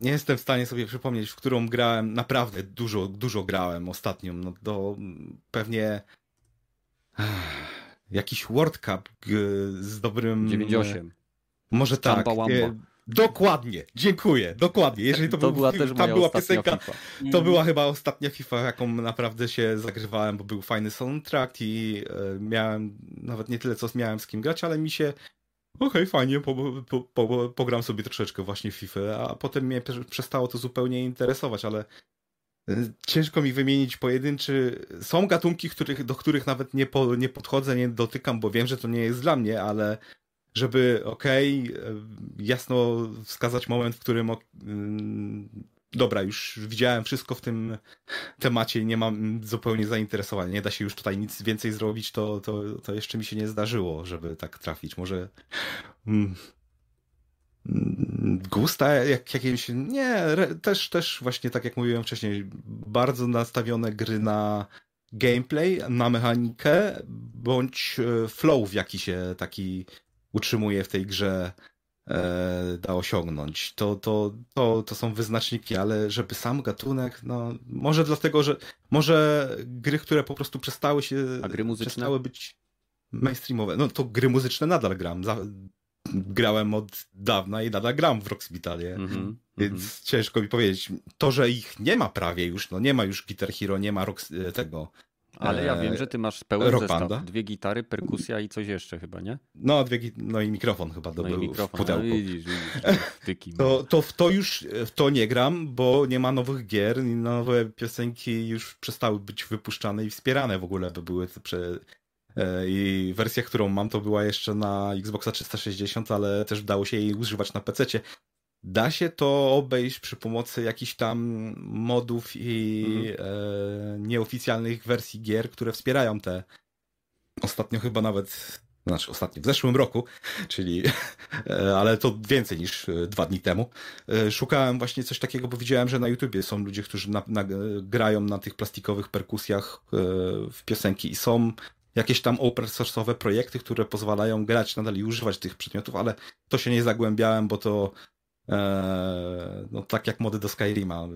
nie jestem w stanie sobie przypomnieć, w którą grałem, naprawdę dużo, dużo grałem ostatnio, no do pewnie jakiś World Cup z dobrym... 98. Może tak. Chamba Dokładnie, dziękuję, dokładnie. Jeżeli to, to był, była też tam była piosenka, FIFA. to była chyba ostatnia FIFA, jaką naprawdę się zagrywałem, bo był fajny soundtrack i e, miałem nawet nie tyle co miałem z kim grać, ale mi się okej, okay, fajnie, po, po, po, pogram sobie troszeczkę właśnie FIFA, a potem mnie przestało to zupełnie interesować, ale e, ciężko mi wymienić pojedynczy. Są gatunki, których, do których nawet nie, po, nie podchodzę, nie dotykam, bo wiem, że to nie jest dla mnie, ale żeby okej, okay, jasno wskazać moment, w którym mm, dobra, już widziałem wszystko w tym temacie i nie mam zupełnie zainteresowania. Nie da się już tutaj nic więcej zrobić, to, to, to jeszcze mi się nie zdarzyło, żeby tak trafić. Może mm, mm gusta jak, jakieś, nie, też, też właśnie tak jak mówiłem wcześniej, bardzo nastawione gry na gameplay, na mechanikę, bądź e, flow w jakiś się taki utrzymuje w tej grze e, da osiągnąć. To, to, to, to są wyznaczniki, ale żeby sam gatunek, no może dlatego, że może gry, które po prostu przestały się A gry muzyczne? przestały być mainstreamowe. No to gry muzyczne nadal gram. Grałem od dawna i nadal gram w Rockspitalie. Mm -hmm, więc mm -hmm. ciężko mi powiedzieć. To, że ich nie ma prawie już, no nie ma już Guitar Hero, nie ma rock, tego ale ja wiem, że ty masz pełen Rock zestaw. Dwie gitary, perkusja i coś jeszcze chyba, nie? No, dwie, no i mikrofon chyba no był mikrofon, w pudełku. No, widzisz, widzisz, to, to w to już w to nie gram, bo nie ma nowych gier i nowe piosenki już przestały być wypuszczane i wspierane w ogóle, by były prze... E, I wersja, którą mam, to była jeszcze na Xboxa 360, ale też dało się jej używać na PC. Da się to obejść przy pomocy jakichś tam modów i mhm. e, nieoficjalnych wersji gier, które wspierają te. Ostatnio chyba nawet, znaczy ostatnio, w zeszłym roku, czyli, e, ale to więcej niż e, dwa dni temu, e, szukałem właśnie coś takiego, bo widziałem, że na YouTubie są ludzie, którzy na, na, grają na tych plastikowych perkusjach e, w piosenki i są jakieś tam open source'owe projekty, które pozwalają grać nadal i używać tych przedmiotów, ale to się nie zagłębiałem, bo to no tak jak mody do Skyrima,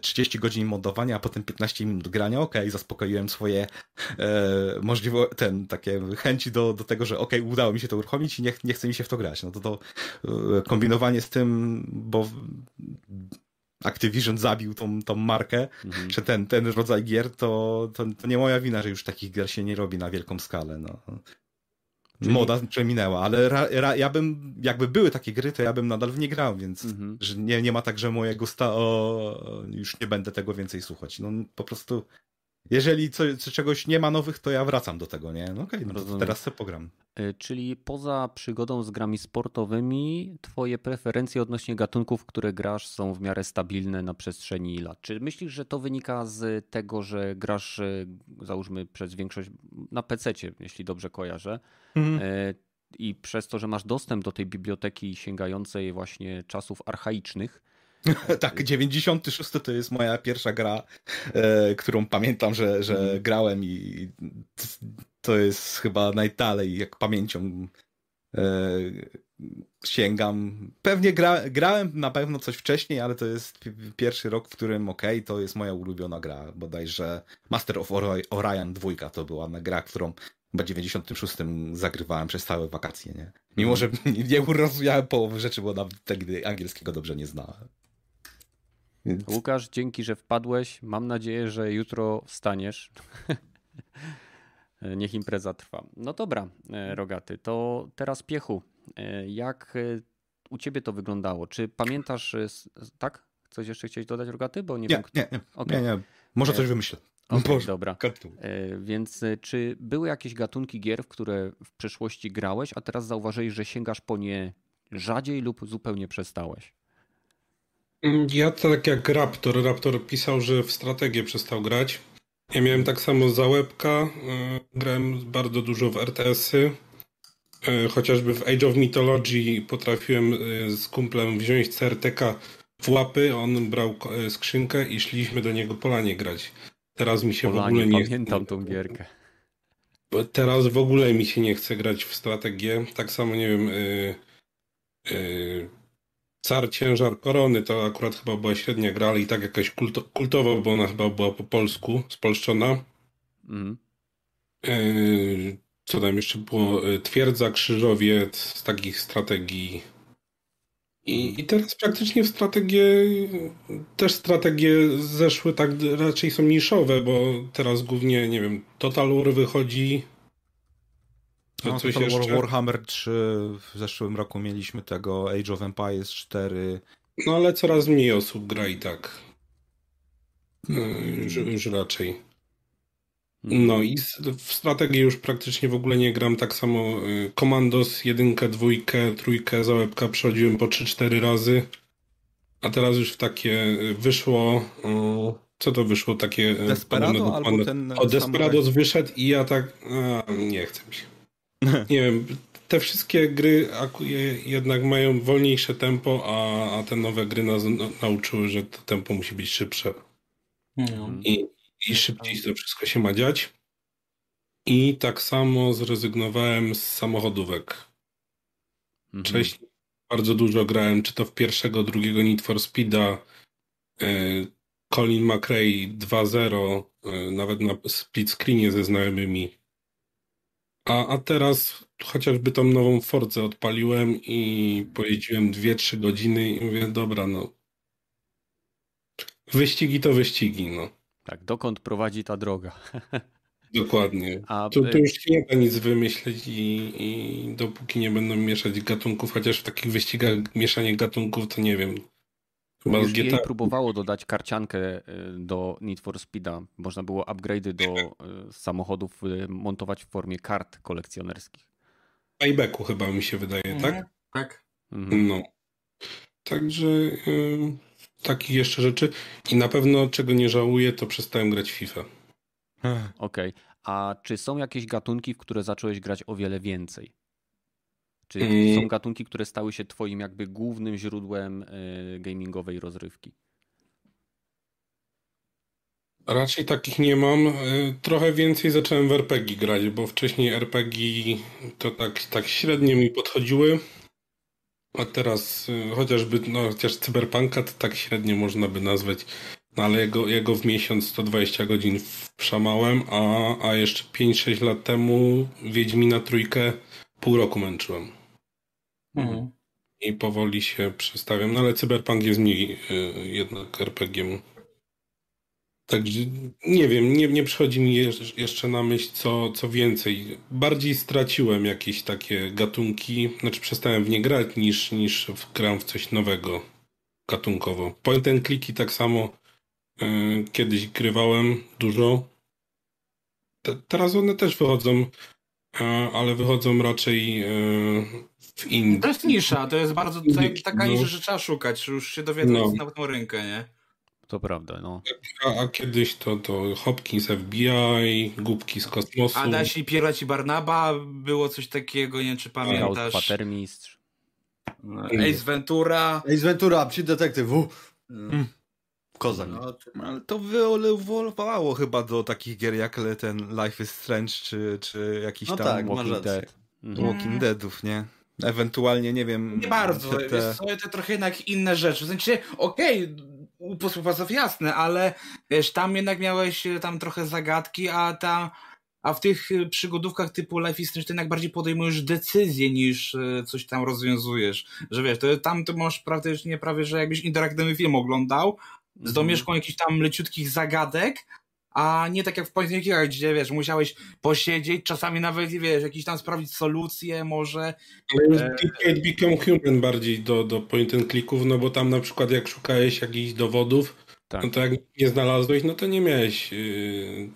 30 godzin modowania, a potem 15 minut grania, okej, okay, zaspokoiłem swoje e, możliwe, ten, takie chęci do, do tego, że okej, okay, udało mi się to uruchomić i nie, nie chce mi się w to grać. No to to kombinowanie z tym, bo Activision zabił tą, tą markę, mhm. że ten, ten rodzaj gier, to, to, to, nie moja wina, że już takich gier się nie robi na wielką skalę. No. Czyli... Moda przeminęła, ale ra, ra, ja bym, jakby były takie gry, to ja bym nadal w nie grał, więc mhm. nie, nie ma tak, że moje gusta, o, już nie będę tego więcej słuchać. No po prostu jeżeli co, czegoś nie ma nowych, to ja wracam do tego, nie? No okej, okay, no teraz sobie pogram. E, czyli poza przygodą z grami sportowymi, twoje preferencje odnośnie gatunków, które grasz są w miarę stabilne na przestrzeni lat. Czy myślisz, że to wynika z tego, że grasz, e, załóżmy przez większość na PC, jeśli dobrze kojarzę, mhm. E, i przez to, że masz dostęp do tej biblioteki sięgającej właśnie czasów archaicznych, tak, 96 to jest moja pierwsza gra, e, którą pamiętam, że, że mm. grałem i to jest chyba najdalej, jak pamięcią e, sięgam. Pewnie gra, grałem na pewno coś wcześniej, ale to jest pierwszy rok, w którym okej, okay, to jest moja ulubiona gra, bodajże Master of Orion 2 to była gra, którą chyba 96 zagrywałem przez całe wakacje, nie? Mimo, mhm. że nie rozumiałem połowy rzeczy, bo nawet wtedy angielskiego dobrze nie znałem. Więc... Łukasz, dzięki, że wpadłeś. Mam nadzieję, że jutro wstaniesz. Niech impreza trwa. No dobra, e, Rogaty, to teraz Piechu. E, jak e, u ciebie to wyglądało? Czy pamiętasz, tak? Coś jeszcze chciałeś dodać, Rogaty? Bo nie, nie wiem. Nie, nie, okay. nie, nie. Może coś wymyślę. Okay, dobra. Więc czy były jakieś gatunki gier, w które w przeszłości grałeś, a teraz zauważyłeś, że sięgasz po nie rzadziej lub zupełnie przestałeś? Ja tak jak Raptor. Raptor pisał, że w strategię przestał grać. Ja miałem tak samo za łebka. E, grałem bardzo dużo w RTS-y. E, chociażby w Age of Mythology potrafiłem e, z kumplem wziąć CRTK w łapy. On brał skrzynkę i szliśmy do niego polanie grać. Teraz mi się polanie, w ogóle nie... Pamiętam tą gierkę. Teraz w ogóle mi się nie chce grać w strategię. Tak samo, nie wiem... Yy, yy, Car Ciężar Korony to akurat chyba była średnia gra, ale i tak jakaś kulto, kultowa, bo ona chyba była po polsku, spolszczona. Mm. co tam jeszcze było? E, Twierdza, Krzyżowiec, z takich strategii. I, I teraz praktycznie w strategie, też strategie zeszły tak, raczej są niszowe, bo teraz głównie, nie wiem, Total War wychodzi, no, coś jeszcze? Warhammer 3 w zeszłym roku mieliśmy tego, Age of Empires 4. No ale coraz mniej osób gra i tak. No, już, już raczej. No i w strategii już praktycznie w ogóle nie gram tak samo. Y, Commandos, jedynkę, dwójkę, trójkę, załebka przechodziłem po 3-4 razy. A teraz już w takie y, wyszło. Co to wyszło takie? Y, Desperado albo ten. O, Desperados wyszedł i ja tak. A, nie chcę mi się. Nie wiem, te wszystkie gry jednak mają wolniejsze tempo, a, a te nowe gry nas nauczyły, że to tempo musi być szybsze. No. I, I szybciej to wszystko się ma dziać. I tak samo zrezygnowałem z samochodówek. Mhm. Wcześniej bardzo dużo grałem, czy to w pierwszego, drugiego Need for Speeda, y, Colin McRae 2.0, y, nawet na split screenie ze znajomymi. A, a teraz chociażby tą nową Forcę odpaliłem i pojeździłem 2-3 godziny i mówię, dobra, no. Wyścigi to wyścigi, no. Tak, dokąd prowadzi ta droga? Dokładnie. A... Tu, tu, już nie da nic wymyśleć i, i dopóki nie będą mieszać gatunków, chociaż w takich wyścigach mieszanie gatunków to nie wiem, Już GTA... próbowało dodać karciankę y, do Need for Speeda. Można było upgrade'y do y, samochodów y, montować w formie kart kolekcjonerskich. Paybacku chyba mi się wydaje, mhm. tak? Tak. Mhm. No. Także yy, takich jeszcze rzeczy. I na pewno czego nie żałuję, to przestałem grać w FIFA. Okej. Okay. A czy są jakieś gatunki, w które zacząłeś grać o wiele więcej? Czy mm. są gatunki, które stały się twoim jakby głównym źródłem y, gamingowej rozrywki? Raczej takich nie mam. Y, trochę więcej zacząłem w RPG grać, bo wcześniej RPG to tak, tak średnio mi podchodziły. A teraz y, chociażby, no chociaż Cyberpunka to tak średnio można by nazwać, no ale jego, jego w miesiąc 120 godzin przamałem, a, a jeszcze 5-6 lat temu Wiedźmina trójkę pół roku męczyłem. Mhm. I powoli się przestawiam, no ale Cyberpunk jest mniej y, jednak RPG-iem. Także nie wiem, nie, nie przychodzi mi jeszcze na myśl co, co więcej. Bardziej straciłem jakieś takie gatunki, znaczy przestałem w nie grać niż, niż gram w coś nowego gatunkowo. Point and clicki tak samo y, kiedyś grywałem dużo. Te, teraz one też wychodzą, ale wychodzą raczej y, w innym. To jest nisza, to jest bardzo taka nisza, że trzeba szukać, że już się dowiedzą no. na tą rynkę, nie? To prawda, no. A, a, kiedyś to, to Hopkins FBI, głupki z kosmosu. Pierleci i Barnaba było coś takiego, nie wiem czy pamiętasz. Patermistrz. No, Ace Ventura. Ace Ventura, psi detektyw. Hmm. Kozak. No, ale to wyewoluowało chyba do takich gier jak ten Life is Strange, czy, czy jakiś no tam tak, Walking Dead. Mhm. Walking Deadów, nie? Ewentualnie, nie wiem... Nie bardzo, te, te... Jest, to trochę jednak inne rzeczy. W sensie, okej, okay, u posłów jasne, ale wiesz, tam jednak miałeś e, tam trochę zagadki, a tam a w tych e, przygodówkach typu Life is Strange ty jednak bardziej podejmujesz decyzje niż e, coś tam rozwiązujesz. Że wiesz, to tam to masz praktycznie prawie, że jakbyś interaktywny film oglądał z mhm. domieszką jakichś tam leciutkich zagadek, a nie tak jak w Point gdzie wiesz, musiałeś posiedzieć, czasami nawet, wiesz, jakiś tam sprawdzić solucję może. Ale już e... Become Human bardziej do, do point and clicków, no bo tam na przykład jak szukałeś jakichś dowodów, tak. no to jak nie znalazłeś, no to nie miałeś yy,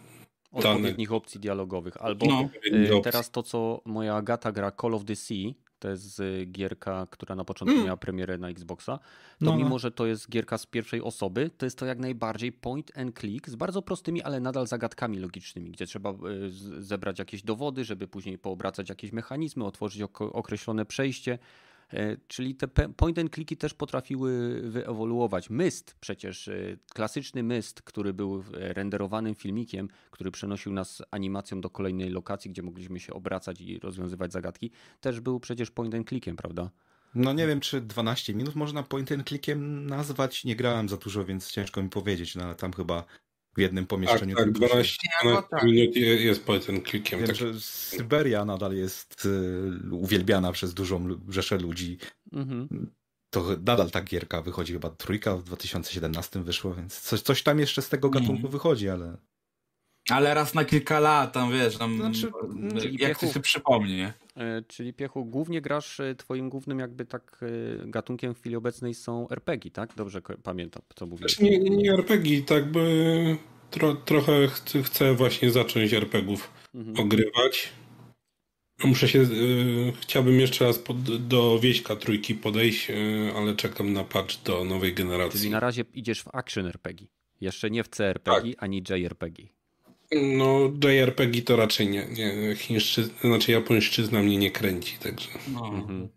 odpowiednich opcji dialogowych. Albo no. yy, teraz to, co moja Agata gra Call of the Sea, to jest gierka, która na początku mm. miała premierę na Xboxa, to no. mimo, że to jest gierka z pierwszej osoby, to jest to jak najbardziej point and click z bardzo prostymi, ale nadal zagadkami logicznymi, gdzie trzeba e, zebrać jakieś dowody, żeby później poobracać jakieś mechanizmy, otworzyć określone przejście. E, czyli te point and clicky też potrafiły wyewoluować. Myst przecież, e, klasyczny Myst, który był renderowanym filmikiem, który przenosił nas animacją do kolejnej lokacji, gdzie mogliśmy się obracać i rozwiązywać zagadki, też był przecież point and clickiem, prawda? No nie wiem, czy 12 minut można point and clickiem nazwać. Nie grałem za dużo, więc ciężko mi powiedzieć, no ale tam chyba w jednym pomieszczeniu. Tak, tak 12, 12 tak. minut jest powiedzmy klikiem. Wiem, tak. że Syberia nadal jest y, uwielbiana przez dużą rzeszę ludzi. Mhm. To nadal ta gierka wychodzi, chyba trójka w 2017 wyszło, więc coś, coś tam jeszcze z tego mhm. gatunku wychodzi, ale... Ale raz na kilka lat, tam wiesz, tam znaczy, jak ty sobie przypomni, nie? E, czyli Piechu, głównie grasz, e, twoim głównym jakby tak e, gatunkiem w chwili obecnej są RPG, tak? Dobrze pamiętam, co mówiłeś. Znaczy nie, nie RPG, tak by tro, trochę chcę, chcę właśnie zacząć RPGów mhm. ogrywać. Muszę się, chciałbym jeszcze raz pod, do Wieśka Trójki podejść, ale czekam na patch do nowej generacji. Czyli na razie idziesz w Action RPG. Jeszcze nie w CRPG tak. ani JRPG. No, JRPG to raczej nie. nie chińszczyzna, znaczy japońszczyzna mnie nie kręci, także. No. Mhm.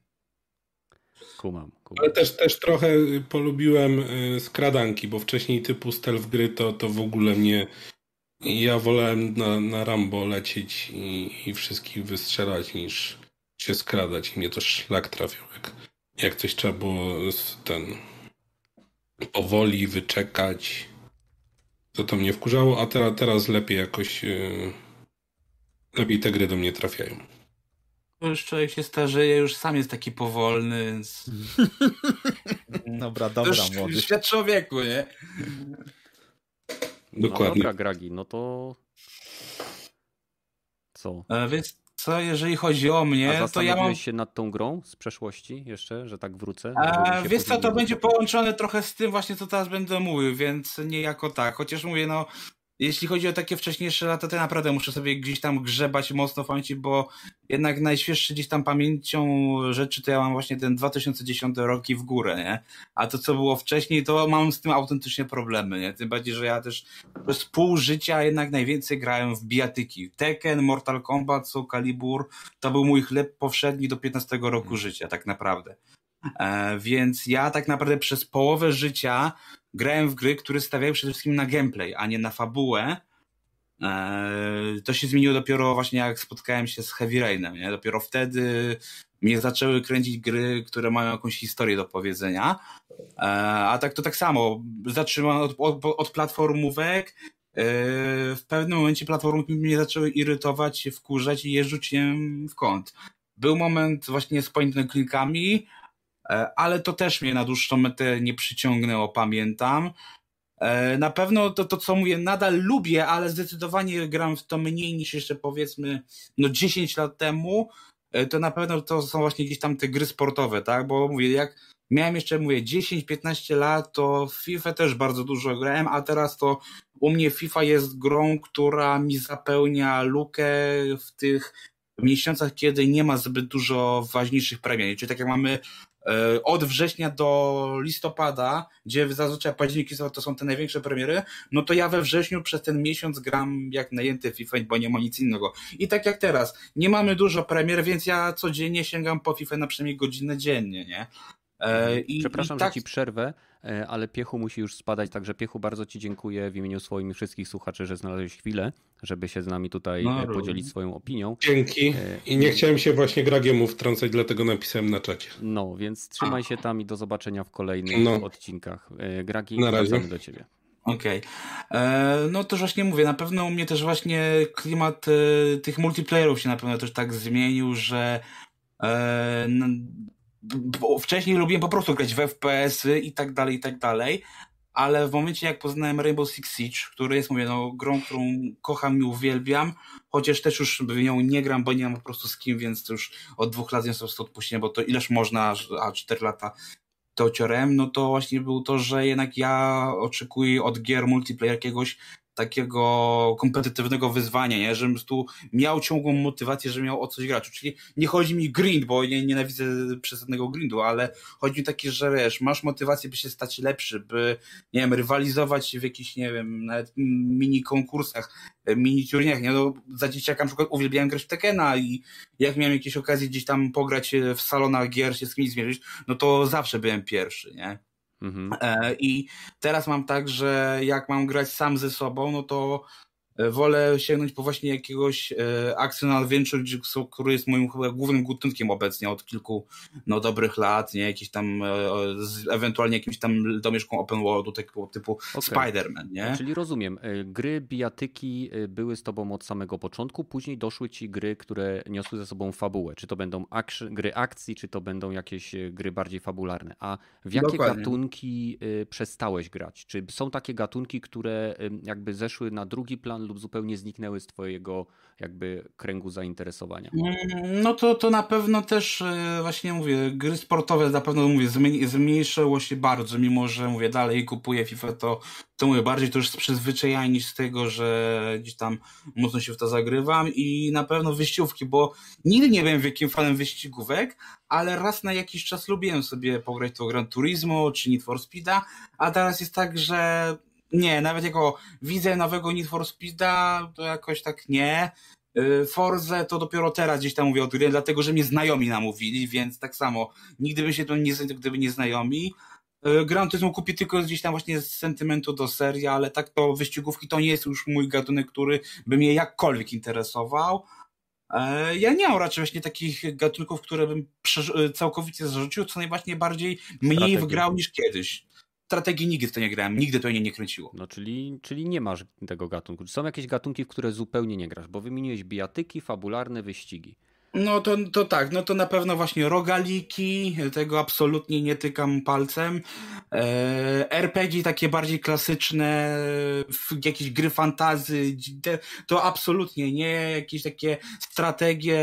Kumam, kumam. Ale też, też trochę polubiłem y, skradanki, bo wcześniej typu stealth gry to, to w ogóle mnie. Ja wolałem na, na Rambo lecieć i, i wszystkich wystrzelać niż się skradać. I mnie to szlak trafił. Jak, jak coś trzeba było ten powoli wyczekać to to mnie wkurzało, a teraz, teraz lepiej jakoś yy, lepiej te gry do mnie trafiają. Już człowiek się starzeje, już sam jest taki powolny, więc... dobra, dobra, już, młody. Świat człowieku, nie? Dokładnie. No dobra, Gragi, no to... Co? A e, więc co, jeżeli chodzi o mnie, A to ja mam... się nad tą grą z przeszłości jeszcze, że tak wrócę? A, wiesz co, to będzie połączone trochę z tym właśnie, co teraz będę mówił, więc niejako tak. Chociaż mówię, no jeśli chodzi o takie wcześniejsze lata, to naprawdę muszę sobie gdzieś tam grzebać mocno w pamięci, bo jednak najświeższy gdzieś tam pamięcią rzeczy to ja mam właśnie ten 2010 rok i w górę, nie? A to, co było wcześniej, to mam z tym autentycznie problemy, nie? Tym bardziej, że ja też przez pół życia jednak najwięcej grałem w bijatyki. Tekken, Mortal Kombat, Soul Calibur, to był mój chleb powszedni do 15 roku hmm. życia, tak naprawdę. E, więc ja tak naprawdę przez połowę życia grałem w gry, które stawiały przede wszystkim na gameplay, a nie na fabułę. E, to się zmieniło dopiero właśnie jak spotkałem się z Heavy Rainem, nie? Dopiero wtedy mnie zaczęły kręcić gry, które mają jakąś historię do powiedzenia. E, a tak to tak samo. Zaczynam od, od, od platformówek. E, w pewnym momencie platformówki mnie zaczęły irytować, wkurzać i je rzuciłem w kąt. Był moment właśnie z point ale to też mnie na dłuższą metę nie przyciągnęło, pamiętam. Na pewno to, to, co mówię, nadal lubię, ale zdecydowanie gram w to mniej niż jeszcze powiedzmy no 10 lat temu. E, to na pewno to są właśnie gdzieś tam te gry sportowe, tak? Bo mówię, jak miałem jeszcze, mówię, 10-15 lat, to w FIFA też bardzo dużo grałem, a teraz to u mnie FIFA jest grą, która mi zapełnia lukę w tych miesiącach, kiedy nie ma zbyt dużo ważniejszych premier. Czyli tak jak mamy E, od września do listopada, gdzie zazwyczaj październik to są te największe premiery, no to ja we wrześniu przez ten miesiąc gram jak najęty FIFA, bo nie ma nic innego. I tak jak teraz, nie mamy dużo premier, więc ja codziennie sięgam po FIFA na przynajmniej godzinę dziennie, nie? E, I, Przepraszam, i tak... że ci przerwę, e, ale Piechu musi już spadać, także Piechu bardzo ci dziękuję w imieniu swoim wszystkich słuchaczy, że znaleźłeś chwilę, żeby się z nami tutaj no, podzielić swoją opinią. Dzięki. I nie chciałem się właśnie Gragiemu wtrącać, dlatego napisałem na czacie. No, więc trzymaj się tam i do zobaczenia w kolejnych no. odcinkach. Gragi, na razie. do ciebie. Okej. Okay. No to właśnie mówię, na pewno u mnie też właśnie klimat tych multiplayerów się na pewno też tak zmienił, że wcześniej lubiłem po prostu grać w FPS-y i tak dalej, i tak dalej, ale w momencie jak poznałem Rainbow Six Siege, który jest, mówię, no, grą, którą kocham i uwielbiam, chociaż też już w nią nie gram, bo nie mam po prostu z kim, więc już od dwóch lat po prostu odpuściłem, bo to ileż można, a cztery lata to ciorem, no to właśnie był to, że jednak ja oczekuję od gier multiplayer jakiegoś takiego kompetytywnego wyzwania, nie? żebym tu miał ciągłą motywację, że miał o coś grać. Czyli nie chodzi mi grind, bo nie, nienawidzę przesadnego grindu, ale chodzi mi taki, że wiesz, masz motywację, by się stać lepszy, by, nie wiem, rywalizować w jakichś, nie wiem, nawet mini konkursach, mini turniejach, nie? No, za dzieciaka na przykład uwielbiałem grać w Tekena i jak miałem jakieś okazje gdzieś tam pograć w salonach gier, się z kimś zmierzyć, no to zawsze byłem pierwszy, nie? Mhm. E, I teraz mam tak, że jak mam grać sam ze sobą, no to wolę sięgnąć po właśnie jakiegoś e, action adventure, który jest moim chyba głównym gatunkiem obecnie od kilku no, dobrych lat, nie? Jakiś tam, e, z, ewentualnie jakimś tam domieszką open worldu typu, typu okay. Spider-Man, nie? Czyli rozumiem, gry bijatyki były z tobą od samego początku, później doszły ci gry, które niosły ze sobą fabułę. Czy to będą action, gry akcji, czy to będą jakieś gry bardziej fabularne. A w jakie Dokładnie. gatunki przestałeś grać? Czy są takie gatunki, które jakby zeszły na drugi plan lub zupełnie zniknęły z twojego jakby kręgu zainteresowania? Mm, no to, to na pewno też e, właśnie mówię, gry sportowe na pewno mówię, zmniejszyło się bardzo, mimo że mówię dalej kupuję FIFA, to, to mówię bardziej to już z przyzwyczajenia z tego, że gdzieś tam mocno się w to zagrywam i na pewno wyścigówki, bo nigdy nie byłem wielkim fanem wyścigówek, ale raz na jakiś czas lubiłem sobie pograć to Gran Turismo czy Need for Speed'a, a teraz jest tak, że nie, nawet jako widzę nowego Need for Speed'a, to jakoś tak nie. Y, Forze to dopiero teraz gdzieś tam mówię o gry, dlatego że mnie znajomi namówili, więc tak samo nigdy by się to nie gdyby nie znajomi. Y, Gran Turismo kupię tylko gdzieś tam właśnie z sentymentu do serii, ale tak to wyścigówki to nie jest już mój gatunek, który by mnie jakkolwiek interesował. E, ja nie mam raczej właśnie takich gatunków, które bym całkowicie zarzucił, co najbardziej bardziej mniej wgrał niż kiedyś strategii nigdy w to nie grałem, nigdy to mnie nie kręciło. No czyli, czyli nie masz tego gatunku. Czy są jakieś gatunki, w które zupełnie nie grasz? Bo wymieniłeś bijatyki, fabularne wyścigi. No to, to tak, no to na pewno właśnie rogaliki, tego absolutnie nie tykam palcem. E, RPG takie bardziej klasyczne, jakieś gry fantazy, to absolutnie nie, jakieś takie strategie,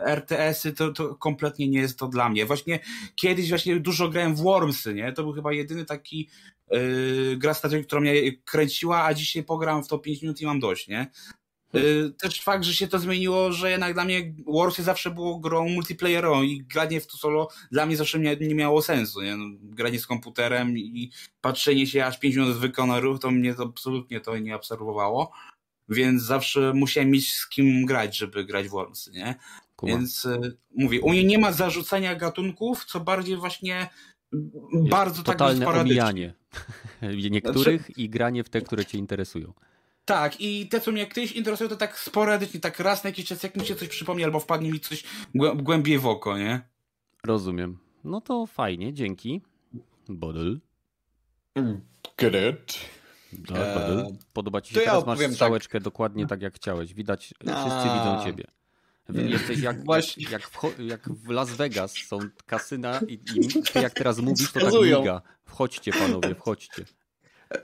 RTS-y, to, to kompletnie nie jest to dla mnie. Właśnie kiedyś właśnie dużo grałem w Wormsy, nie? To był chyba jedyny taki yy, gra strategii, która mnie kręciła, a dzisiaj pogram w to 5 minut i mam dość, nie? Y, też fakt, że się to zmieniło, że jednak dla mnie Warsy zawsze było grą multiplayerową i granie w to solo dla mnie zawsze nie, nie miało sensu. Nie? No, granie z komputerem i patrzenie się aż 5 minut wykona ruch, to mnie to absolutnie to nie obserwowało. Więc zawsze musiałem mieć z kim grać, żeby grać w Warsy, nie? Kuma. Więc y, mówię, u mnie nie ma zarzucania gatunków, co bardziej właśnie bardzo tak Totalne omijanie niektórych znaczy... i granie w te, które cię interesują. Tak, i te, co mnie kiedyś interesują, to tak sporadycznie, tak raz na jakiś czas, jak mi się coś przypomni, albo wpadnie mi coś głębiej w oko, nie? Rozumiem. No to fajnie, dzięki. Bodel. Good. Tak, eee, Podoba ci się? Teraz ja masz strzałeczkę tak. dokładnie tak, jak chciałeś. Widać, wszyscy widzą ciebie. Jesteś jak, Właśnie. jak, w, jak w Las Vegas są kasyna i, i jak teraz mówisz, to tak miga. Wchodźcie panowie, wchodźcie. E,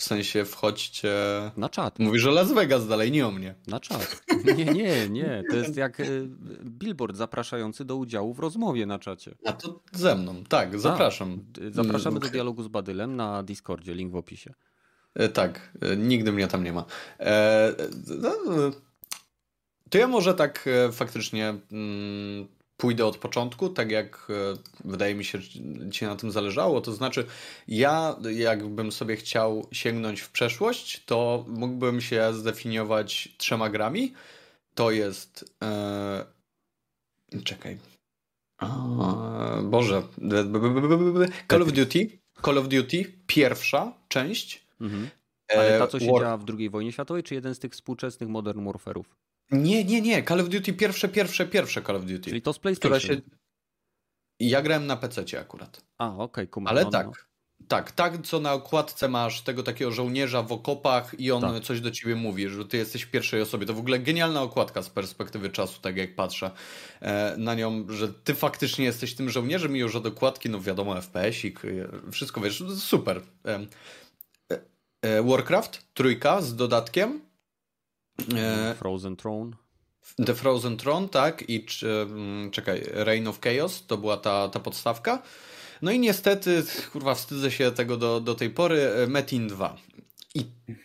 w sensie wchodźcie... Na czat. Mówisz o Las Vegas dalej, nie o mnie. Na czat. Nie, nie, nie. To jest jak e, billboard zapraszający do udziału w rozmowie na czacie. A to ze mną, tak, zapraszam. A, zapraszamy do dialogu z Badylem na Discordzie, link w opisie. E, tak, nigdy mnie tam nie ma. E, to ja może tak e, faktycznie mm, pójdę od początku, tak jak e, wydaje mi się, ci na tym zależało. To znaczy, ja jakbym sobie chciał sięgnąć w przeszłość, to mógłbym się zdefiniować trzema grami. To jest. E... Czekaj. Boże. Call of Duty. Call of Duty, pierwsza część. Mhm. Ale ta, co się War... działa w II wojnie światowej, czy jeden z tych współczesnych Modern Warfare'ów? Nie, nie, nie. Call of Duty pierwsze, pierwsze, pierwsze Call of Duty. Czyli to z PlayStation. Się... Ja grałem na PC akurat. A, okej, okay, Ale no, tak. No. Tak, tak, co na okładce masz tego takiego żołnierza w okopach i on tak. coś do ciebie mówi, że ty jesteś w pierwszej osobie. To w ogóle genialna okładka z perspektywy czasu, tak jak patrzę e, na nią, że ty faktycznie jesteś tym żołnierzem i już od okładki, no wiadomo, FPS-ik, e, wszystko wiesz, super. E, Warcraft, trójka z dodatkiem, Frozen Throne. The Frozen Throne, tak, i mm, czekaj, Reign of Chaos to była ta, ta podstawka. No i niestety, kurwa, wstydzę się tego do, do tej pory, e, Metin 2. I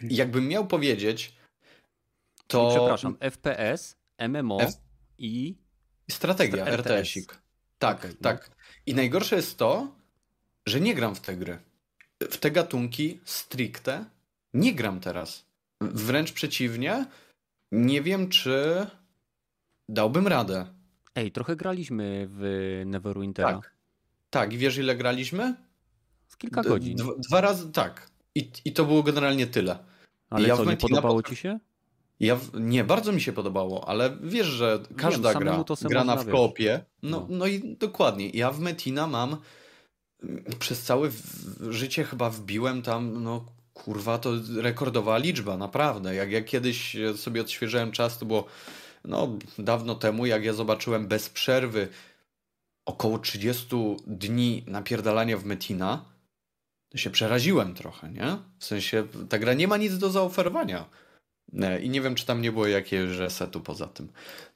jakbym miał powiedzieć, to. Przepraszam, FPS, MMO F... i. Strategia, RTS-ik. Tak, okay, no. tak. No. I najgorsze jest to, że nie gram w te gry. W te gatunki stricte nie gram teraz. Wręcz przeciwnie, nie wiem, czy dałbym radę. Ej, trochę graliśmy w Neverwintera. Tak. Tak, i wiesz ile graliśmy? Z kilka godzin. Dwa, dwa razy, tak. I, I to było generalnie tyle. Ale ja co, nie podobało ci się? Ja w... Nie, bardzo mi się podobało, ale wiesz, że każda Wiem, gra grana w koopie, no, no. no i dokładnie. Ja w Metina mam przez całe życie chyba wbiłem tam no kurwa, to rekordowa liczba, naprawdę. Jak ja kiedyś sobie odświeżyłem czas, to było no, dawno temu, jak ja zobaczyłem bez przerwy około 30 dni napierdalania w Metina, to się przeraziłem trochę, nie? W sensie, ta gra nie ma nic do zaoferowania. E, I nie wiem, czy tam nie było jakiegoś resetu poza tym,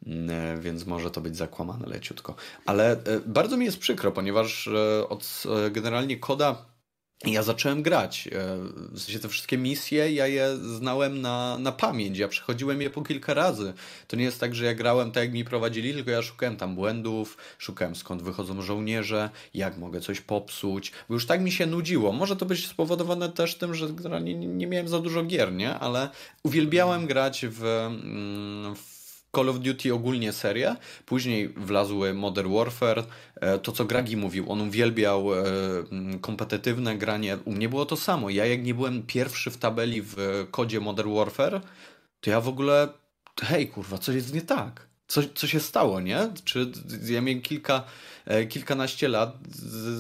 e, więc może to być zakłamane leciutko. Ale e, bardzo mi jest przykro, ponieważ od generalnie koda ja zacząłem grać. E, w sensie te wszystkie misje, ja je znałem na, na pamięć. Ja przechodziłem je po kilka razy. To nie jest tak, że ja grałem tak, jak mi prowadzili, tylko ja szukałem tam błędów, szukałem skąd wychodzą żołnierze, jak mogę coś popsuć. Bo już tak mi się nudziło. Może to być spowodowane też tym, że generalnie nie miałem za dużo gier, nie? Ale uwielbiałem grać w, mm, w Call of Duty ogólnie serię, później wlazły Modern Warfare, e, to co Gragi mówił, on uwielbiał e, kompetytywne granie, u mnie było to samo, ja jak nie byłem pierwszy w tabeli w kodzie Modern Warfare, to ja w ogóle, hej kurwa, coś jest nie tak, co, co się stało, nie? Czy ja miałem kilka E, kilkanaście lat,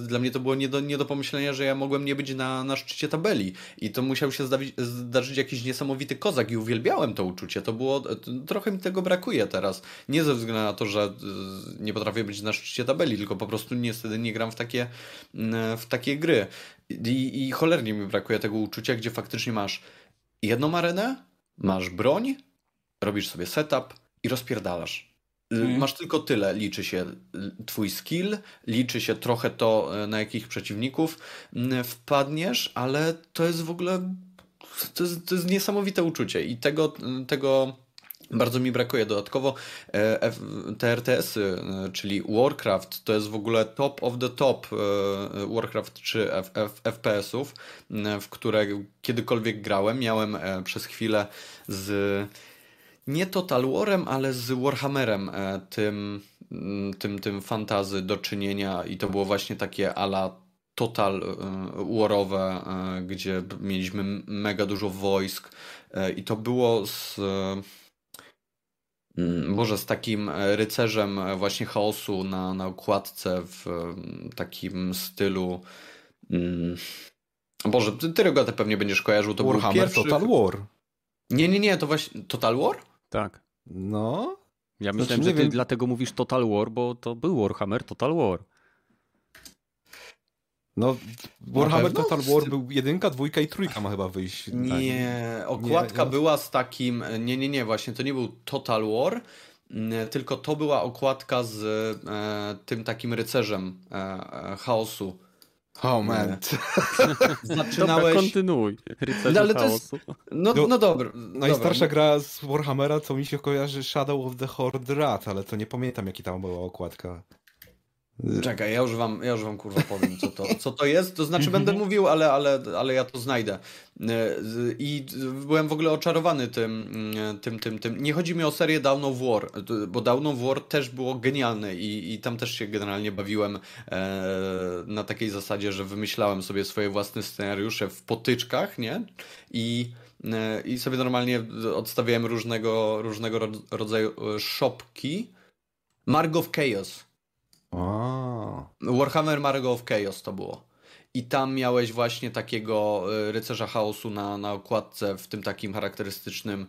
dla mnie to było nie do, nie do pomyślenia, że ja mogłem nie być na, na szczycie tabeli. I to musiał się zdarzyć, zdarzyć jakiś niesamowity kozak i uwielbiałem to uczucie. To było, trochę mi tego brakuje teraz. Nie ze względu na to, że nie potrafię być na szczycie tabeli, tylko po prostu niestety nie gram w takie, w takie gry. I, I cholernie mi brakuje tego uczucia, gdzie faktycznie masz jedną arenę, masz broń, robisz sobie setup i rozpierdalasz. Hmm. Masz tylko tyle. Liczy się twój skill, liczy się trochę to, e, na jakich przeciwników wpadniesz, ale to jest w ogóle to jest, to jest niesamowite uczucie i tego, tego bardzo mi brakuje. Dodatkowo e, te RTS-y, e, czyli Warcraft, to jest w ogóle top of the top Warcraft czy FPS-ów, w które kiedykolwiek grałem. Miałem przez chwilę z nie Total Warem, ale z Warhammerem, tym, tym, tym fantazy do czynienia i to było właśnie takie ala total warowe, gdzie mieliśmy mega dużo wojsk i to było z Mm, może z takim e, rycerzem e, właśnie chaosu na, na okładce w mm, takim stylu. Mm, Boże, ty Rogate pewnie będziesz kojarzył. To Warhammer był pierwszy... Total War. Nie, nie, nie, to właśnie Total War? Tak. No. Ja myślałem, znaczy, że ty wiem... dlatego mówisz Total War, bo to był Warhammer Total War. No, Warhammer Total War był jedynka, dwójka i trójka ma chyba wyjść. Nie, okładka nie, była z takim, nie, nie, nie, właśnie to nie był Total War, tylko to była okładka z e, tym takim rycerzem e, e chaosu. Oh man. Zaczynałeś... Dobra, kontynuuj. No, ale to jest... no, no, no dobra. Najstarsza gra z Warhammera, co mi się kojarzy Shadow of the Horde Rat, ale to nie pamiętam jaki tam była okładka. Czekaj, ja już wam, ja już wam kurwa powiem, co to, co to jest. To znaczy będę mówił, ale, ale, ale ja to znajdę. I byłem w ogóle oczarowany tym, tym, tym, tym. Nie chodzi mi o serię Down of War, bo Down of War też było genialne i, i tam też się generalnie bawiłem e, na takiej zasadzie, że wymyślałem sobie swoje własne scenariusze w potyczkach, nie? I e, i sobie normalnie odstawiałem różnego, różnego rodzaju szopki. Mark of Chaos Warhammer Margo of Chaos to było. I tam miałeś właśnie takiego e, rycerza chaosu na, na okładce w tym takim charakterystycznym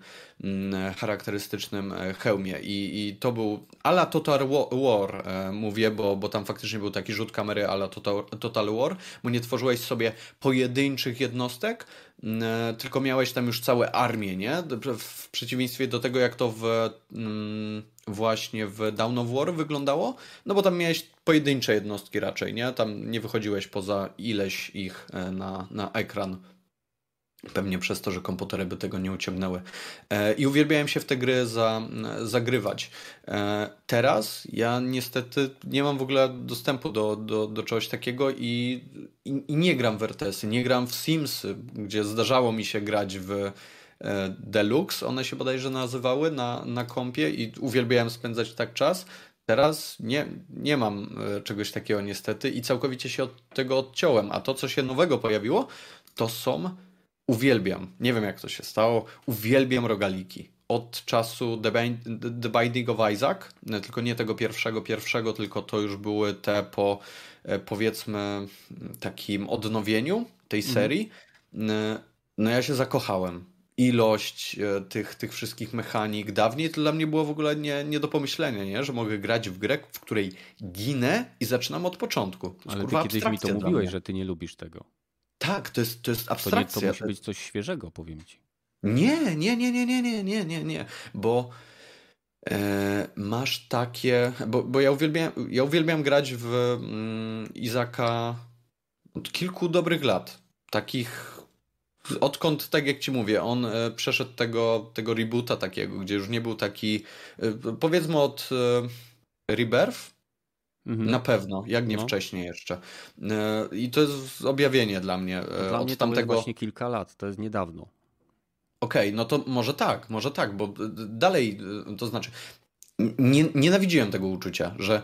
charakterystycznym e, hełmie. I, i to był ala Total War, e, mówię, bo, bo tam faktycznie był taki rzut kamery ala Total, Total War, bo nie tworzyłeś sobie pojedynczych jednostek, mm, tylko miałeś tam już całe armie, nie? W przeciwieństwie do tego, jak to w mm, właśnie w Down of War wyglądało, no bo tam miałeś pojedyncze jednostki raczej, nie? Tam nie wychodziłeś poza ileś ich e, na, na ekran. Pewnie przez to, że komputery by tego nie uciągnęły. E, I uwielbiałem się w te gry za, zagrywać. E, teraz ja niestety nie mam w ogóle dostępu do, do, do czegoś takiego i, i, i nie gram w RTS-y, nie gram w Simsy, gdzie zdarzało mi się grać w E, Deluxe, one się bodajże nazywały na, na kompie i uwielbiałem spędzać tak czas. Teraz nie, nie mam czegoś takiego niestety i całkowicie się od tego odciąłem. A to, co się nowego pojawiło, to są. Uwielbiam. Nie wiem, jak to się stało. Uwielbiam rogaliki. Od czasu The, The Binding of Isaac, tylko nie tego pierwszego, pierwszego, tylko to już były te po e, powiedzmy takim odnowieniu tej mhm. serii. No ja się zakochałem ilość e, tych, tych wszystkich mechanik. Dawniej to dla mnie było w ogóle nie, nie do pomyślenia, nie? że mogę grać w grę, w której ginę i zaczynam od początku. Ale ty kiedyś mi to mówiłeś, że ty nie lubisz tego. Tak, to jest, to jest abstrakcja. To, nie, to musi być coś świeżego, powiem ci. Nie, nie, nie, nie, nie, nie, nie, nie, nie, bo e, masz takie, bo, bo ja, uwielbiam, ja uwielbiam grać w mm, Izaka od kilku dobrych lat. Takich Odkąd, tak jak ci mówię, on e, przeszedł tego, tego reboota takiego, gdzie już nie był taki, e, powiedzmy od e, Rebirth, mhm. na pewno, jak nie no. wcześniej jeszcze. I to jest objawienie dla mnie. Dla od mnie to tamtego... jest właśnie kilka lat, to jest niedawno. Okej, okay, no to może tak, może tak, bo dalej, to znaczy, nie, nienawidziłem tego uczucia, że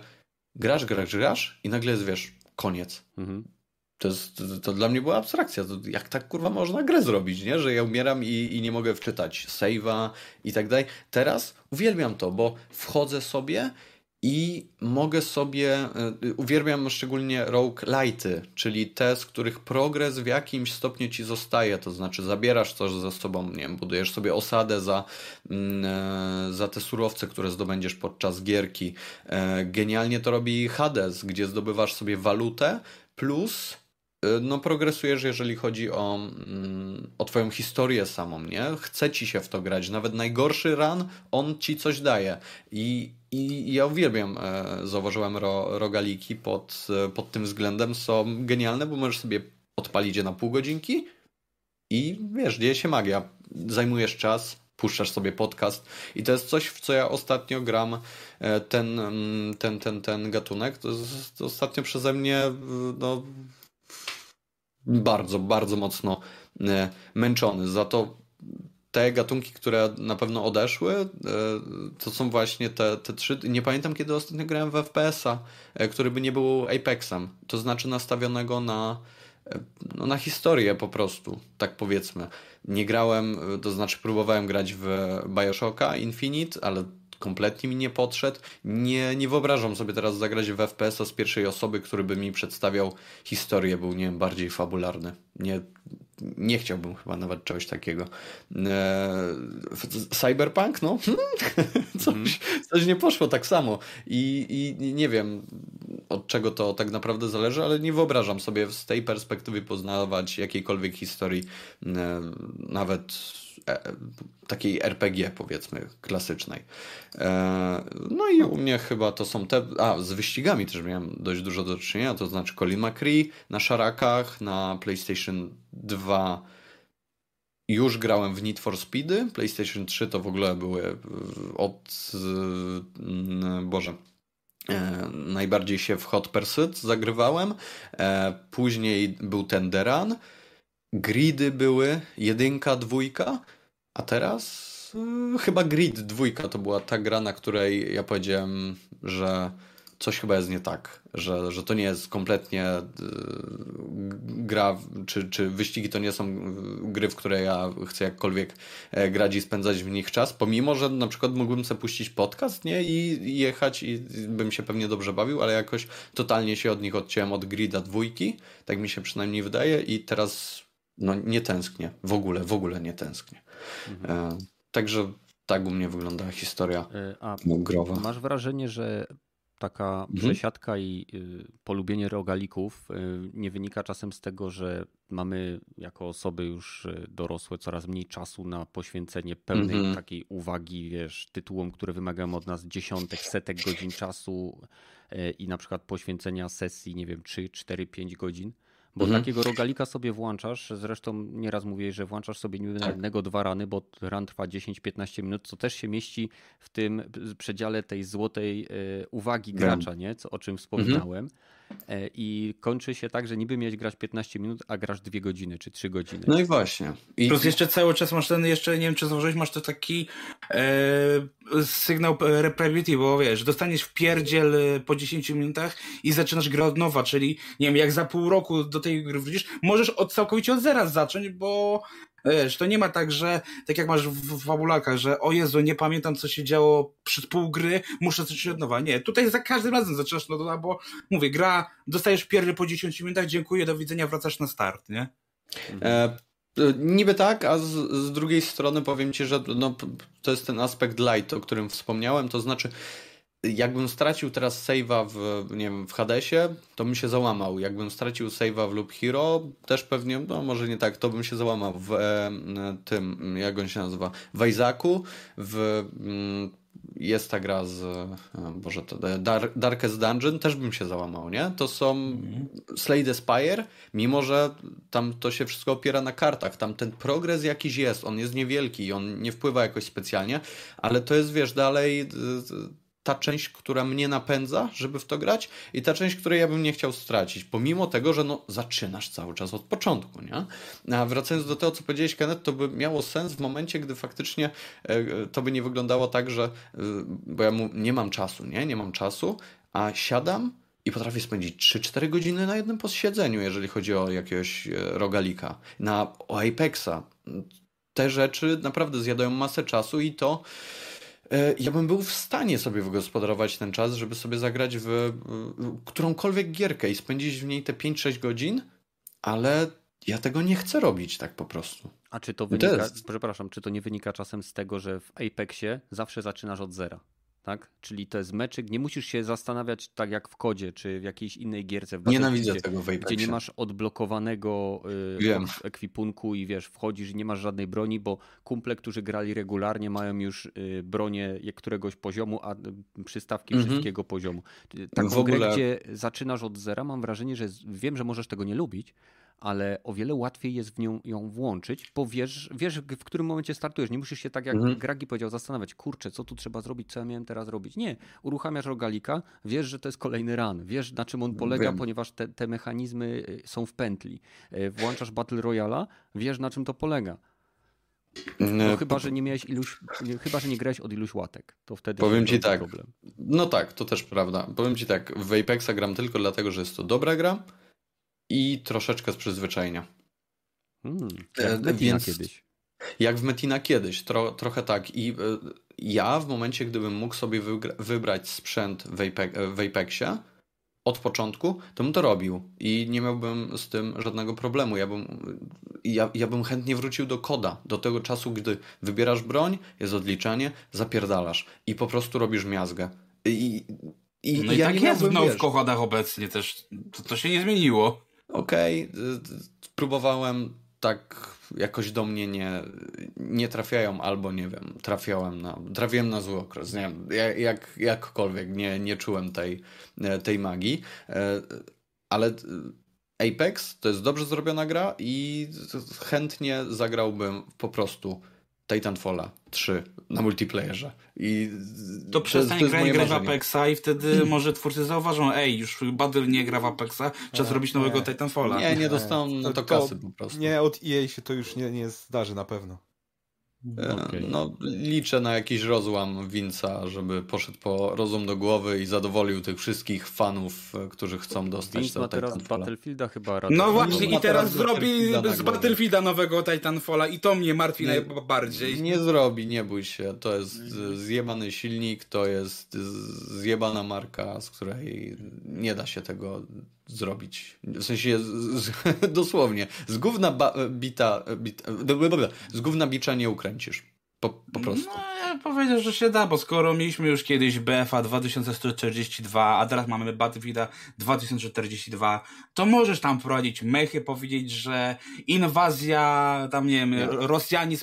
grasz, grasz, grasz i nagle jest, wiesz, koniec. Mhm. To, jest, to, to, dla mnie była abstrakcja. To jak tak kurwa można grę zrobić, nie? Że ja umieram i, i nie mogę wczytać save'a i tak dalej. Teraz uwielbiam to, bo wchodzę sobie i mogę sobie, y, uwielbiam szczególnie rogue lighty, czyli te, z których progres w jakimś stopniu ci zostaje, to znaczy zabierasz coś ze sobą, nie wiem, budujesz sobie osadę za, mm, e, za te surowce, które zdobędziesz podczas gierki. E, genialnie to robi Hades, gdzie zdobywasz sobie walutę plus no progresujesz, jeżeli chodzi o, mm, o twoją historię samą, nie? Chce ci się w to grać. Nawet najgorszy run, on ci coś daje. I, i ja uwielbiam, e, zauważyłem ro, rogaliki pod, e, pod tym względem. Są genialne, bo możesz sobie odpalić je na pół godzinki i wiesz, dzieje się magia. Zajmujesz czas, puszczasz sobie podcast i to jest coś, w co ja ostatnio gram, e, ten, mm, ten, ten, ten gatunek. To jest ostatnio przeze mnie no, bardzo, bardzo mocno męczony. Za to te gatunki, które na pewno odeszły, e, to są właśnie te, te trzy. Nie pamiętam, kiedy ostatnio grałem w FPS-a, e, który by nie był Apexem. To znaczy nastawionego na, e, no, na historię po prostu, tak powiedzmy. Nie grałem, to znaczy próbowałem grać w Bioshocka Infinite, ale kompletnie mi nie podszedł. Nie, nie wyobrażam sobie teraz zagrać w FPS-a z pierwszej osoby, który by mi przedstawiał historię, był nie wiem, bardziej fabularny. Nie, nie chciałbym chyba nawet czegoś takiego. Eee, cyberpunk? No, coś, mm. coś nie poszło tak samo. I, I nie wiem, od czego to tak naprawdę zależy, ale nie wyobrażam sobie z tej perspektywy poznawać jakiejkolwiek historii, e, nawet E, takiej RPG powiedzmy klasycznej. E, no i u mnie chyba to są te, a z wyścigami też miałem dość dużo do czynienia, to znaczy Colin McRae na szarakach, na PlayStation 2 już grałem w Need for Speedy, PlayStation 3 to w ogóle były e, od Boże najbardziej się w Hot Pursuit zagrywałem. Później był ten The Run. Gridy były jedynka, dwójka. A teraz yy, chyba Grid 2 to była ta gra, na której ja powiedziałem, że coś chyba jest nie tak, że, że to nie jest kompletnie yy, gra, czy, czy wyścigi to nie są gry, w które ja chcę jakkolwiek e, grać i spędzać w nich czas, pomimo, że na przykład mógłbym sobie puścić podcast, nie, i jechać i bym się pewnie dobrze bawił, ale jakoś totalnie się od nich odciąłem od Grida dwójki, tak mi się przynajmniej wydaje i teraz no nie tęsknię, w ogóle, w ogóle nie tęsknię. Mhm. E, także tak u mnie wygląda historia e, A growa. Masz wrażenie, że taka mhm. przesiadka i y, polubienie rogalików y, nie wynika czasem z tego, że mamy jako osoby już y, dorosłe coraz mniej czasu na poświęcenie pełnej mhm. takiej uwagi, wiesz, tytułom, które wymagają od nas dziesiątek, setek godzin czasu i na przykład poświęcenia sesji, nie wiem, 3, 4, 5 godzin. Bo mhm. takiego rogalika sobie włączasz, zresztą nieraz mówię, że włączasz sobie niby tak. jednego, dwa rany, bo ran trwa 10-15 minut, co też się mieści w tym przedziale tej złotej e, uwagi gracza, nie? Co, o czym wspominałem. Mhm. E, I kończy się tak, że niby miałeś grać 15 minut, a grasz 2 godziny czy 3 godziny. No i właśnie. I... Plus jeszcze cały czas masz ten, jeszcze nie wiem czy zauważyłeś, masz to taki e, sygnał repravity, bo wiesz, dostaniesz w pierdziel e, po 10 minutach i zaczynasz grę od nowa, czyli nie wiem, jak za pół roku do tej gry wrócisz, możesz od, całkowicie od zera zacząć, bo Wiesz, to nie ma tak, że tak jak masz w fabulakach, że o Jezu, nie pamiętam co się działo przez pół gry, muszę zacząć od nowa. Nie, tutaj za każdym razem zaczynasz nowa, bo mówię, gra, dostajesz pierwszy po 10 minutach, dziękuję, do widzenia, wracasz na start, nie? E, niby tak, a z, z, drugiej strony powiem ci, że no, to jest ten aspekt light, o którym wspomniałem, to znaczy jakbym stracił teraz save'a w, nie wiem, w Hadesie, to bym się załamał. Jakbym stracił save'a w Loop Hero, też pewnie, no może nie tak, to bym się załamał w e, tym, jak on się nazywa, w Isaacu, w... Mm, jest ta gra z, e, Boże, to Dark, Darkest Dungeon, też bym się załamał, nie? To są mm. Slade Spire, mimo że tam to się wszystko opiera na kartach, tam ten progres jakiś jest, on jest niewielki, on nie wpływa jakoś specjalnie, ale to jest, wiesz, dalej ta część, która mnie napędza, żeby w to grać i ta część, której ja bym nie chciał stracić, pomimo tego, że no, zaczynasz cały czas od początku, nie? A wracając do tego, co powiedziałeś, Kenneth, to by miało sens w momencie, gdy faktycznie e, to by nie wyglądało tak, że e, bo ja mu, nie mam czasu, nie? Nie mam czasu, a siadam i potrafię spędzić 3-4 godziny na jednym posiedzeniu, jeżeli chodzi o jakiegoś e, rogalika. Na o Apexa. Te rzeczy naprawdę zjadają masę czasu i to ja bym był w stanie sobie wygospodarować ten czas, żeby sobie zagrać w którąkolwiek gierkę i spędzić w niej te 5-6 godzin, ale ja tego nie chcę robić tak po prostu. A czy to wynika, to jest... przepraszam, czy to nie wynika czasem z tego, że w Apexie zawsze zaczynasz od zera? Tak? Czyli to jest meczyk, nie musisz się zastanawiać tak jak w kodzie, czy w jakiejś innej gierce. W Nienawidzę gdzie, tego w Gdzie nie masz odblokowanego y, ekwipunku i wiesz, wchodzisz i nie masz żadnej broni, bo kumple, którzy grali regularnie mają już y, bronię któregoś poziomu, a y, przystawki mm -hmm. wszystkiego poziomu. Tak w ogóle... grę, gdzie zaczynasz od zera, mam wrażenie, że wiem, że możesz tego nie lubić, ale o wiele łatwiej jest w nią ją włączyć, bo wiesz, wiesz w którym momencie startujesz. Nie musisz się tak jak mhm. Gragi powiedział zastanawiać, kurczę, co tu trzeba zrobić, co ja miałem teraz robić. Nie, uruchamiasz rogalika, wiesz, że to jest kolejny run, wiesz na czym on polega, Wiem. ponieważ te, te mechanizmy y, są w pętli. Y, włączasz Battle Royala, wiesz na czym to polega. No, chyba, że nie miałeś iluś, chyba, że nie grałeś od iluś łatek, to wtedy Powiem ci tak, problem. no tak, to też prawda. Powiem ci tak, w Apexa gram tylko dlatego, że jest to dobra gra i troszeczkę z przyzwyczajenia. Hmm, jak w Metina kiedyś. Jak w Metina kiedyś, tro, trochę tak. I y, ja w momencie, gdybym mógł sobie wybrać sprzęt w, Apex, w Apexie, od początku, to bym to robił i nie miałbym z tym żadnego problemu. Ja bym, ja, ja bym chętnie wrócił do koda, do tego czasu, gdy wybierasz broń, jest odliczanie, zapierdalasz i po prostu robisz miazgę. I, i, no i, ja tak jest w nowych kochodach obecnie też. To, to się nie zmieniło. Okej, okay. próbowałem tak jakoś do mnie nie, nie trafiają, albo nie wiem, trafiałem na, trafiłem na zły okres, nie wiem, jak, jakkolwiek, nie, nie czułem tej, tej magii, e, ale Apex to jest dobrze zrobiona gra i chętnie zagrałbym po prostu Titanfalla 3 na multiplayerze. I to przestań to grać grę w Apexa i wtedy hmm. może twórcy zauważą, ej, już Battle nie gra w Apexa, czas robić nowego Titanfalla. Nie, nie dostaną na to, to kasy po prostu. Nie, od EA się to już nie, nie zdarzy na pewno. E, okay. No, liczę na jakiś rozłam Winca, żeby poszedł po rozum do głowy i zadowolił tych wszystkich fanów, e, którzy chcą dostać Vince ma teraz Battlefielda chyba No właśnie i teraz zrobi z Battlefielda nowego Titanfalla i to mnie martwi nie, najbardziej. Nie zrobi, nie bój się. To jest zjebany silnik, to jest zjebana marka, z której nie da się tego zrobić. W sensie z, z, dosłownie. Z gówna ba, bita, bita, z gówna bicza nie ukręcisz. Po, po prostu. No, ja powiedział, że się da, bo skoro mieliśmy już kiedyś BFA 2142, a teraz mamy Battlefield 2042, to możesz tam wprowadzić mechy, powiedzieć, że inwazja, tam nie wiem, nie. Rosjanie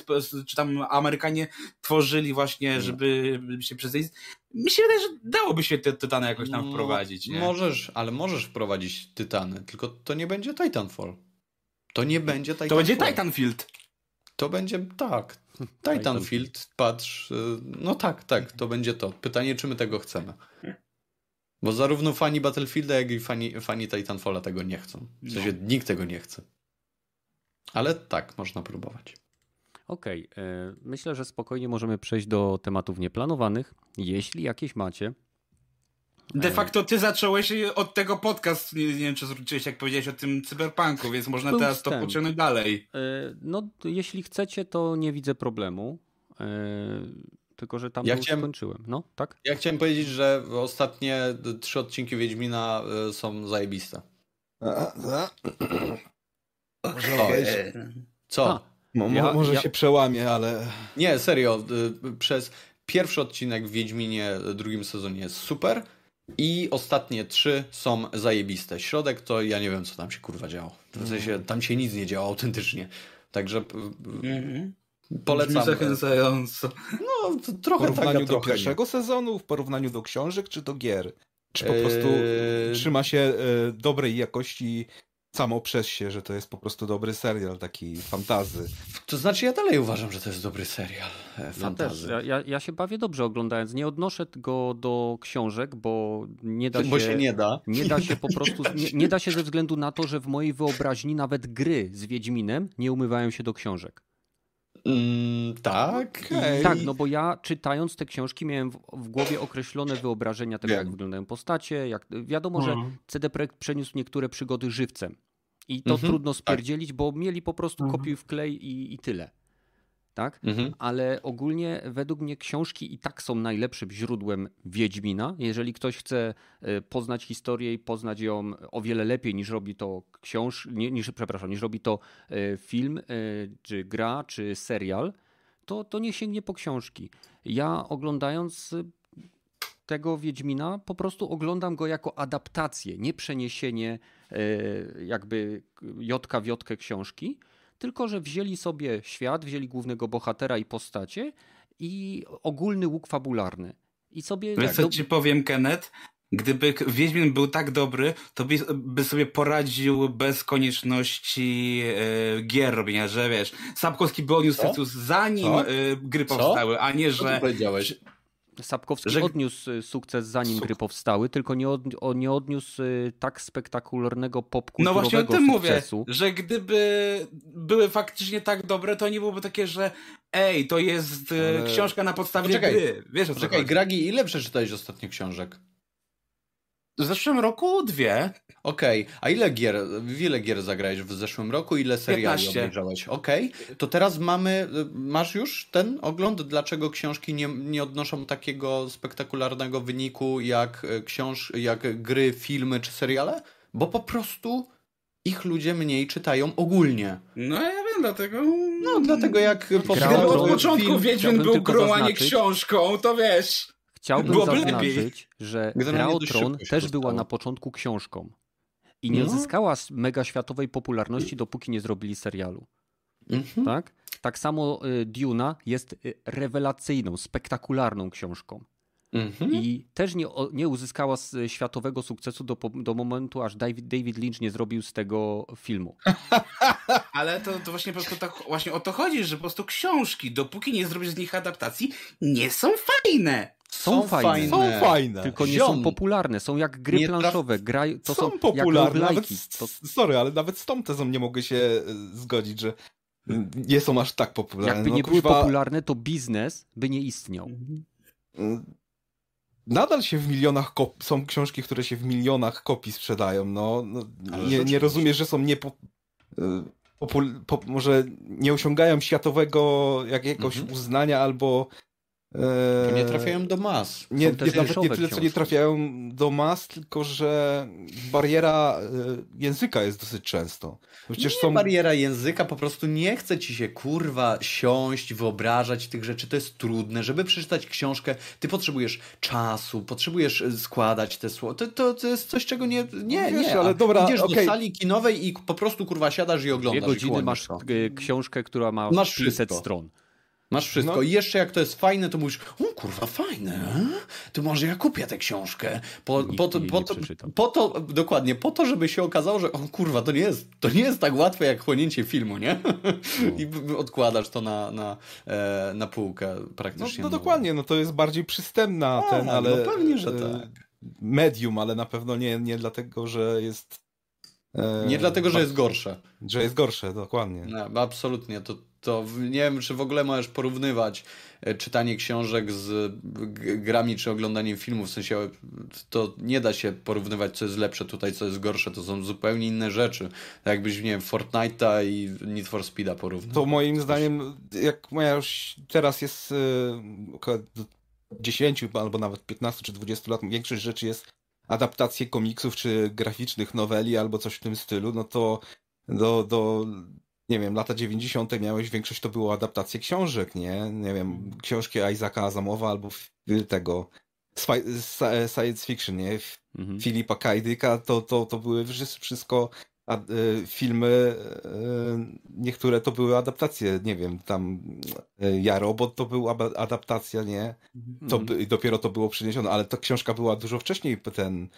czy tam Amerykanie tworzyli właśnie, żeby się przedstawić. Mi się wydaje, że dałoby się te tytany jakoś tam no, wprowadzić. Nie? Możesz, ale możesz wprowadzić tytany, tylko to nie będzie Titanfall. To nie będzie Titanfall. To będzie Titanfield. To będzie, tak, Titanfield, patrz, y, no tak, tak, to będzie to. Pytanie, czy my tego chcemy. Bo zarówno fani Battlefielda, jak i fani, fani Titanfalla tego nie chcą. W sensie no. nikt tego nie chce. Ale tak, można próbować. Okej, okay. E, myślę, że spokojnie możemy przejść do tematów nieplanowanych. Jeśli jakieś macie, De facto ty zacząłeś od tego podcast, nie, nie wiem czy zwróciłeś, jak powiedziałeś o tym cyberpunku, więc można Był teraz to pociągnąć dalej. E, no, jeśli chcecie, to nie widzę problemu. E, tylko, że tam ja chciałem, skończyłem. No, tak? Ja chciałem powiedzieć, że ostatnie trzy odcinki Wiedźmina e, są zajebiste. Może Co? A, ja, może ja... się przełamie, ale... Nie, serio. Przez pierwszy odcinek w Wiedźminie drugim sezonie jest super. I ostatnie trzy są zajebiste. Środek to ja nie wiem, co tam się kurwa działo. W sensie mhm. tam się nic nie działo autentycznie. Także mm-hmm. polecam. Zachęcająco. No, to trochę W porównaniu tak, do pierwszego nie. sezonu, w porównaniu do książek czy do gier? Czy po prostu eee... trzyma się dobrej jakości samo przez się, że to jest po prostu dobry serial, taki fantazy. To znaczy ja dalej uważam, że to jest dobry serial e, fantazy. Ja, ja, ja, się bawię dobrze oglądając. Nie odnoszę go do książek, bo nie da się... Bo się nie da. Nie da się po prostu... Nie, nie da się ze względu na to, że w mojej wyobraźni nawet gry z Wiedźminem nie umywają się do książek. Mm, tak. Okay. Tak, no bo ja czytając te książki miałem w, w głowie określone wyobrażenia tego, Wiem. jak wyglądają postacie. Jak, wiadomo, że mhm. CD Projekt przeniósł niektóre przygody żywcem. I to mhm, trudno tak. spierdzielić, tak. bo mieli po prostu mhm. kopiuj w klej i, i tyle. Tak? Mhm. Ale ogólnie według mnie książki i tak są najlepszym źródłem Wiedźmina. Jeżeli ktoś chce e, poznać historię i poznać ją o wiele lepiej niż robi to książ, niż, przepraszam, niż robi to e, film, e, czy gra, czy serial, to, to nie sięgnie po książki. Ja oglądając tego Wiedźmina po prostu oglądam go jako adaptację, nie przeniesienie jakby jotka w jotkę książki, tylko że wzięli sobie świat, wzięli głównego bohatera i postacie i ogólny łuk fabularny. I sobie. Wiesz, co do... ci powiem, Kenneth? Gdyby Wiedźmin był tak dobry, to by, by sobie poradził bez konieczności e, gier robienia, że wiesz, Sapkowski by odniósł sukces zanim e, gry powstały, a nie, że... Co powiedziałeś? Sapkowski że... odniósł y, sukces zanim Suk... gry powstały, tylko nie, od, nie odniósł y, tak spektakularnego popkulturowego No właśnie o tym sukcesu. mówię, że gdyby były faktycznie tak dobre, to nie byłoby takie, że ej, to jest Ale... książka na podstawie Poczekaj, gry. Wiesz o co Czekaj, Gragi, ile przeczytałeś ostatnio książek? W zeszłym roku dwie. Okej, okay. a ile gier, wiele gier zagrałeś w zeszłym roku? Ile seriali 15. obejrzałeś? Okej, okay. to teraz mamy, masz już ten ogląd, dlaczego książki nie, nie odnoszą takiego spektakularnego wyniku jak, e, książ jak gry, filmy czy seriale? Bo po prostu ich ludzie mniej czytają ogólnie. No ja wiem, dlatego... No dlatego jak... Gdyby od początku film, Wiedźmin był grą, a nie książką, to wiesz... Chciałbym Byłoby zaznaczyć, lepiej. że Gra o Tron też była na początku książką i nie no. zyskała mega światowej popularności, dopóki nie zrobili serialu. Mhm. Tak? Tak samo y, Duna jest y, rewelacyjną, spektakularną książką. Mhm. I też nie, nie uzyskała światowego sukcesu do, do momentu, aż David, David Lynch nie zrobił z tego filmu. Ale to, to właśnie po prostu tak właśnie o to chodzi, że po prostu książki, dopóki nie zrobisz z nich adaptacji, nie są fajne. Są, są fajne. fajne. Są fajne. Tylko nie Ziom. są popularne. Są jak gry nie planszowe. Gra, to są, są popularne. Nawet, to... Sorry, ale nawet z tą tezą nie mogę się e, zgodzić, że nie są aż tak popularne. Jakby no, nie kuźwa... były popularne, to biznes by nie istniał. Mm. Nadal się w milionach kop... są książki, które się w milionach kopii sprzedają. No, no nie, nie rozumiesz, że są nie po... E, popul... po... może nie osiągają światowego jakiegoś mhm. uznania albo to nie trafiają do mas. Nie, nie nawet nie tyle, co nie trafiają do mas, tylko że bariera e, języka jest dosyć często. Przecież nie są... bariera języka, po prostu nie chce ci się kurwa siąść, wyobrażać tych rzeczy. To jest trudne. Żeby przeczytać książkę, ty potrzebujesz czasu, potrzebujesz e, składać te słowa. To, to, to jest coś, czego nie. Nie, no wiesz, nie. Ale dobra, idziesz okay. do sali kinowej i po prostu kurwa siadasz i oglądasz. Dwie godziny masz to. E, książkę, która ma masz 500 stron. Masz wszystko. No. I jeszcze jak to jest fajne, to mówisz, o kurwa, fajne. To może ja kupię tę książkę. Po, po, to, po, to, po to, dokładnie, po to, żeby się okazało, że o kurwa, to nie jest, to nie jest tak łatwe jak chłonięcie filmu, nie? No. I odkładasz to na, na, e, na półkę praktycznie. No, no dokładnie, no to jest bardziej przystępna A, ten, ale... No pewnie, że e, tak. Medium, ale na pewno nie, nie dlatego, że jest... E, nie dlatego, że jest gorsze. Że jest gorsze, dokładnie. No, absolutnie, to to nie wiem, czy w ogóle możesz porównywać e, czytanie książek z grami czy oglądaniem filmów. W sensie to nie da się porównywać, co jest lepsze tutaj, co jest gorsze. To są zupełnie inne rzeczy. Tak jakbyś, nie wiem, Fortnite'a i Need for Speed'a porównał. To moim zdaniem, jak moja już teraz jest yy, około 10 albo nawet 15 czy 20 lat, większość rzeczy jest adaptacje komiksów czy graficznych noweli albo coś w tym stylu, no to do, do nie wiem, lata 90. miałeś, większość to było adaptacje książek, nie? Nie wiem, książki Isaaca Azamowa albo tego science fiction, nie? Mhm. Filipa Kajdyka, to, to, to były wszystko a, y, filmy, y, niektóre to były adaptacje, nie wiem, tam Ja Robot to była adaptacja, nie? To, mhm. Dopiero to było przyniesione, ale ta książka była dużo wcześniej ten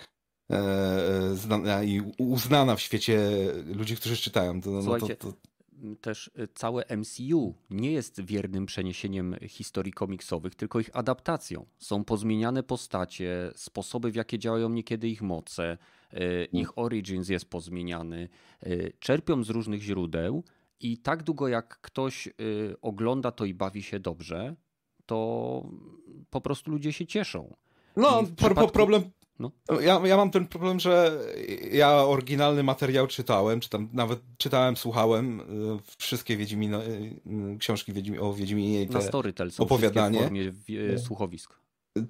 e, znana i uznana w świecie ludzi, którzy czytają. To, no, to, to, też y, całe MCU nie jest wiernym przeniesieniem historii komiksowych, tylko ich adaptacją. Są pozmieniane postacie, sposoby w jakie działają niekiedy ich moce, y, ich origins jest pozmieniany, y, czerpią z różnych źródeł i tak długo jak ktoś ogląda to i bawi się dobrze, to po prostu ludzie się cieszą. No, przypadku... problem, no. Ja, ja mam ten problem, że ja oryginalny materiał czytałem, czy tam nawet czytałem, słuchałem y, wszystkie Wiedźmino, y, y, książki Wiedźmi, o Wiedźminie Na Storytel są opowiadanie. w formie słuchowisk.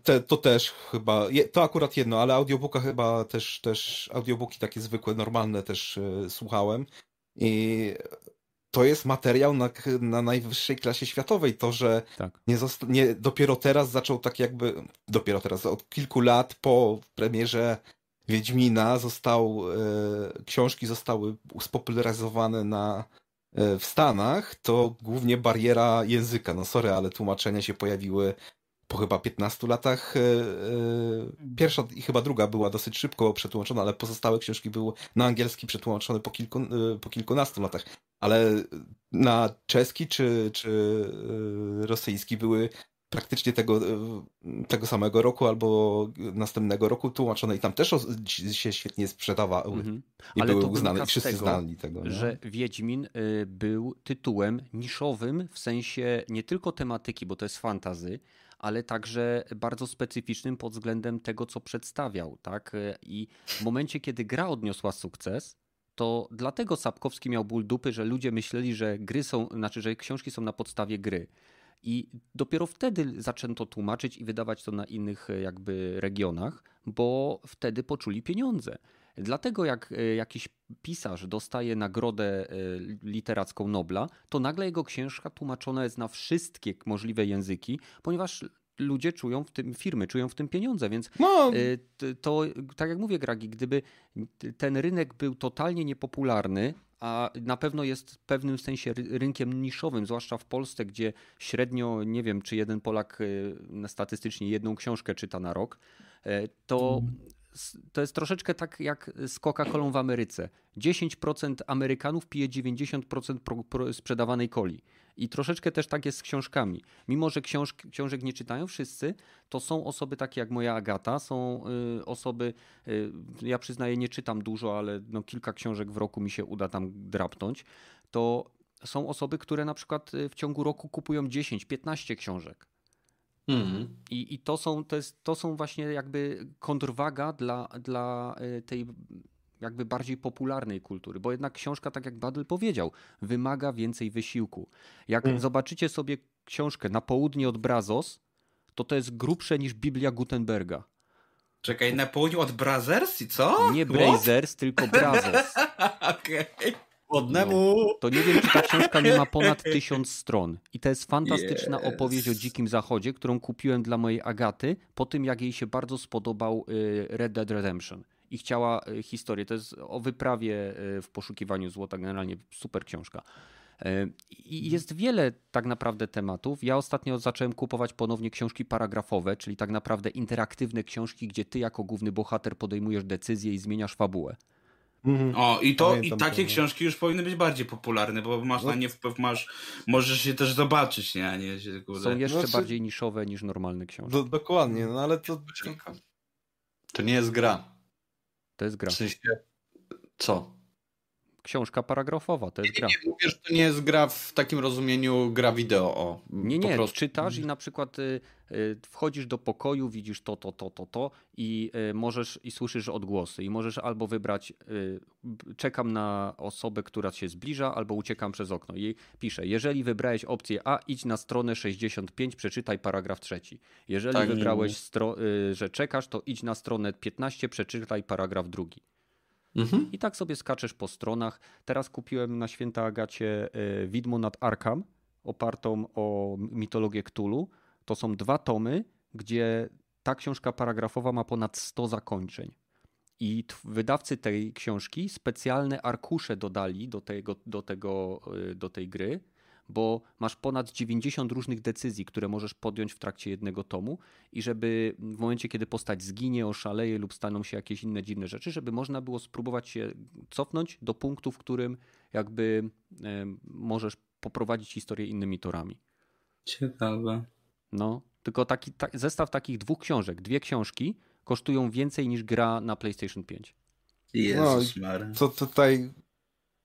Te, to też chyba, to akurat jedno, ale audiobooka chyba też, też audiobooki takie zwykłe, normalne też słuchałem i to jest materiał na, na najwyższej klasie światowej. To, że tak. nie, nie dopiero teraz zaczął tak jakby, dopiero teraz, od kilku lat po premierze Wiedźmina został, e, książki zostały spopularyzowane na, e, w Stanach, to głównie bariera języka. No sorry, ale tłumaczenia się pojawiły po chyba 15 latach. E, e, pierwsza i chyba druga była dosyć szybko przetłumaczona, ale pozostałe książki były na angielski przetłumaczone po, kilku, e, po kilkunastu latach. Ale na czeski czy, czy rosyjski były praktycznie tego, tego samego roku albo następnego roku tłumaczone i tam też się świetnie sprzedawały mhm. i Ale były uznane i wszyscy tego, znali tego. Nie? Że Wiedźmin był tytułem niszowym w sensie nie tylko tematyki, bo to jest fantazy, ale także bardzo specyficznym pod względem tego, co przedstawiał. Tak? I w momencie, kiedy gra odniosła sukces, to dlatego Sapkowski miał ból dupy, że ludzie myśleli, że gry są, znaczy, że książki są na podstawie gry. I dopiero wtedy zaczęto tłumaczyć i wydawać to na innych e, jakby regionach, bo wtedy poczuli pieniądze. Dlatego jak e, jakiś pisarz dostaje nagrodę e, literacką Nobla, to nagle jego książka tłumaczona jest na wszystkie możliwe języki, ponieważ ludzie czują w tym, firmy czują w tym pieniądze, więc no. to, tak jak mówię Gragi, gdyby ten rynek był totalnie niepopularny, a na pewno jest w pewnym sensie rynkiem niszowym, zwłaszcza w Polsce, gdzie średnio, nie wiem, czy jeden Polak statystycznie jedną książkę czyta na rok, e, to to jest troszeczkę tak jak z Coca-Colą w Ameryce. 10% Amerykanów pije 90% sprzedawanej coli. I troszeczkę też tak jest z książkami. Mimo, że książk, książek nie czytają wszyscy, to są osoby takie jak moja Agata, są y, osoby, y, ja przyznaję, nie czytam dużo, ale no, kilka książek w roku mi się uda tam drapnąć. To są osoby, które na przykład y, w ciągu roku kupują 10-15 książek. Mm. I, I to, są, to, jest, to są właśnie jakby kontrwaga dla, dla y, tej jakby bardziej popularnej kultury, bo jednak książka, tak jak Badl powiedział, wymaga więcej wysiłku. Jak mm. zobaczycie sobie książkę na południe od Brazos, to to jest grubsze niż Biblia Gutenberga. Czekaj, na południe od Brazers i co? Nie Brazers, tylko Brazos. Okej. Okay. Wodnemu. To nie wiem, czy ta książka nie ma ponad tysiąc stron. I to jest fantastyczna yes. opowieść o Dzikim Zachodzie, którą kupiłem dla mojej Agaty po tym, jak jej się bardzo spodobał y, Red Dead Redemption. I chciała y, historię. To jest o wyprawie y, w poszukiwaniu złota, generalnie super książka. I jest wiele tak naprawdę tematów. Ja ostatnio zacząłem kupować ponownie książki paragrafowe, czyli tak naprawdę interaktywne książki, gdzie ty jako główny bohater podejmujesz decyzje i zmieniasz fabułę. Mhm. O, i to i takie to, książki już powinny być bardziej popularne, bo masz no. na nie wpływ, masz, możesz się też zobaczyć, nie? A nie się, kurde. Są jeszcze znaczy... bardziej niszowe niż normalne książki. Do, dokładnie, no ale to... To nie jest gra. To jest gra. W sensie... Co? Książka paragrafowa, to jest gra. Nie, mówię, że to nie jest gra w takim rozumieniu gra wideo. O, nie, nie, prostu. czytasz i na przykład y, y, wchodzisz do pokoju, widzisz to, to, to, to, to i y, możesz i słyszysz odgłosy i możesz albo wybrać czekam na osobę, która się zbliża, albo uciekam przez okno. I pisze, jeżeli wybrałeś opcję A, idź na stronę 65, przeczytaj paragraf trzeci. Jeżeli tak, wybrałeś, że czekasz, to idź na stronę 15, przeczytaj paragraf drugi. Mhm. I tak sobie skaczesz po stronach. Teraz kupiłem na święta Agacie e, Widmo nad Arkham, opartą o mitologię Cthulhu. To są dwa tomy, gdzie ta książka paragrafowa ma ponad 100 zakończeń. I wydawcy tej książki specjalne arkusze dodali do, tego, do, tego, e, do tej gry, bo masz ponad 90 różnych decyzji, które możesz podjąć w trakcie jednego tomu i żeby w momencie, kiedy postać zginie, oszaleje lub staną się jakieś inne dziwne rzeczy, żeby można było spróbować się cofnąć do punktu, w którym jakby e, możesz poprowadzić historię innymi torami. Ciekawe. No, tylko taki ta, zestaw takich dwóch książek, dwie książki kosztują więcej niż gra na PlayStation 5. Jezus no, to tutaj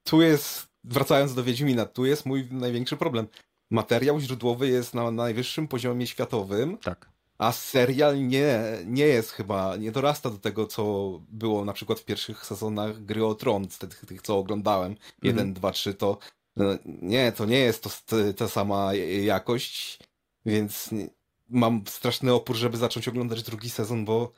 tu jest wracając do Wiedźmina, tu jest mój największy problem. Materiał źródłowy jest na najwyższym poziomie światowym. Tak. A serial nie, nie jest chyba, nie dorasta do tego, co było na przykład w pierwszych sezonach Gry o Tron, tych, tych co oglądałem, mhm. jeden, dwa, trzy, to no, nie, to nie jest to ta sama jakość, więc mam straszny opór, żeby zacząć oglądać drugi sezon, bo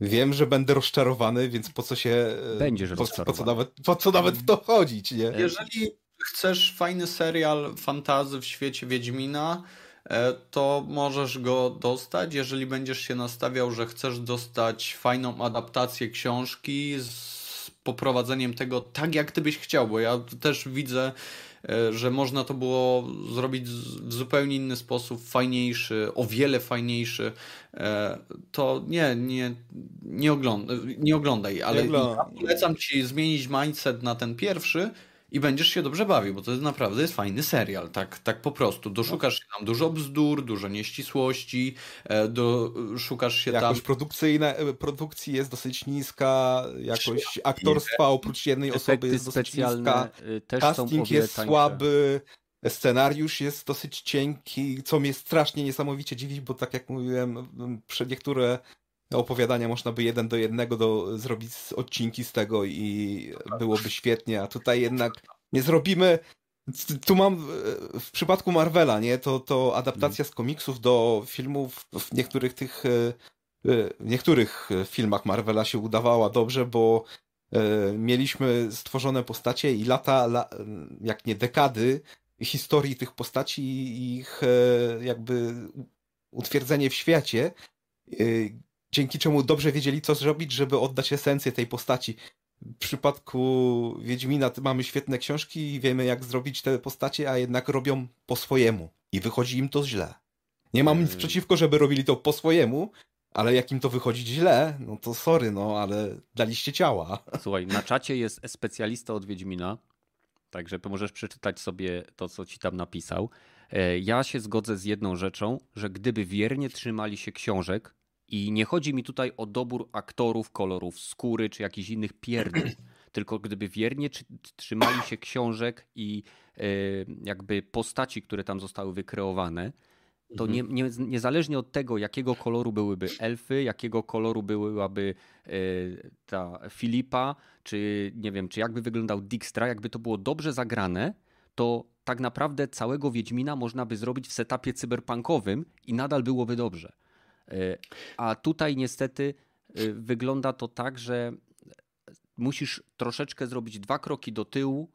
wiem, że będę rozczarowany, więc po co się. Będziesz po, po, co nawet, po co nawet w to chodzić, nie? Jeżeli chcesz fajny serial fantazy w świecie Wiedźmina, e, to możesz go dostać. Jeżeli będziesz się nastawiał, że chcesz dostać fajną adaptację książki z poprowadzeniem tego tak, jak ty byś chciał, bo ja też widzę E, że można to było zrobić w zupełnie inny sposób, fajniejszy, o wiele fajniejszy, e, to nie, nie, nie, oglądaj, nie oglądaj ale nie ja polecam ci zmienić mindset na ten pierwszy i będziesz się dobrze bawił, bo to jest naprawdę jest fajny serial, tak, tak po prostu. Doszukasz się tam dużo bzdur, dużo nieścisłości, e, do, szukasz się jakość tam... produkcyjna, e, produkcji jest dosyć niska, jakość aktorstwa oprócz jednej osoby jest dosyć niska, y, też casting jest tańsze. słaby, scenariusz jest dosyć cienki, co mnie strasznie niesamowicie dziwi, bo tak jak mówiłem, niektóre opowiadania można by jeden do jednego do, zrobić odcinki z tego i byłoby świetnie, a tutaj jednak nie zrobimy. Tu mam w przypadku Marvela, nie? To, to adaptacja z komiksów do filmów w niektórych tych e, w niektórych filmach Marvela się udawała dobrze, bo e, mieliśmy stworzone postacie i lata, jak nie dekady historii tych postaci i ich e, jakby utwierdzenie w świecie, dzięki czemu dobrze wiedzieli, co zrobić, żeby oddać esencję tej postaci. W przypadku Wiedźmina mamy świetne książki i wiemy, jak zrobić te postacie, a jednak robią po swojemu. I wychodzi im to źle. Nie mam nic mm. przeciwko, żeby robili to po swojemu, ale jak im to wychodzi źle, no to sorry, no ale daliście ciała. Słuchaj, na czacie jest specjalista od Wiedźmina, także możesz przeczytać sobie to, co ci tam napisał. E, ja się zgodzę z jedną rzeczą, że gdyby wiernie trzymali się książek, i nie chodzi mi tutaj o dobór aktorów, kolorów skóry czy jakichś innych pierdół, tylko gdyby wiernie trzymali się książek i e, jakby postaci, które tam zostały wykreowane, to nie, nie, niezależnie od tego, jakiego koloru byłyby elfy, jakiego koloru byłaby e, ta Filipa, czy nie wiem, czy jakby wyglądał Dijkstra, jakby to było dobrze zagrane, to tak naprawdę całego Wiedźmina można by zrobić w setupie cyberpunkowym i nadal byłoby dobrze. E, a tutaj niestety e, wygląda to tak, że musisz troszeczkę zrobić dwa kroki do tyłu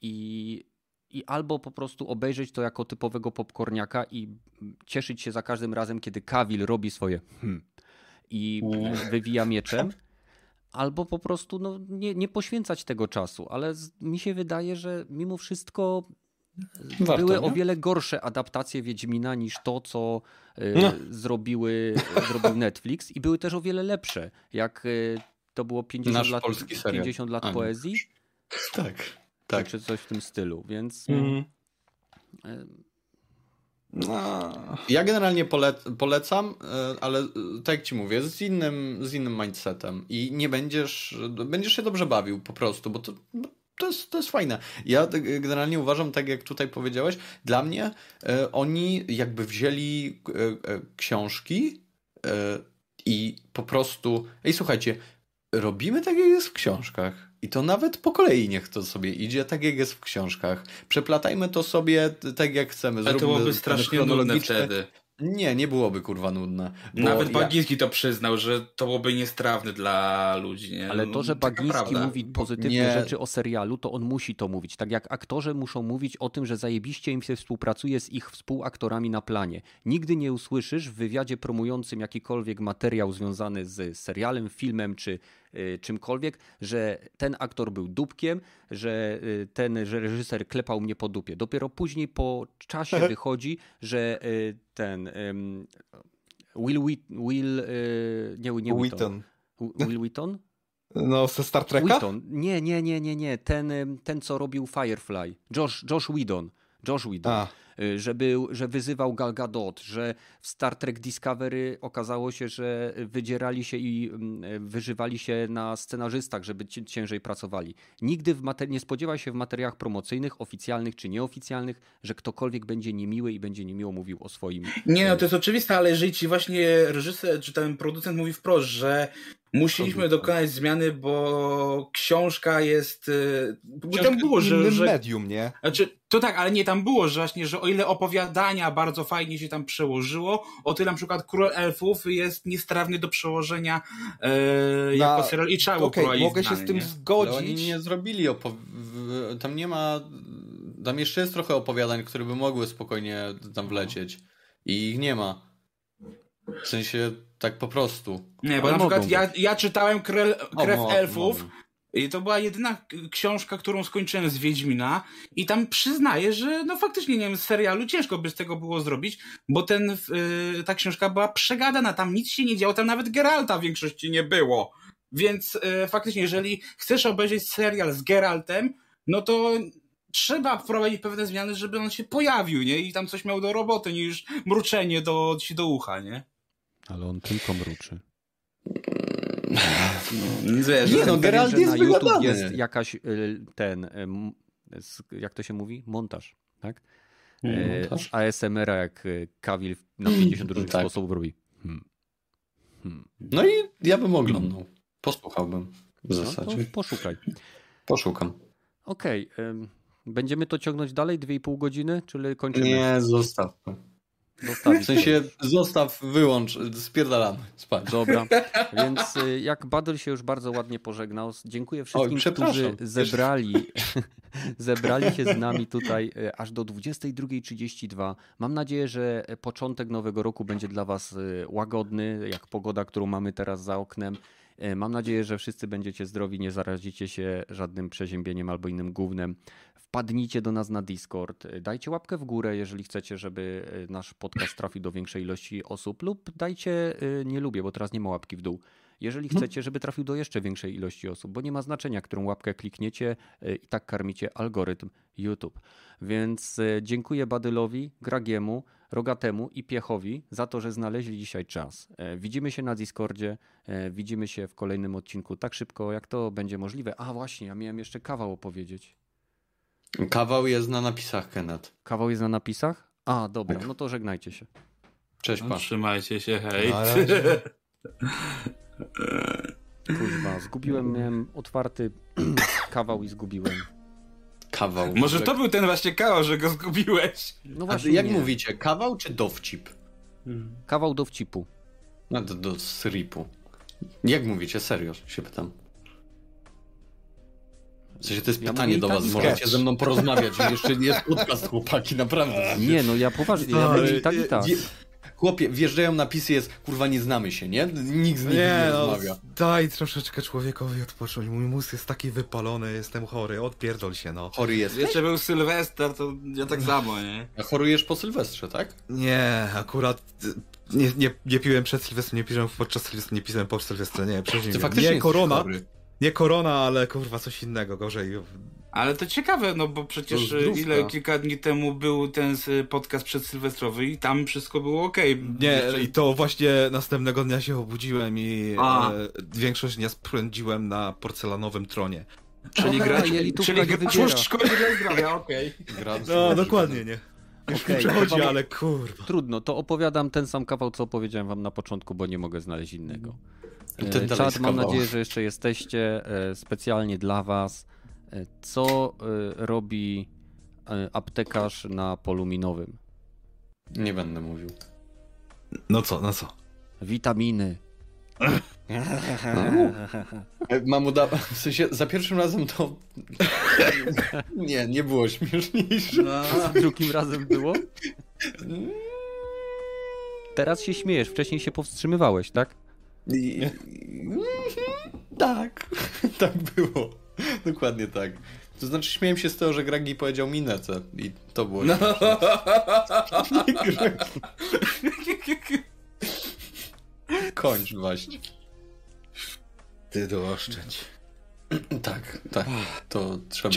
i, i albo po prostu obejrzeć to jako typowego popcorniaka i cieszyć się za każdym razem, kiedy Kawil robi swoje hmm i wywija mieczem, albo po prostu no, nie, nie poświęcać tego czasu. Ale mi się wydaje, że mimo wszystko Warto, były nie? o wiele gorsze adaptacje Wiedźmina niż to, co y, no. zrobiły, zrobił Netflix i były też o wiele lepsze. Jak y, to było 50 Nasz lat, 50 lat poezji. Tak, tak. Czy coś w tym stylu, więc... Mm. No. Ja generalnie pole polecam, ale tak jak ci mówię, z innym, z innym mindsetem i nie będziesz, będziesz się dobrze bawił po prostu, bo to, to jest, to jest fajne. Ja generalnie uważam, tak jak tutaj powiedziałeś, dla mnie e, oni jakby wzięli e, e, książki e, i po prostu, ej słuchajcie, robimy tak jak jest w książkach. I to nawet po kolei niech to sobie idzie, tak jak jest w książkach. Przeplatajmy to sobie tak jak chcemy. Ale to byłoby strasznie nudne wtedy. Nie, nie byłoby kurwa nudne. Nawet Bagiński ja... to przyznał, że to byłoby niestrawne dla ludzi. Nie? Ale to, że Bagiński mówi pozytywne nie. rzeczy o serialu, to on musi to mówić. Tak jak aktorzy muszą mówić o tym, że zajebiście im się współpracuje z ich współaktorami na planie. Nigdy nie usłyszysz w wywiadzie promującym jakikolwiek materiał związany z serialem, filmem czy czymkolwiek, że ten aktor był dupkiem, że y, ten że reżyser klepał mnie po dupie. Dopiero później po czasie wychodzi, że y, ten Will, Will nie, nie Wheaton. Will Wheaton? No, ze Star Treka? Wheaton. Nie, nie, nie, nie, nie. Ten, ten co robił Firefly. Josh, Josh Whedon. Josh Whedon. A. Y, że, był, że wyzywał Gal Gadot, że w Star Trek Discovery okazało się, że wydzierali się i mm, wyżywali się na scenarzystach, żeby ciężej pracowali. Nigdy w mater- nie spodziewaj się w materiałach promocyjnych, oficjalnych czy nieoficjalnych, że ktokolwiek będzie niemiły i będzie niemiło mówił o swoim. Nie, no to jest oczywiste, ale jeżeli ci właśnie reżyser czy ten producent mówi wprost, że Musieliśmy dokonać zmiany, bo książka jest. Y, bo tam było, że, że. medium, nie? Znaczy, to tak, ale nie tam było, że właśnie, że o ile opowiadania bardzo fajnie się tam przełożyło, o tyle na przykład Król Elfów jest niestrawny do przełożenia e, jako serial i trzeba okay, mogę się z tym nie? zgodzić. Ale oni nie zrobili opow... Tam nie ma. Tam jeszcze jest trochę opowiadań, które by mogły spokojnie tam wlecieć. I ich nie ma. W sensie tak po prostu. Nie, bo Ale na przykład ja, ja czytałem Krew, Krew o, Elfów. To była jedyna książka, którą skończyłem z Wiedźmina i tam przyznaję, że no faktycznie, nie wiem, z serialu ciężko by z tego było zrobić, bo ten, yy, ta książka była przegadana, tam nic się nie działo, tam nawet Geralta w większości nie było. Więc yy, faktycznie, jeżeli chcesz obejrzeć serial z Geraltem, no to trzeba wprowadzić pewne zmiany, żeby on się pojawił, nie? I tam coś miał do roboty, niż mruczenie do, do ucha, nie? Ale on tylko mruczy. No, wiesz, Nie, no, Geralt jest na YouTube wygadany. jest jakaś y, ten, y, jak to się mówi? Montaż, tak? E, Montaż? ASMR-a jak y, Kawil na 50 różnych Tak. sposobów robi. Hmm. Hmm. No i ja bym oglądał. Posłuchałbym w No zasadzie. poszukaj. Poszukam. Okej. ym, będziemy to ciągnąć dalej? 2,5 godziny? Czyli kończymy? Nie, zostaw. W sensie zostaw, wyłącz, spierdalamy, spać. Dobra, więc y, jak Badel się już bardzo ładnie pożegnał, dziękuję wszystkim, przepraszam. którzy zebrali, zebrali się z nami tutaj y, aż do 22.32. Mam nadzieję, że początek nowego roku będzie dla Was y, łagodny, jak pogoda, którą mamy teraz za oknem. Mam nadzieję, że wszyscy będziecie zdrowi, nie zarazicie się żadnym przeziębieniem albo innym gównem. Wpadnijcie do nas na Discord, dajcie łapkę w górę, jeżeli chcecie, żeby y, nasz podcast trafił do większej ilości osób, lub dajcie y, nie lubię, bo teraz nie ma łapki w dół. Jeżeli chcecie, żeby trafił do jeszcze większej ilości osób, bo nie ma znaczenia, którą łapkę klikniecie, y, i tak karmicie algorytm YouTube. Więc dziękuję Badylowi, Gragiemu, Rogatemu i Piechowi za to, że znaleźli dzisiaj czas. E, Widzimy się na Discordzie, e, widzimy się w kolejnym odcinku tak szybko, jak to będzie możliwe. A właśnie, ja miałem jeszcze kawał opowiedzieć. Kawał jest na napisach, Kenneth. Kawał jest na napisach? A, dobra, no to żegnajcie się. Cześć, No, pa. trzymajcie się, hej. Kuźwa, zgubiłem, miałem otwarty kawał i zgubiłem. Kawał. Może to był ten właśnie kawał, że go zgubiłeś. No A właśnie, jak nie. mówicie, kawał czy dowcip? Kawał dowcipu. No do, do sripu. Jak mówicie, serio się pytam. W sensie to jest Ja pytanie do tak was, możecie ze mną porozmawiać, jeszcze nie jest podcast, chłopaki, naprawdę. Nie, no ja poważnie, ja mówię i tak i tak. Chłopie, wjeżdżają napisy, jest kurwa nie znamy się, nie? Nikt z nich nie, Nie no, rozmawia. daj troszeczkę człowiekowi odpocząć. Mój mózg jest taki wypalony, jestem chory, odpierdol się no. Chory jest. Jeszcze był Sylwester, to ja tak samo, nie? A chorujesz po Sylwestrze, tak? Nie, akurat nie, nie, nie piłem przed Sylwestrem, nie piłem podczas Sylwestra, nie piłem po Sylwestrze, nie, faktycznie Nie korona, chory. Nie korona, ale kurwa coś innego, gorzej. Ale to ciekawe, no bo przecież zdrówka. ile kilka dni temu był ten s- podcast przedsylwestrowy i tam wszystko było okej. Nie, Jeszcze- i to właśnie następnego dnia się obudziłem i A. e, większość dnia spędziłem na porcelanowym tronie. Czyli grać, czyli grać wybiera. szkodzi dla zdrowia, okej. Gra- No, dokładnie, nie. Już mi przechodzi, chyba- ale kurwa. Trudno, to opowiadam ten sam kawał, co opowiedziałem wam na początku, bo nie mogę znaleźć innego. Ten dalej Czad, mam nadzieję, że jeszcze jesteście e, specjalnie dla was. E, Co robi aptekarz na polu minowym? Nie będę mówił. No co, no co? Witaminy. E, Mam uda... W sensie, za pierwszym razem to... nie, nie było śmieszniejsze. A drugim razem było? Teraz się śmiejesz, wcześniej się powstrzymywałeś, tak? I... tak, tak było. Dokładnie tak. To znaczy śmiałem się z tego, że Gragi powiedział minece i to było No. Kończ właśnie. Ty dooszczędź. Tak, tak. To trzeba